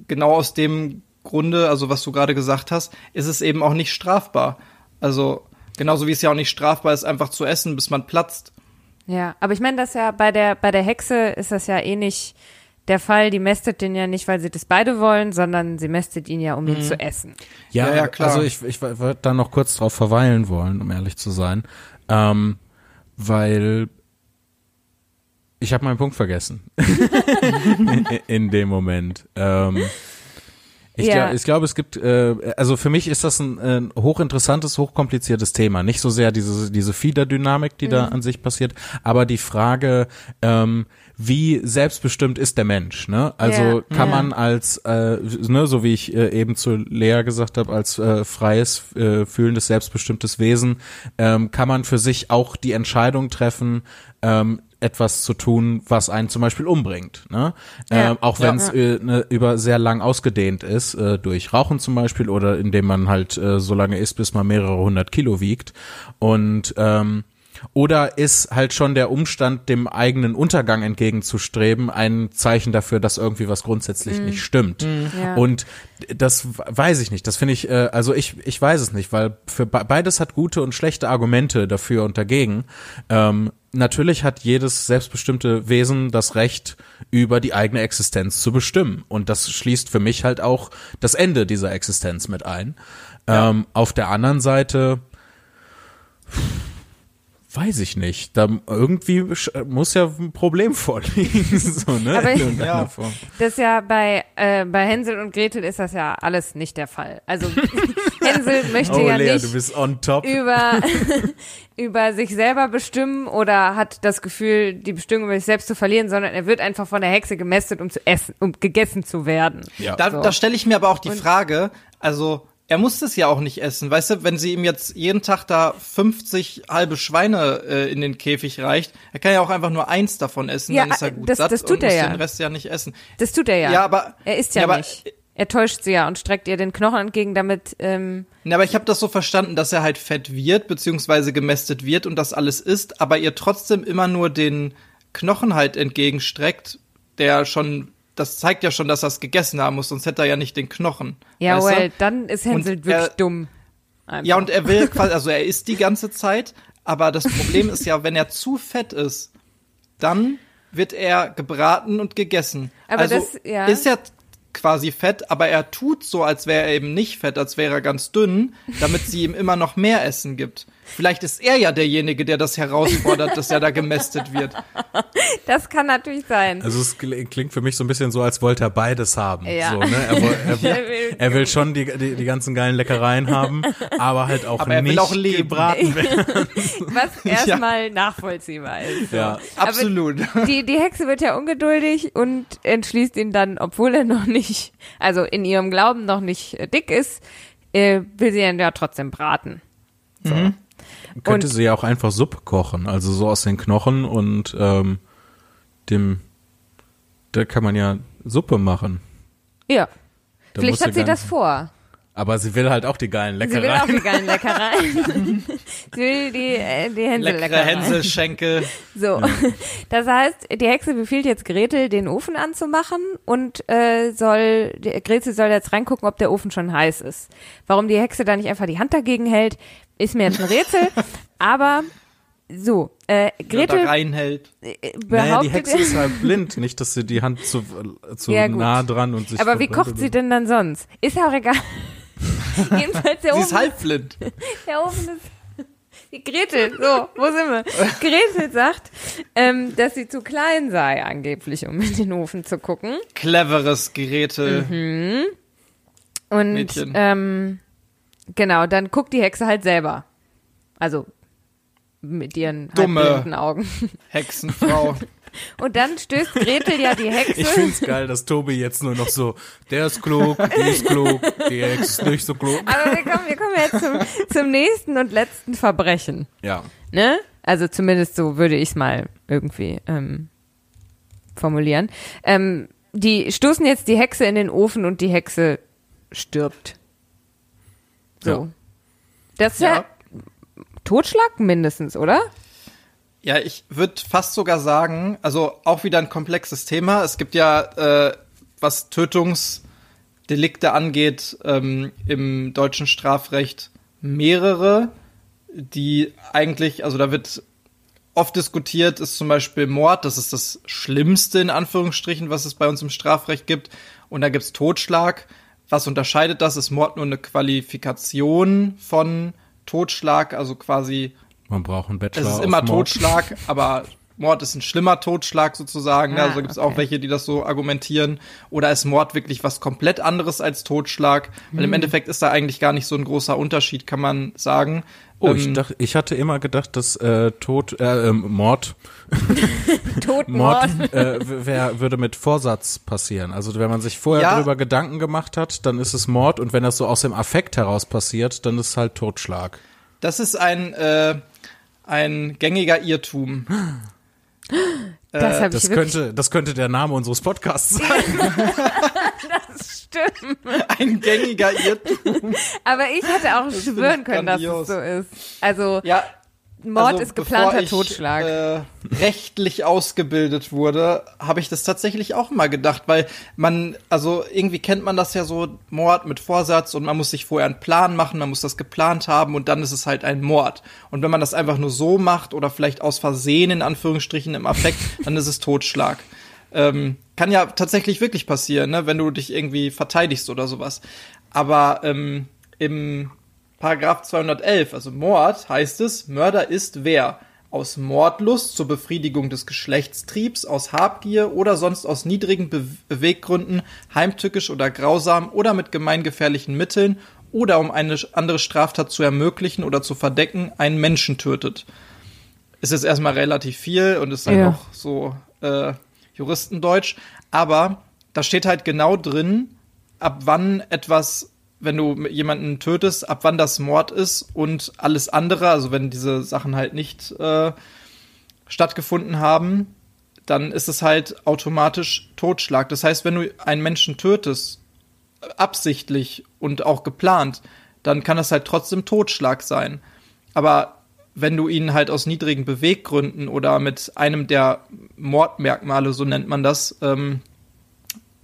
Speaker 3: genau aus dem Grunde, also was du gerade gesagt hast, ist es eben auch nicht strafbar. Also genauso wie es ja auch nicht strafbar ist, einfach zu essen, bis man platzt.
Speaker 2: Ja, aber ich meine, das ja bei der bei der Hexe ist das ja eh nicht der Fall. Die mästet den ja nicht, weil sie das beide wollen, sondern sie mästet ihn ja, um ihn zu essen.
Speaker 1: Ja,
Speaker 3: Ja, ja, klar.
Speaker 1: also ich, ich würde da noch kurz drauf verweilen wollen, um ehrlich zu sein, ähm, weil ich habe meinen Punkt vergessen in, dem Moment. Ähm, Ich,
Speaker 2: Ja.
Speaker 1: glaub, glaube, es gibt, äh, also für mich ist das ein, ein hochinteressantes, hochkompliziertes Thema. Nicht so sehr diese, diese Fiederdynamik, die da an sich passiert, aber die Frage, ähm, wie selbstbestimmt ist der Mensch? Ne? Also
Speaker 2: Ja.
Speaker 1: kann
Speaker 2: Ja.
Speaker 1: man als, äh, ne, so wie ich äh, eben zu Lea gesagt habe, als äh, freies, äh, fühlendes, selbstbestimmtes Wesen, ähm, kann man für sich auch die Entscheidung treffen, ähm, etwas zu tun, was einen zum Beispiel umbringt. Ne?
Speaker 2: Ja.
Speaker 1: Ähm, auch wenn es äh, ne, über sehr lang ausgedehnt ist, äh, durch Rauchen zum Beispiel oder indem man halt äh, so lange isst, bis man mehrere hundert Kilo wiegt. Und ähm, oder ist halt schon der Umstand, dem eigenen Untergang entgegenzustreben, ein Zeichen dafür, dass irgendwie was grundsätzlich nicht stimmt.
Speaker 2: Ja.
Speaker 1: Und das weiß ich nicht. Das finde ich, äh, also ich, ich weiß es nicht, weil für be- beides hat gute und schlechte Argumente dafür und dagegen. Ähm, natürlich hat jedes selbstbestimmte Wesen das Recht, über die eigene Existenz zu bestimmen. Und das schließt für mich halt auch das Ende dieser Existenz mit ein. Ähm, auf der anderen Seite weiß ich nicht. Da irgendwie muss ja ein Problem vorliegen. so, ne?
Speaker 2: Aber ich-
Speaker 3: Ja.
Speaker 1: Form.
Speaker 2: Das ist ja bei, äh, bei Hänsel und Gretel ist das ja alles nicht der Fall. Also Hänsel möchte
Speaker 1: Oh,
Speaker 2: ja
Speaker 1: Lea,
Speaker 2: nicht
Speaker 1: du bist on top.
Speaker 2: über, über sich selber bestimmen oder hat das Gefühl, die Bestimmung über sich selbst zu verlieren, sondern er wird einfach von der Hexe gemästet, um zu essen, um gegessen zu werden.
Speaker 1: Ja.
Speaker 3: Da,
Speaker 2: So.
Speaker 3: da stelle ich mir aber auch die
Speaker 2: Und-
Speaker 3: Frage, also er muss es ja auch nicht essen. Weißt du, wenn sie ihm jetzt jeden Tag da 50 halbe Schweine äh, in den Käfig reicht, er kann ja auch einfach nur eins davon essen,
Speaker 2: Ja,
Speaker 3: dann ist er gut
Speaker 2: das-
Speaker 3: satt
Speaker 2: das tut
Speaker 3: und
Speaker 2: er
Speaker 3: muss
Speaker 2: ja.
Speaker 3: den Rest ja nicht essen.
Speaker 2: Das tut er ja.
Speaker 3: Ja, aber-
Speaker 2: er isst ja,
Speaker 3: ja, aber-
Speaker 2: nicht. Er täuscht sie ja und streckt ihr den Knochen entgegen, damit ähm,
Speaker 3: Ja, aber ich habe das so verstanden, dass er halt fett wird, beziehungsweise gemästet wird und das alles isst, aber ihr trotzdem immer nur den Knochen halt entgegenstreckt, der schon, das zeigt ja schon, dass er es gegessen haben muss, sonst hätte er ja nicht den Knochen.
Speaker 2: ja,
Speaker 3: weißt du?
Speaker 2: well, dann ist Hänsel
Speaker 3: Und
Speaker 2: wirklich
Speaker 3: er-
Speaker 2: dumm. Einfach.
Speaker 3: Ja, und er will quasi, also er isst die ganze Zeit, aber das Problem ist ja, wenn er zu fett ist, dann wird er gebraten und gegessen.
Speaker 2: Aber
Speaker 3: also
Speaker 2: das- ja.
Speaker 3: ist er quasi fett, aber er tut so, als wäre er eben nicht fett, als wäre er ganz dünn, damit sie ihm immer noch mehr Essen gibt. Vielleicht ist er ja derjenige, der das herausfordert, dass er da gemästet wird.
Speaker 2: Das kann natürlich sein.
Speaker 1: Also es kl- klingt für mich so ein bisschen so, als wollte er beides haben.
Speaker 2: Ja.
Speaker 1: So, ne? er, er,
Speaker 2: Er will-
Speaker 1: er will schon die, die, die ganzen geilen Leckereien haben, aber halt auch
Speaker 3: Aber er will
Speaker 1: nicht
Speaker 3: auch leben.
Speaker 1: gebraten werden.
Speaker 2: Was erstmal nachvollziehbar ist. So.
Speaker 1: Ja.
Speaker 2: Aber
Speaker 3: Absolut.
Speaker 2: Die, die Hexe wird ja ungeduldig und entschließt ihn dann, obwohl er noch nicht, also in ihrem Glauben noch nicht äh, dick ist, äh, will sie ihn ja trotzdem braten.
Speaker 1: Könnte
Speaker 2: Und-
Speaker 1: sie ja auch einfach Suppe kochen, also so aus den Knochen und ähm, dem, da kann man ja Suppe machen.
Speaker 2: Ja.
Speaker 1: Da
Speaker 2: Vielleicht hat sie das vor.
Speaker 1: Aber sie will halt auch die geilen
Speaker 2: Sie will auch
Speaker 1: Leckereien.
Speaker 2: die geilen Leckereien. sie will die, äh, die
Speaker 3: Leckere
Speaker 2: Hänsel-Leckereien.
Speaker 3: Hänselschenkel.
Speaker 2: So, das heißt, die Hexe befiehlt jetzt Gretel, den Ofen anzumachen und äh, soll, die, Gretel soll jetzt reingucken, ob der Ofen schon heiß ist. Warum die Hexe da nicht einfach die Hand dagegen hält, ist mir jetzt ein Rätsel. aber so, äh, Gretel
Speaker 3: reinhält.
Speaker 2: äh,
Speaker 1: Naja,
Speaker 2: behauptet,
Speaker 1: die Hexe ist halt blind, nicht, dass sie die Hand zu, zu
Speaker 2: Ja,
Speaker 1: nah dran und sich
Speaker 2: aber wie kocht sie denn dann sonst? Ist ja auch egal. Jedenfalls der
Speaker 3: Sie
Speaker 2: Ofen
Speaker 3: ist halbblind.
Speaker 2: Der Ofen ist. Die Gretel, so, wo sind wir? Gretel sagt, ähm, dass sie zu klein sei, angeblich, um in den Ofen zu gucken.
Speaker 3: Cleveres Geräte.
Speaker 2: Mhm. Und
Speaker 3: Mädchen.
Speaker 2: ähm, genau, dann guckt die Hexe halt selber. Also mit ihren
Speaker 3: Dumme.
Speaker 2: Augen.
Speaker 3: Hexenfrau.
Speaker 2: Und dann stößt Gretel ja die Hexe.
Speaker 1: Ich find's geil, dass Tobi jetzt nur noch so, der ist klug, die ist klug, die Hexe ist nicht so klug.
Speaker 2: Aber wir kommen, wir kommen jetzt zum, zum nächsten und letzten Verbrechen.
Speaker 1: Ja.
Speaker 2: ne? Also zumindest so würde ich es mal irgendwie ähm, formulieren. Ähm, die stoßen jetzt die Hexe in den Ofen und die Hexe stirbt. So.
Speaker 1: Ja.
Speaker 2: Das ist ja.
Speaker 3: Ja.
Speaker 2: Totschlag mindestens, oder?
Speaker 3: Ja, ich würde fast sogar sagen, also auch wieder ein komplexes Thema. Es gibt ja, äh, was Tötungsdelikte angeht, ähm, im deutschen Strafrecht mehrere, die eigentlich, also da wird oft diskutiert, ist zum Beispiel Mord, das ist das Schlimmste in Anführungsstrichen, was es bei uns im Strafrecht gibt. Und da gibt's Totschlag. Was unterscheidet das? Ist Mord nur eine Qualifikation von Totschlag, also quasi
Speaker 1: Man braucht einen Bachelor.
Speaker 3: es ist immer. Totschlag, aber Mord ist ein schlimmer Totschlag sozusagen.
Speaker 2: Ah,
Speaker 3: also gibt es
Speaker 2: okay.
Speaker 3: auch welche, die das so argumentieren. Oder ist Mord wirklich was komplett anderes als Totschlag? Weil im
Speaker 2: Hm.
Speaker 3: Endeffekt ist da eigentlich gar nicht so ein großer Unterschied, kann man sagen.
Speaker 1: Oh, ich,
Speaker 3: Ähm,
Speaker 1: dachte, ich hatte immer gedacht, dass äh, Tod, äh, ähm, Mord,
Speaker 2: Totmord.
Speaker 1: Mord äh, wär, würde mit Vorsatz passieren. Also wenn man sich vorher
Speaker 3: Ja.
Speaker 1: darüber Gedanken gemacht hat, dann ist es Mord und wenn das so aus dem Affekt heraus passiert, dann ist es halt Totschlag.
Speaker 3: Das ist ein, äh, ein gängiger Irrtum.
Speaker 2: Das ich
Speaker 1: Das könnte, das könnte der Name unseres Podcasts sein.
Speaker 2: stimmt.
Speaker 3: Ein gängiger Irrtum.
Speaker 2: Aber ich hätte auch
Speaker 3: find
Speaker 2: schwören können, dass es so ist. Also
Speaker 3: Ja,
Speaker 2: Mord
Speaker 3: also,
Speaker 2: ist geplanter
Speaker 3: ich,
Speaker 2: Totschlag.
Speaker 3: Äh, rechtlich ausgebildet wurde, habe ich das tatsächlich auch mal gedacht, weil man, also irgendwie kennt man das ja so, Mord mit Vorsatz und man muss sich vorher einen Plan machen, man muss das geplant haben und dann ist es halt ein Mord. Und wenn man das einfach nur so macht oder vielleicht aus Versehen in Anführungsstrichen im Affekt, dann ist es Totschlag. Ähm, kann ja tatsächlich wirklich passieren, ne, wenn du dich irgendwie verteidigst oder sowas. Aber ähm, im Paragraph 211, also Mord, heißt es, Mörder ist wer? Aus Mordlust zur Befriedigung des Geschlechtstriebs, aus Habgier oder sonst aus niedrigen Be Beweggründen, heimtückisch oder grausam oder mit gemeingefährlichen Mitteln oder um eine andere Straftat zu ermöglichen oder zu verdecken, einen Menschen tötet. Ist jetzt erstmal relativ viel und ist halt
Speaker 2: Ja.
Speaker 3: auch so äh, Juristendeutsch, aber da steht halt genau drin, ab wann etwas, wenn du jemanden tötest, ab wann das Mord ist und alles andere, also wenn diese Sachen halt nicht äh, stattgefunden haben, dann ist es halt automatisch Totschlag. Das heißt, wenn du einen Menschen tötest, absichtlich und auch geplant, dann kann das halt trotzdem Totschlag sein. Aber wenn du ihn halt aus niedrigen Beweggründen oder mit einem der Mordmerkmale, so nennt man das, ähm,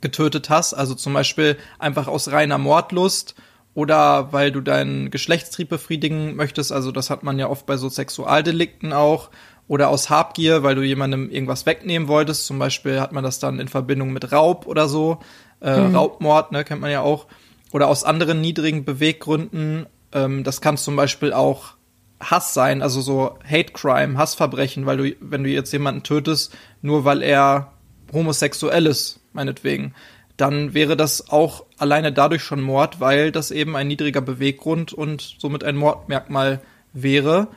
Speaker 3: getötet hast, also zum Beispiel einfach aus reiner Mordlust oder weil du deinen Geschlechtstrieb befriedigen möchtest, also das hat man ja oft bei so Sexualdelikten auch, oder aus Habgier, weil du jemandem irgendwas wegnehmen wolltest, zum Beispiel hat man das dann in Verbindung mit Raub oder so, äh, Raubmord, ne, kennt man ja auch, oder aus anderen niedrigen Beweggründen, ähm, das kann zum Beispiel auch Hass sein, also so Hate Crime, Hassverbrechen, weil du, wenn du jetzt jemanden tötest, nur weil er homosexuell ist, meinetwegen, dann wäre das auch alleine dadurch schon Mord, weil das eben ein niedriger Beweggrund und somit ein Mordmerkmal wäre.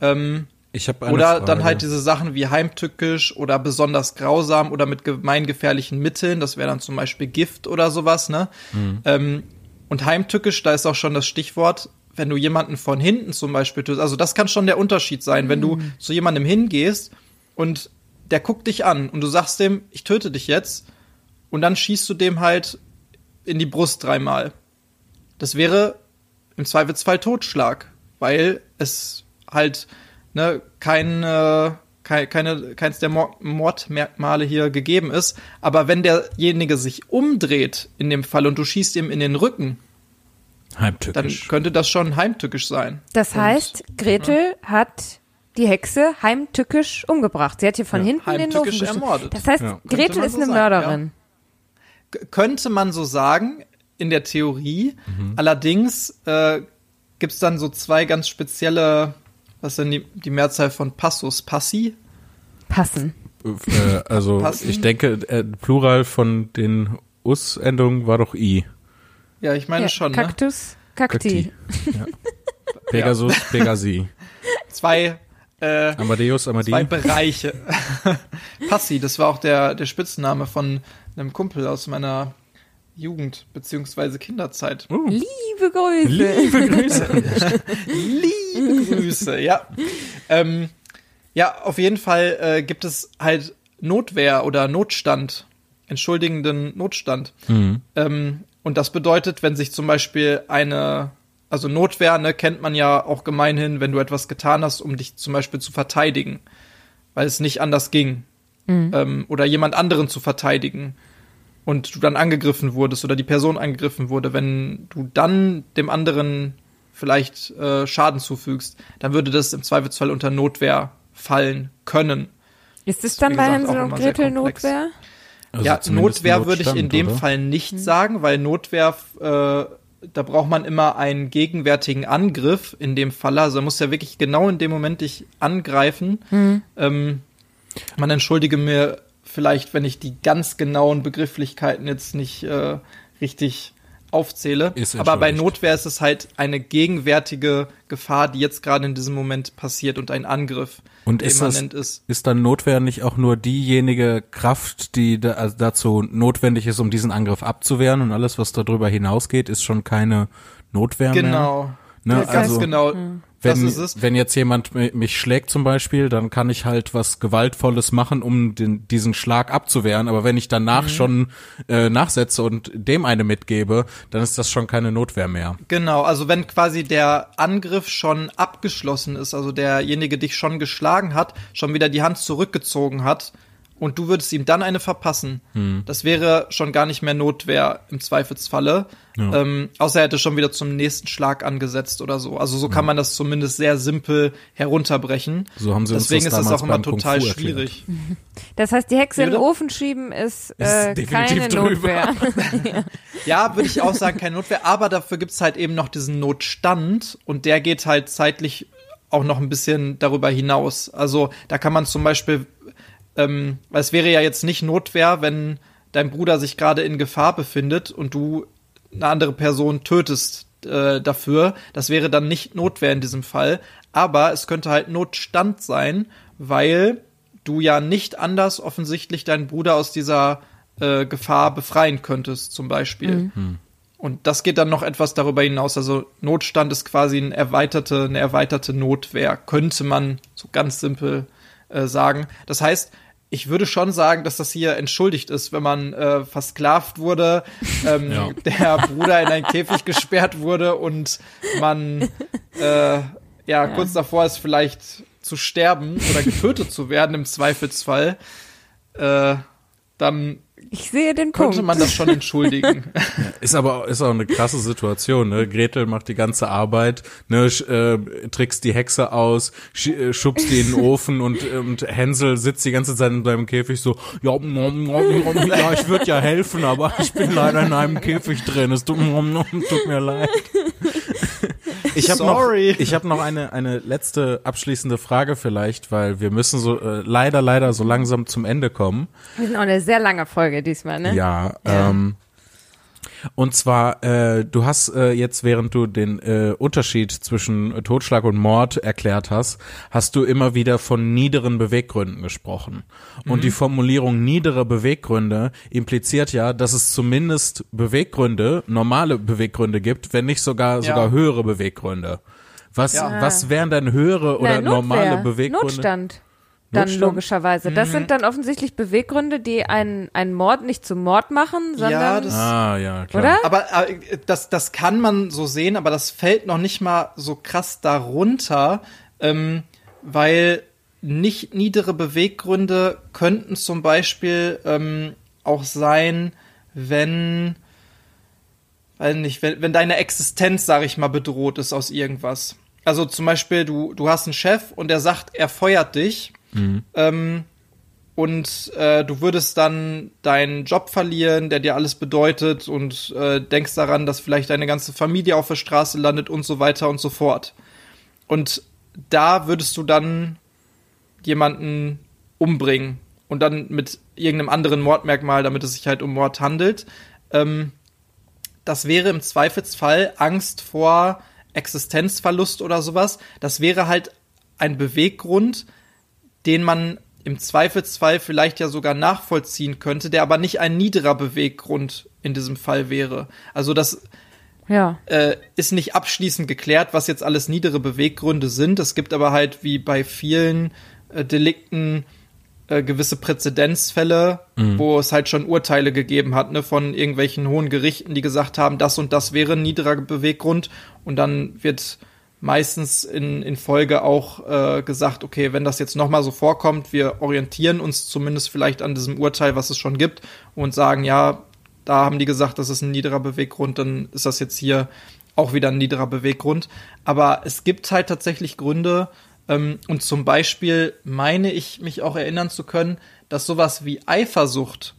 Speaker 3: Ähm,
Speaker 1: Ich habe
Speaker 3: oder
Speaker 1: Frage.
Speaker 3: dann halt diese Sachen wie heimtückisch oder besonders grausam oder mit gemeingefährlichen Mitteln, das wäre dann zum Beispiel Gift oder sowas, ne? Ähm, und heimtückisch, da ist auch schon das Stichwort, wenn du jemanden von hinten zum Beispiel tötest, also das kann schon der Unterschied sein, wenn du zu jemandem hingehst und der guckt dich an und du sagst dem, ich töte dich jetzt und dann schießt du dem halt in die Brust dreimal. Das wäre im Zweifelsfall Totschlag, weil es halt ne, kein, äh, kein, keine, keins der Mor Mordmerkmale hier gegeben ist. Aber wenn derjenige sich umdreht in dem Fall und du schießt ihm in den Rücken, dann könnte das schon heimtückisch sein.
Speaker 2: Das heißt, Gretel hat die Hexe heimtückisch umgebracht. Sie hat hier von
Speaker 3: Ja,
Speaker 2: hinten den Ofen
Speaker 3: heimtückisch ermordet.
Speaker 2: Das heißt,
Speaker 1: Ja.
Speaker 2: Gretel ist
Speaker 3: so
Speaker 2: eine
Speaker 3: sagen,
Speaker 2: Mörderin.
Speaker 3: Könnte man so sagen, in der Theorie.
Speaker 1: Mhm.
Speaker 3: Allerdings äh, gibt es dann so zwei ganz spezielle, was sind die, die Mehrzahl von Passus? Passi?
Speaker 2: Passen.
Speaker 1: Äh, also
Speaker 3: Passen?
Speaker 1: ich denke, äh, Plural von den Us-Endungen war doch I.
Speaker 3: Ja, ich meine
Speaker 2: Ja,
Speaker 3: schon, ne?
Speaker 2: Kaktus, Kakti.
Speaker 1: Ja. Pegasus, Pegasi.
Speaker 3: Zwei äh,
Speaker 1: Amadeus,
Speaker 3: zwei
Speaker 1: Amadee.
Speaker 3: Bereiche. Passi, das war auch der, der Spitzname von einem Kumpel aus meiner Jugend beziehungsweise Kinderzeit.
Speaker 1: Oh,
Speaker 2: Liebe Grüße.
Speaker 1: liebe Grüße.
Speaker 3: Liebe Grüße, ja. Ähm, ja, auf jeden Fall äh, gibt es halt Notwehr oder Notstand, entschuldigenden Notstand.
Speaker 1: Mhm.
Speaker 3: Ähm, und das bedeutet, wenn sich zum Beispiel eine, also Notwehr, ne, kennt man ja auch gemeinhin, wenn du etwas getan hast, um dich zum Beispiel zu verteidigen, weil es nicht anders ging. Ähm, oder jemand anderen zu verteidigen und du dann angegriffen wurdest oder die Person angegriffen wurde, wenn du dann dem anderen vielleicht äh, Schaden zufügst, dann würde das im Zweifelsfall unter Notwehr fallen können.
Speaker 2: Ist es dann bei Hänsel und Gretel. Notwehr?
Speaker 1: Also
Speaker 3: ja, Notwehr würde ich in dem
Speaker 1: oder?
Speaker 3: Fall nicht sagen, weil Notwehr, äh, da braucht man immer einen gegenwärtigen Angriff in dem Fall. Also er muss ja wirklich genau in dem Moment dich angreifen. Ähm, Man entschuldige mir vielleicht, wenn ich die ganz genauen Begrifflichkeiten jetzt nicht äh, richtig aufzähle.
Speaker 1: Ist
Speaker 3: Aber bei. Notwehr ist es halt eine gegenwärtige Gefahr, die jetzt gerade in diesem Moment passiert und ein Angriff,
Speaker 1: Und ist das,
Speaker 3: immanent ist.
Speaker 1: ist dann Notwehr nicht auch nur diejenige Kraft, die da, also dazu notwendig ist, um diesen Angriff abzuwehren und alles, was darüber hinausgeht, ist schon keine Notwehr mehr?
Speaker 3: Genau.
Speaker 1: Ne?
Speaker 3: Ganz
Speaker 1: Also,
Speaker 3: genau. Das
Speaker 1: wenn,
Speaker 3: ist es.
Speaker 1: wenn jetzt jemand mi- mich schlägt zum Beispiel, dann kann ich halt was Gewaltvolles machen, um den, diesen Schlag abzuwehren. Aber wenn ich danach schon äh, nachsetze und dem eine mitgebe, dann ist das schon keine Notwehr mehr.
Speaker 3: Genau, also wenn quasi der Angriff schon abgeschlossen ist, also derjenige dich schon geschlagen hat, schon wieder die Hand zurückgezogen hat und du würdest ihm dann eine verpassen,
Speaker 1: Hm.
Speaker 3: das wäre schon gar nicht mehr Notwehr im Zweifelsfalle. Ähm, außer er hätte schon wieder zum nächsten Schlag angesetzt oder so. Also so kann man das zumindest sehr simpel herunterbrechen.
Speaker 1: So haben sie uns
Speaker 3: Deswegen
Speaker 1: das
Speaker 3: ist das auch immer total schwierig.
Speaker 2: Das heißt, die Hexe in den? Ofen schieben ist,
Speaker 1: Ist
Speaker 2: äh,
Speaker 1: definitiv
Speaker 2: keine
Speaker 1: drüber.
Speaker 2: Notwehr.
Speaker 3: Ja, würde ich auch sagen, keine Notwehr, aber dafür gibt's halt eben noch diesen Notstand und der geht halt zeitlich auch noch ein bisschen darüber hinaus. Also da kann man zum Beispiel, ähm, weil es wäre ja jetzt nicht Notwehr, wenn dein Bruder sich gerade in Gefahr befindet und du eine andere Person tötest äh, dafür. Das wäre dann nicht Notwehr in diesem Fall, aber es könnte halt Notstand sein, weil du ja nicht anders offensichtlich deinen Bruder aus dieser äh, Gefahr befreien könntest, zum Beispiel. Und das geht dann noch etwas darüber hinaus. Also Notstand ist quasi eine erweiterte, eine erweiterte Notwehr, könnte man so ganz simpel äh, sagen. Das heißt, ich würde schon sagen, dass das hier entschuldigt ist, wenn man äh, versklavt wurde, ähm,
Speaker 1: Ja.
Speaker 3: der Bruder in einen Käfig gesperrt wurde und man äh, ja, kurz davor ist vielleicht zu sterben oder getötet zu werden im Zweifelsfall. Äh, dann
Speaker 2: Ich sehe den Punkt.
Speaker 3: könnte man das schon entschuldigen.
Speaker 1: Ist aber ist auch eine krasse Situation, ne? Gretel macht die ganze Arbeit, ne, sch, äh, trickst die Hexe aus, sch, äh, schubst die in den Ofen und und Hänsel sitzt die ganze Zeit in seinem Käfig so, ja, nom, nom, nom, ja, ich würde ja helfen, aber ich bin leider in einem Käfig drin. Es tut, nom, nom, tut mir leid. Ich habe noch,
Speaker 3: Sorry.
Speaker 1: ich habe noch eine eine letzte abschließende Frage vielleicht, weil wir müssen so äh, leider leider so langsam zum Ende kommen.
Speaker 2: Wir sind auch eine sehr lange Folge diesmal, ne?
Speaker 1: Ja,
Speaker 2: Ja.
Speaker 1: ähm, und zwar, äh, du hast äh, jetzt, während du den äh, Unterschied zwischen Totschlag und Mord erklärt hast, hast du immer wieder von niederen Beweggründen gesprochen. Und die Formulierung niedere Beweggründe impliziert ja, dass es zumindest Beweggründe, normale Beweggründe gibt, wenn nicht sogar
Speaker 3: Ja.
Speaker 1: sogar höhere Beweggründe. Was,
Speaker 3: Ja.
Speaker 1: was wären denn höhere oder
Speaker 2: Nein,
Speaker 1: normale. Beweggründe?
Speaker 2: Notstand. Dann
Speaker 1: Notstand?
Speaker 2: logischerweise. Das
Speaker 3: Mhm.
Speaker 2: sind dann offensichtlich Beweggründe, die einen, einen Mord nicht zum Mord machen, sondern
Speaker 3: Ja, das-
Speaker 1: Ah, ja, klar.
Speaker 2: Oder?
Speaker 3: Aber äh, das, das kann man so sehen, aber das fällt noch nicht mal so krass darunter, ähm, weil nicht niedere Beweggründe könnten zum Beispiel ähm, auch sein, wenn, weiß nicht, wenn, wenn deine Existenz, sag ich mal, bedroht ist aus irgendwas. Also zum Beispiel, du, du hast einen Chef und der sagt, er feuert dich. Ähm, und äh, du würdest dann deinen Job verlieren, der dir alles bedeutet und äh, denkst daran, dass vielleicht deine ganze Familie auf der Straße landet und so weiter und so fort. Und da würdest du dann jemanden umbringen und dann mit irgendeinem anderen Mordmerkmal, damit es sich halt um Mord handelt. Ähm, das wäre im Zweifelsfall Angst vor Existenzverlust oder sowas. Das wäre halt ein Beweggrund, den man im Zweifelsfall vielleicht ja sogar nachvollziehen könnte, der aber nicht ein niederer Beweggrund in diesem Fall wäre. Also das
Speaker 2: ja.
Speaker 3: äh, ist nicht abschließend geklärt, was jetzt alles niedere Beweggründe sind. Es gibt aber halt wie bei vielen äh, Delikten äh, gewisse Präzedenzfälle, wo es halt schon Urteile gegeben hat, ne, von irgendwelchen hohen Gerichten, die gesagt haben, das und das wäre ein niederer Beweggrund und dann wird meistens in, in Folge auch äh, gesagt, okay, wenn das jetzt nochmal so vorkommt, wir orientieren uns zumindest vielleicht an diesem Urteil, was es schon gibt und sagen, ja, da haben die gesagt, das ist ein niederer Beweggrund, dann ist das jetzt hier auch wieder ein niederer Beweggrund. Aber es gibt halt tatsächlich Gründe, ähm, und zum Beispiel meine ich mich auch erinnern zu können, dass sowas wie Eifersucht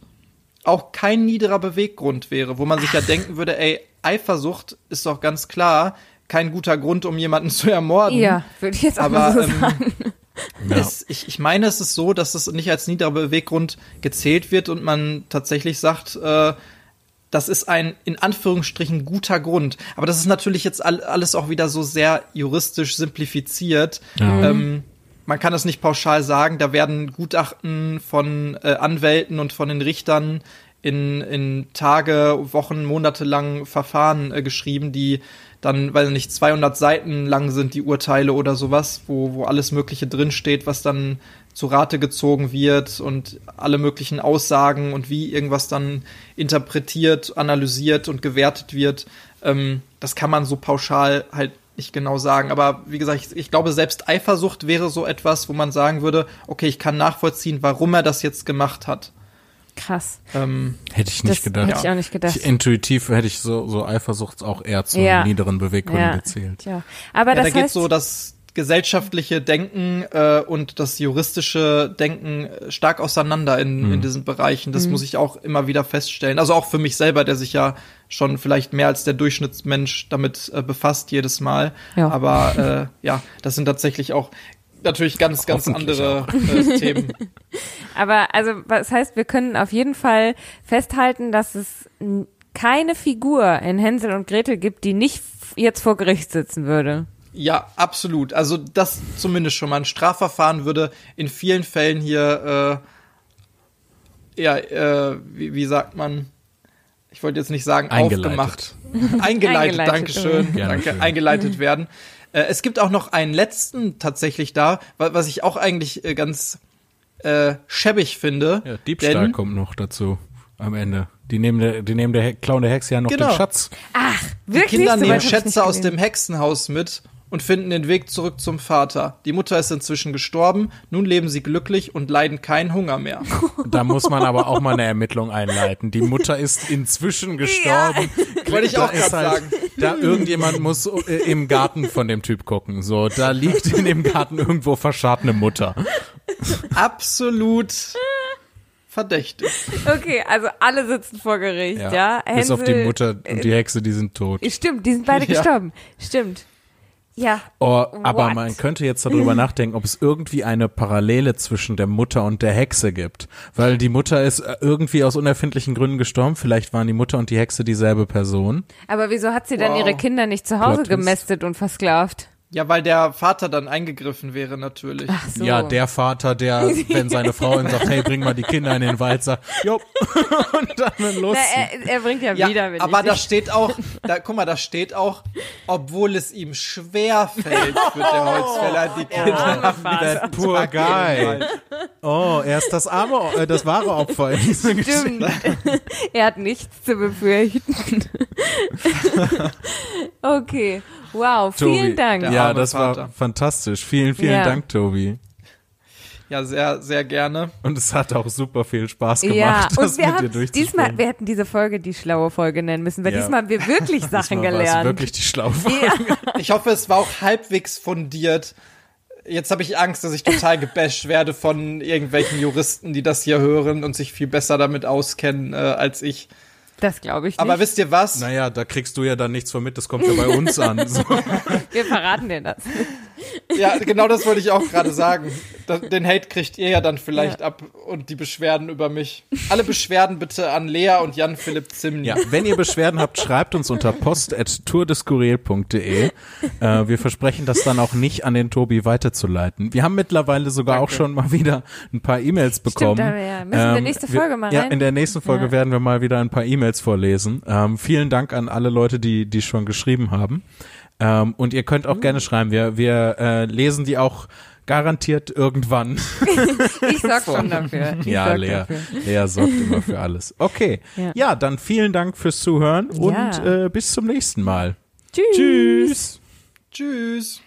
Speaker 3: auch kein niederer Beweggrund wäre, wo man sich ja denken würde, ey, Eifersucht ist doch ganz klar kein guter Grund, um jemanden zu ermorden.
Speaker 2: Ja, würde ich jetzt auch
Speaker 3: Aber
Speaker 2: so
Speaker 3: ähm,
Speaker 2: sagen.
Speaker 1: Ja.
Speaker 3: Es, ich, ich meine, es ist so, dass es nicht als niederer Beweggrund gezählt wird und man tatsächlich sagt, äh, das ist ein in Anführungsstrichen guter Grund. Aber das ist natürlich jetzt all, alles auch wieder so sehr juristisch simplifiziert.
Speaker 1: Ja.
Speaker 3: Ähm, man kann es nicht pauschal sagen. Da werden Gutachten von äh, Anwälten und von den Richtern in, in Tage, Wochen, Monate lang Verfahren äh, geschrieben, die dann, weil nicht 200 Seiten lang sind die Urteile oder sowas, wo, wo alles Mögliche drinsteht, was dann zu Rate gezogen wird und alle möglichen Aussagen und wie irgendwas dann interpretiert, analysiert und gewertet wird. Ähm, das kann man so pauschal halt nicht genau sagen. Aber wie gesagt, ich, ich glaube, selbst Eifersucht wäre so etwas, wo man sagen würde, okay, ich kann nachvollziehen, warum er das jetzt gemacht hat.
Speaker 2: Krass.
Speaker 3: Ähm,
Speaker 1: Hätte ich nicht
Speaker 2: das
Speaker 1: gedacht.
Speaker 2: hätte ich auch nicht gedacht.
Speaker 1: Ich, intuitiv hätte ich so, so Eifersucht auch eher zu
Speaker 2: Ja.
Speaker 1: niederen Beweggründen
Speaker 2: ja.
Speaker 1: gezählt.
Speaker 2: ja. Aber
Speaker 3: ja, da
Speaker 2: das
Speaker 3: geht
Speaker 2: heißt,
Speaker 3: so das gesellschaftliche Denken äh, und das juristische Denken äh, stark auseinander in, in diesen Bereichen. Das muss ich auch immer wieder feststellen. Also auch für mich selber, der sich ja schon vielleicht mehr als der Durchschnittsmensch damit äh, befasst jedes Mal.
Speaker 2: Ja.
Speaker 3: Aber äh, ja, das sind tatsächlich auch natürlich ganz, ganz andere äh, Themen.
Speaker 2: aber also was heißt, wir können auf jeden Fall festhalten, dass es keine Figur in Hänsel und Gretel gibt, die nicht jetzt vor Gericht sitzen würde.
Speaker 3: Ja, absolut. Also das zumindest schon mal. Ein Strafverfahren würde in vielen Fällen hier, äh, ja, äh, wie, wie sagt man? Ich wollte jetzt nicht sagen
Speaker 1: Eingeleitet.
Speaker 3: aufgemacht. Eingeleitet,
Speaker 2: Eingeleitet,
Speaker 3: Dankeschön. Danke,
Speaker 1: schön.
Speaker 3: eingeleitet werden. Äh, es gibt auch noch einen letzten tatsächlich da, wa- was ich auch eigentlich äh, ganz äh, schäbig finde.
Speaker 1: Ja, Diebstahl
Speaker 3: denn,
Speaker 1: kommt noch dazu am Ende. Die nehmen der, die nehmen der He Clown der Hexe ja noch
Speaker 3: Genau.
Speaker 1: den Schatz.
Speaker 2: Ach,
Speaker 3: Die
Speaker 2: wirklich?
Speaker 3: Kinder
Speaker 2: So
Speaker 3: nehmen Schätze aus dem Hexenhaus mit und finden den Weg zurück zum Vater. Die Mutter ist inzwischen gestorben, nun leben sie glücklich und leiden keinen Hunger mehr.
Speaker 1: Da muss man aber auch mal eine Ermittlung einleiten. Die Mutter ist inzwischen gestorben.
Speaker 3: Wollte ich auch
Speaker 1: Da ist
Speaker 3: gerade
Speaker 1: halt-
Speaker 3: sagen.
Speaker 1: Da irgendjemand muss äh, im Garten von dem Typ gucken. So, da liegt in dem Garten irgendwo verscharrt eine Mutter.
Speaker 3: Absolut verdächtig.
Speaker 2: Okay, also alle sitzen vor Gericht, ja?
Speaker 1: Bis auf die Mutter und die Hexe, die sind tot.
Speaker 2: Stimmt, die sind beide
Speaker 3: Ja.
Speaker 2: gestorben. Stimmt. Ja.
Speaker 1: Oh, aber
Speaker 2: What?
Speaker 1: man könnte jetzt darüber nachdenken, ob es irgendwie eine Parallele zwischen der Mutter und der Hexe gibt. Weil die Mutter ist äh, irgendwie aus unerfindlichen Gründen gestorben. Vielleicht waren die Mutter und die Hexe dieselbe Person.
Speaker 2: Aber wieso hat sie dann
Speaker 3: Wow.
Speaker 2: ihre Kinder nicht zu Hause
Speaker 1: Plot
Speaker 2: gemästet und versklavt?
Speaker 3: Ja, weil der Vater dann eingegriffen wäre natürlich.
Speaker 2: Ach so.
Speaker 1: Ja, der Vater, der, wenn seine Frau ihm sagt, hey, bring mal die Kinder in den Wald, sagt, jo, und dann los.
Speaker 2: Er, er bringt ja,
Speaker 3: Ja,
Speaker 2: wieder, wenn
Speaker 3: aber
Speaker 2: ich
Speaker 3: da
Speaker 2: nicht-
Speaker 3: steht auch, da, guck mal, da steht auch, obwohl es ihm schwer fällt, wird der Holzfäller die Kinder.
Speaker 1: That poor guy. Oh, er ist das arme, äh, das wahre Opfer in dieser Geschichte.
Speaker 2: Stimmt. er hat nichts zu befürchten. okay. Wow, vielen
Speaker 1: Tobi.
Speaker 2: Dank.
Speaker 3: Der
Speaker 1: Ja, das war
Speaker 3: Vater.
Speaker 1: fantastisch. Vielen, vielen
Speaker 2: Ja.
Speaker 1: Dank, Tobi.
Speaker 3: Ja, sehr, sehr gerne.
Speaker 1: Und es hat auch super viel Spaß gemacht,
Speaker 2: Ja,
Speaker 1: das
Speaker 2: und wir
Speaker 1: mit dir
Speaker 2: haben
Speaker 1: durchzuspielen.
Speaker 2: diesmal, wir hätten diese Folge die schlaue Folge nennen müssen, weil
Speaker 1: Ja.
Speaker 2: diesmal haben wir wirklich Sachen
Speaker 1: Diesmal war es
Speaker 2: gelernt.
Speaker 1: wirklich die Schlaufe.
Speaker 3: Ich hoffe, es war auch halbwegs fundiert. Jetzt habe ich Angst, dass ich total gebasht werde von irgendwelchen Juristen, die das hier hören und sich viel besser damit auskennen äh, als ich.
Speaker 2: Das glaube ich nicht.
Speaker 3: Aber wisst ihr was?
Speaker 1: Naja, da kriegst du ja dann nichts von mit, das kommt ja bei uns an. So.
Speaker 2: wir verraten dir das.
Speaker 3: Ja, genau das wollte ich auch gerade sagen. Den Hate kriegt ihr ja dann vielleicht
Speaker 2: Ja.
Speaker 3: ab und die Beschwerden über mich. Alle Beschwerden bitte an Lea und Jan Philipp Zimni.
Speaker 1: Ja, wenn ihr Beschwerden habt, schreibt uns unter post.tourdeskurril.de. Äh, wir versprechen das dann auch nicht an den Tobi weiterzuleiten. Wir haben mittlerweile sogar
Speaker 3: Danke.
Speaker 1: auch schon mal wieder ein paar E-Mails bekommen.
Speaker 2: da, ja. Müssen wir nächste Folge mal
Speaker 1: Ja,
Speaker 2: rein?
Speaker 1: in der nächsten Folge
Speaker 2: Ja.
Speaker 1: werden wir mal wieder ein paar E-Mails vorlesen. Ähm, vielen Dank an alle Leute, die, die schon geschrieben haben. Ähm, und ihr könnt auch gerne schreiben. Wir, wir äh, lesen die auch garantiert irgendwann.
Speaker 2: Ich sorg schon dafür. Ich
Speaker 1: ja, Lea,
Speaker 2: dafür.
Speaker 1: Lea sorgt immer für alles. Okay.
Speaker 2: Ja.
Speaker 1: Ja, dann vielen Dank fürs Zuhören und
Speaker 2: Ja.
Speaker 1: äh, bis zum nächsten Mal.
Speaker 2: Tschüss.
Speaker 1: Tschüss.
Speaker 3: Tschüss.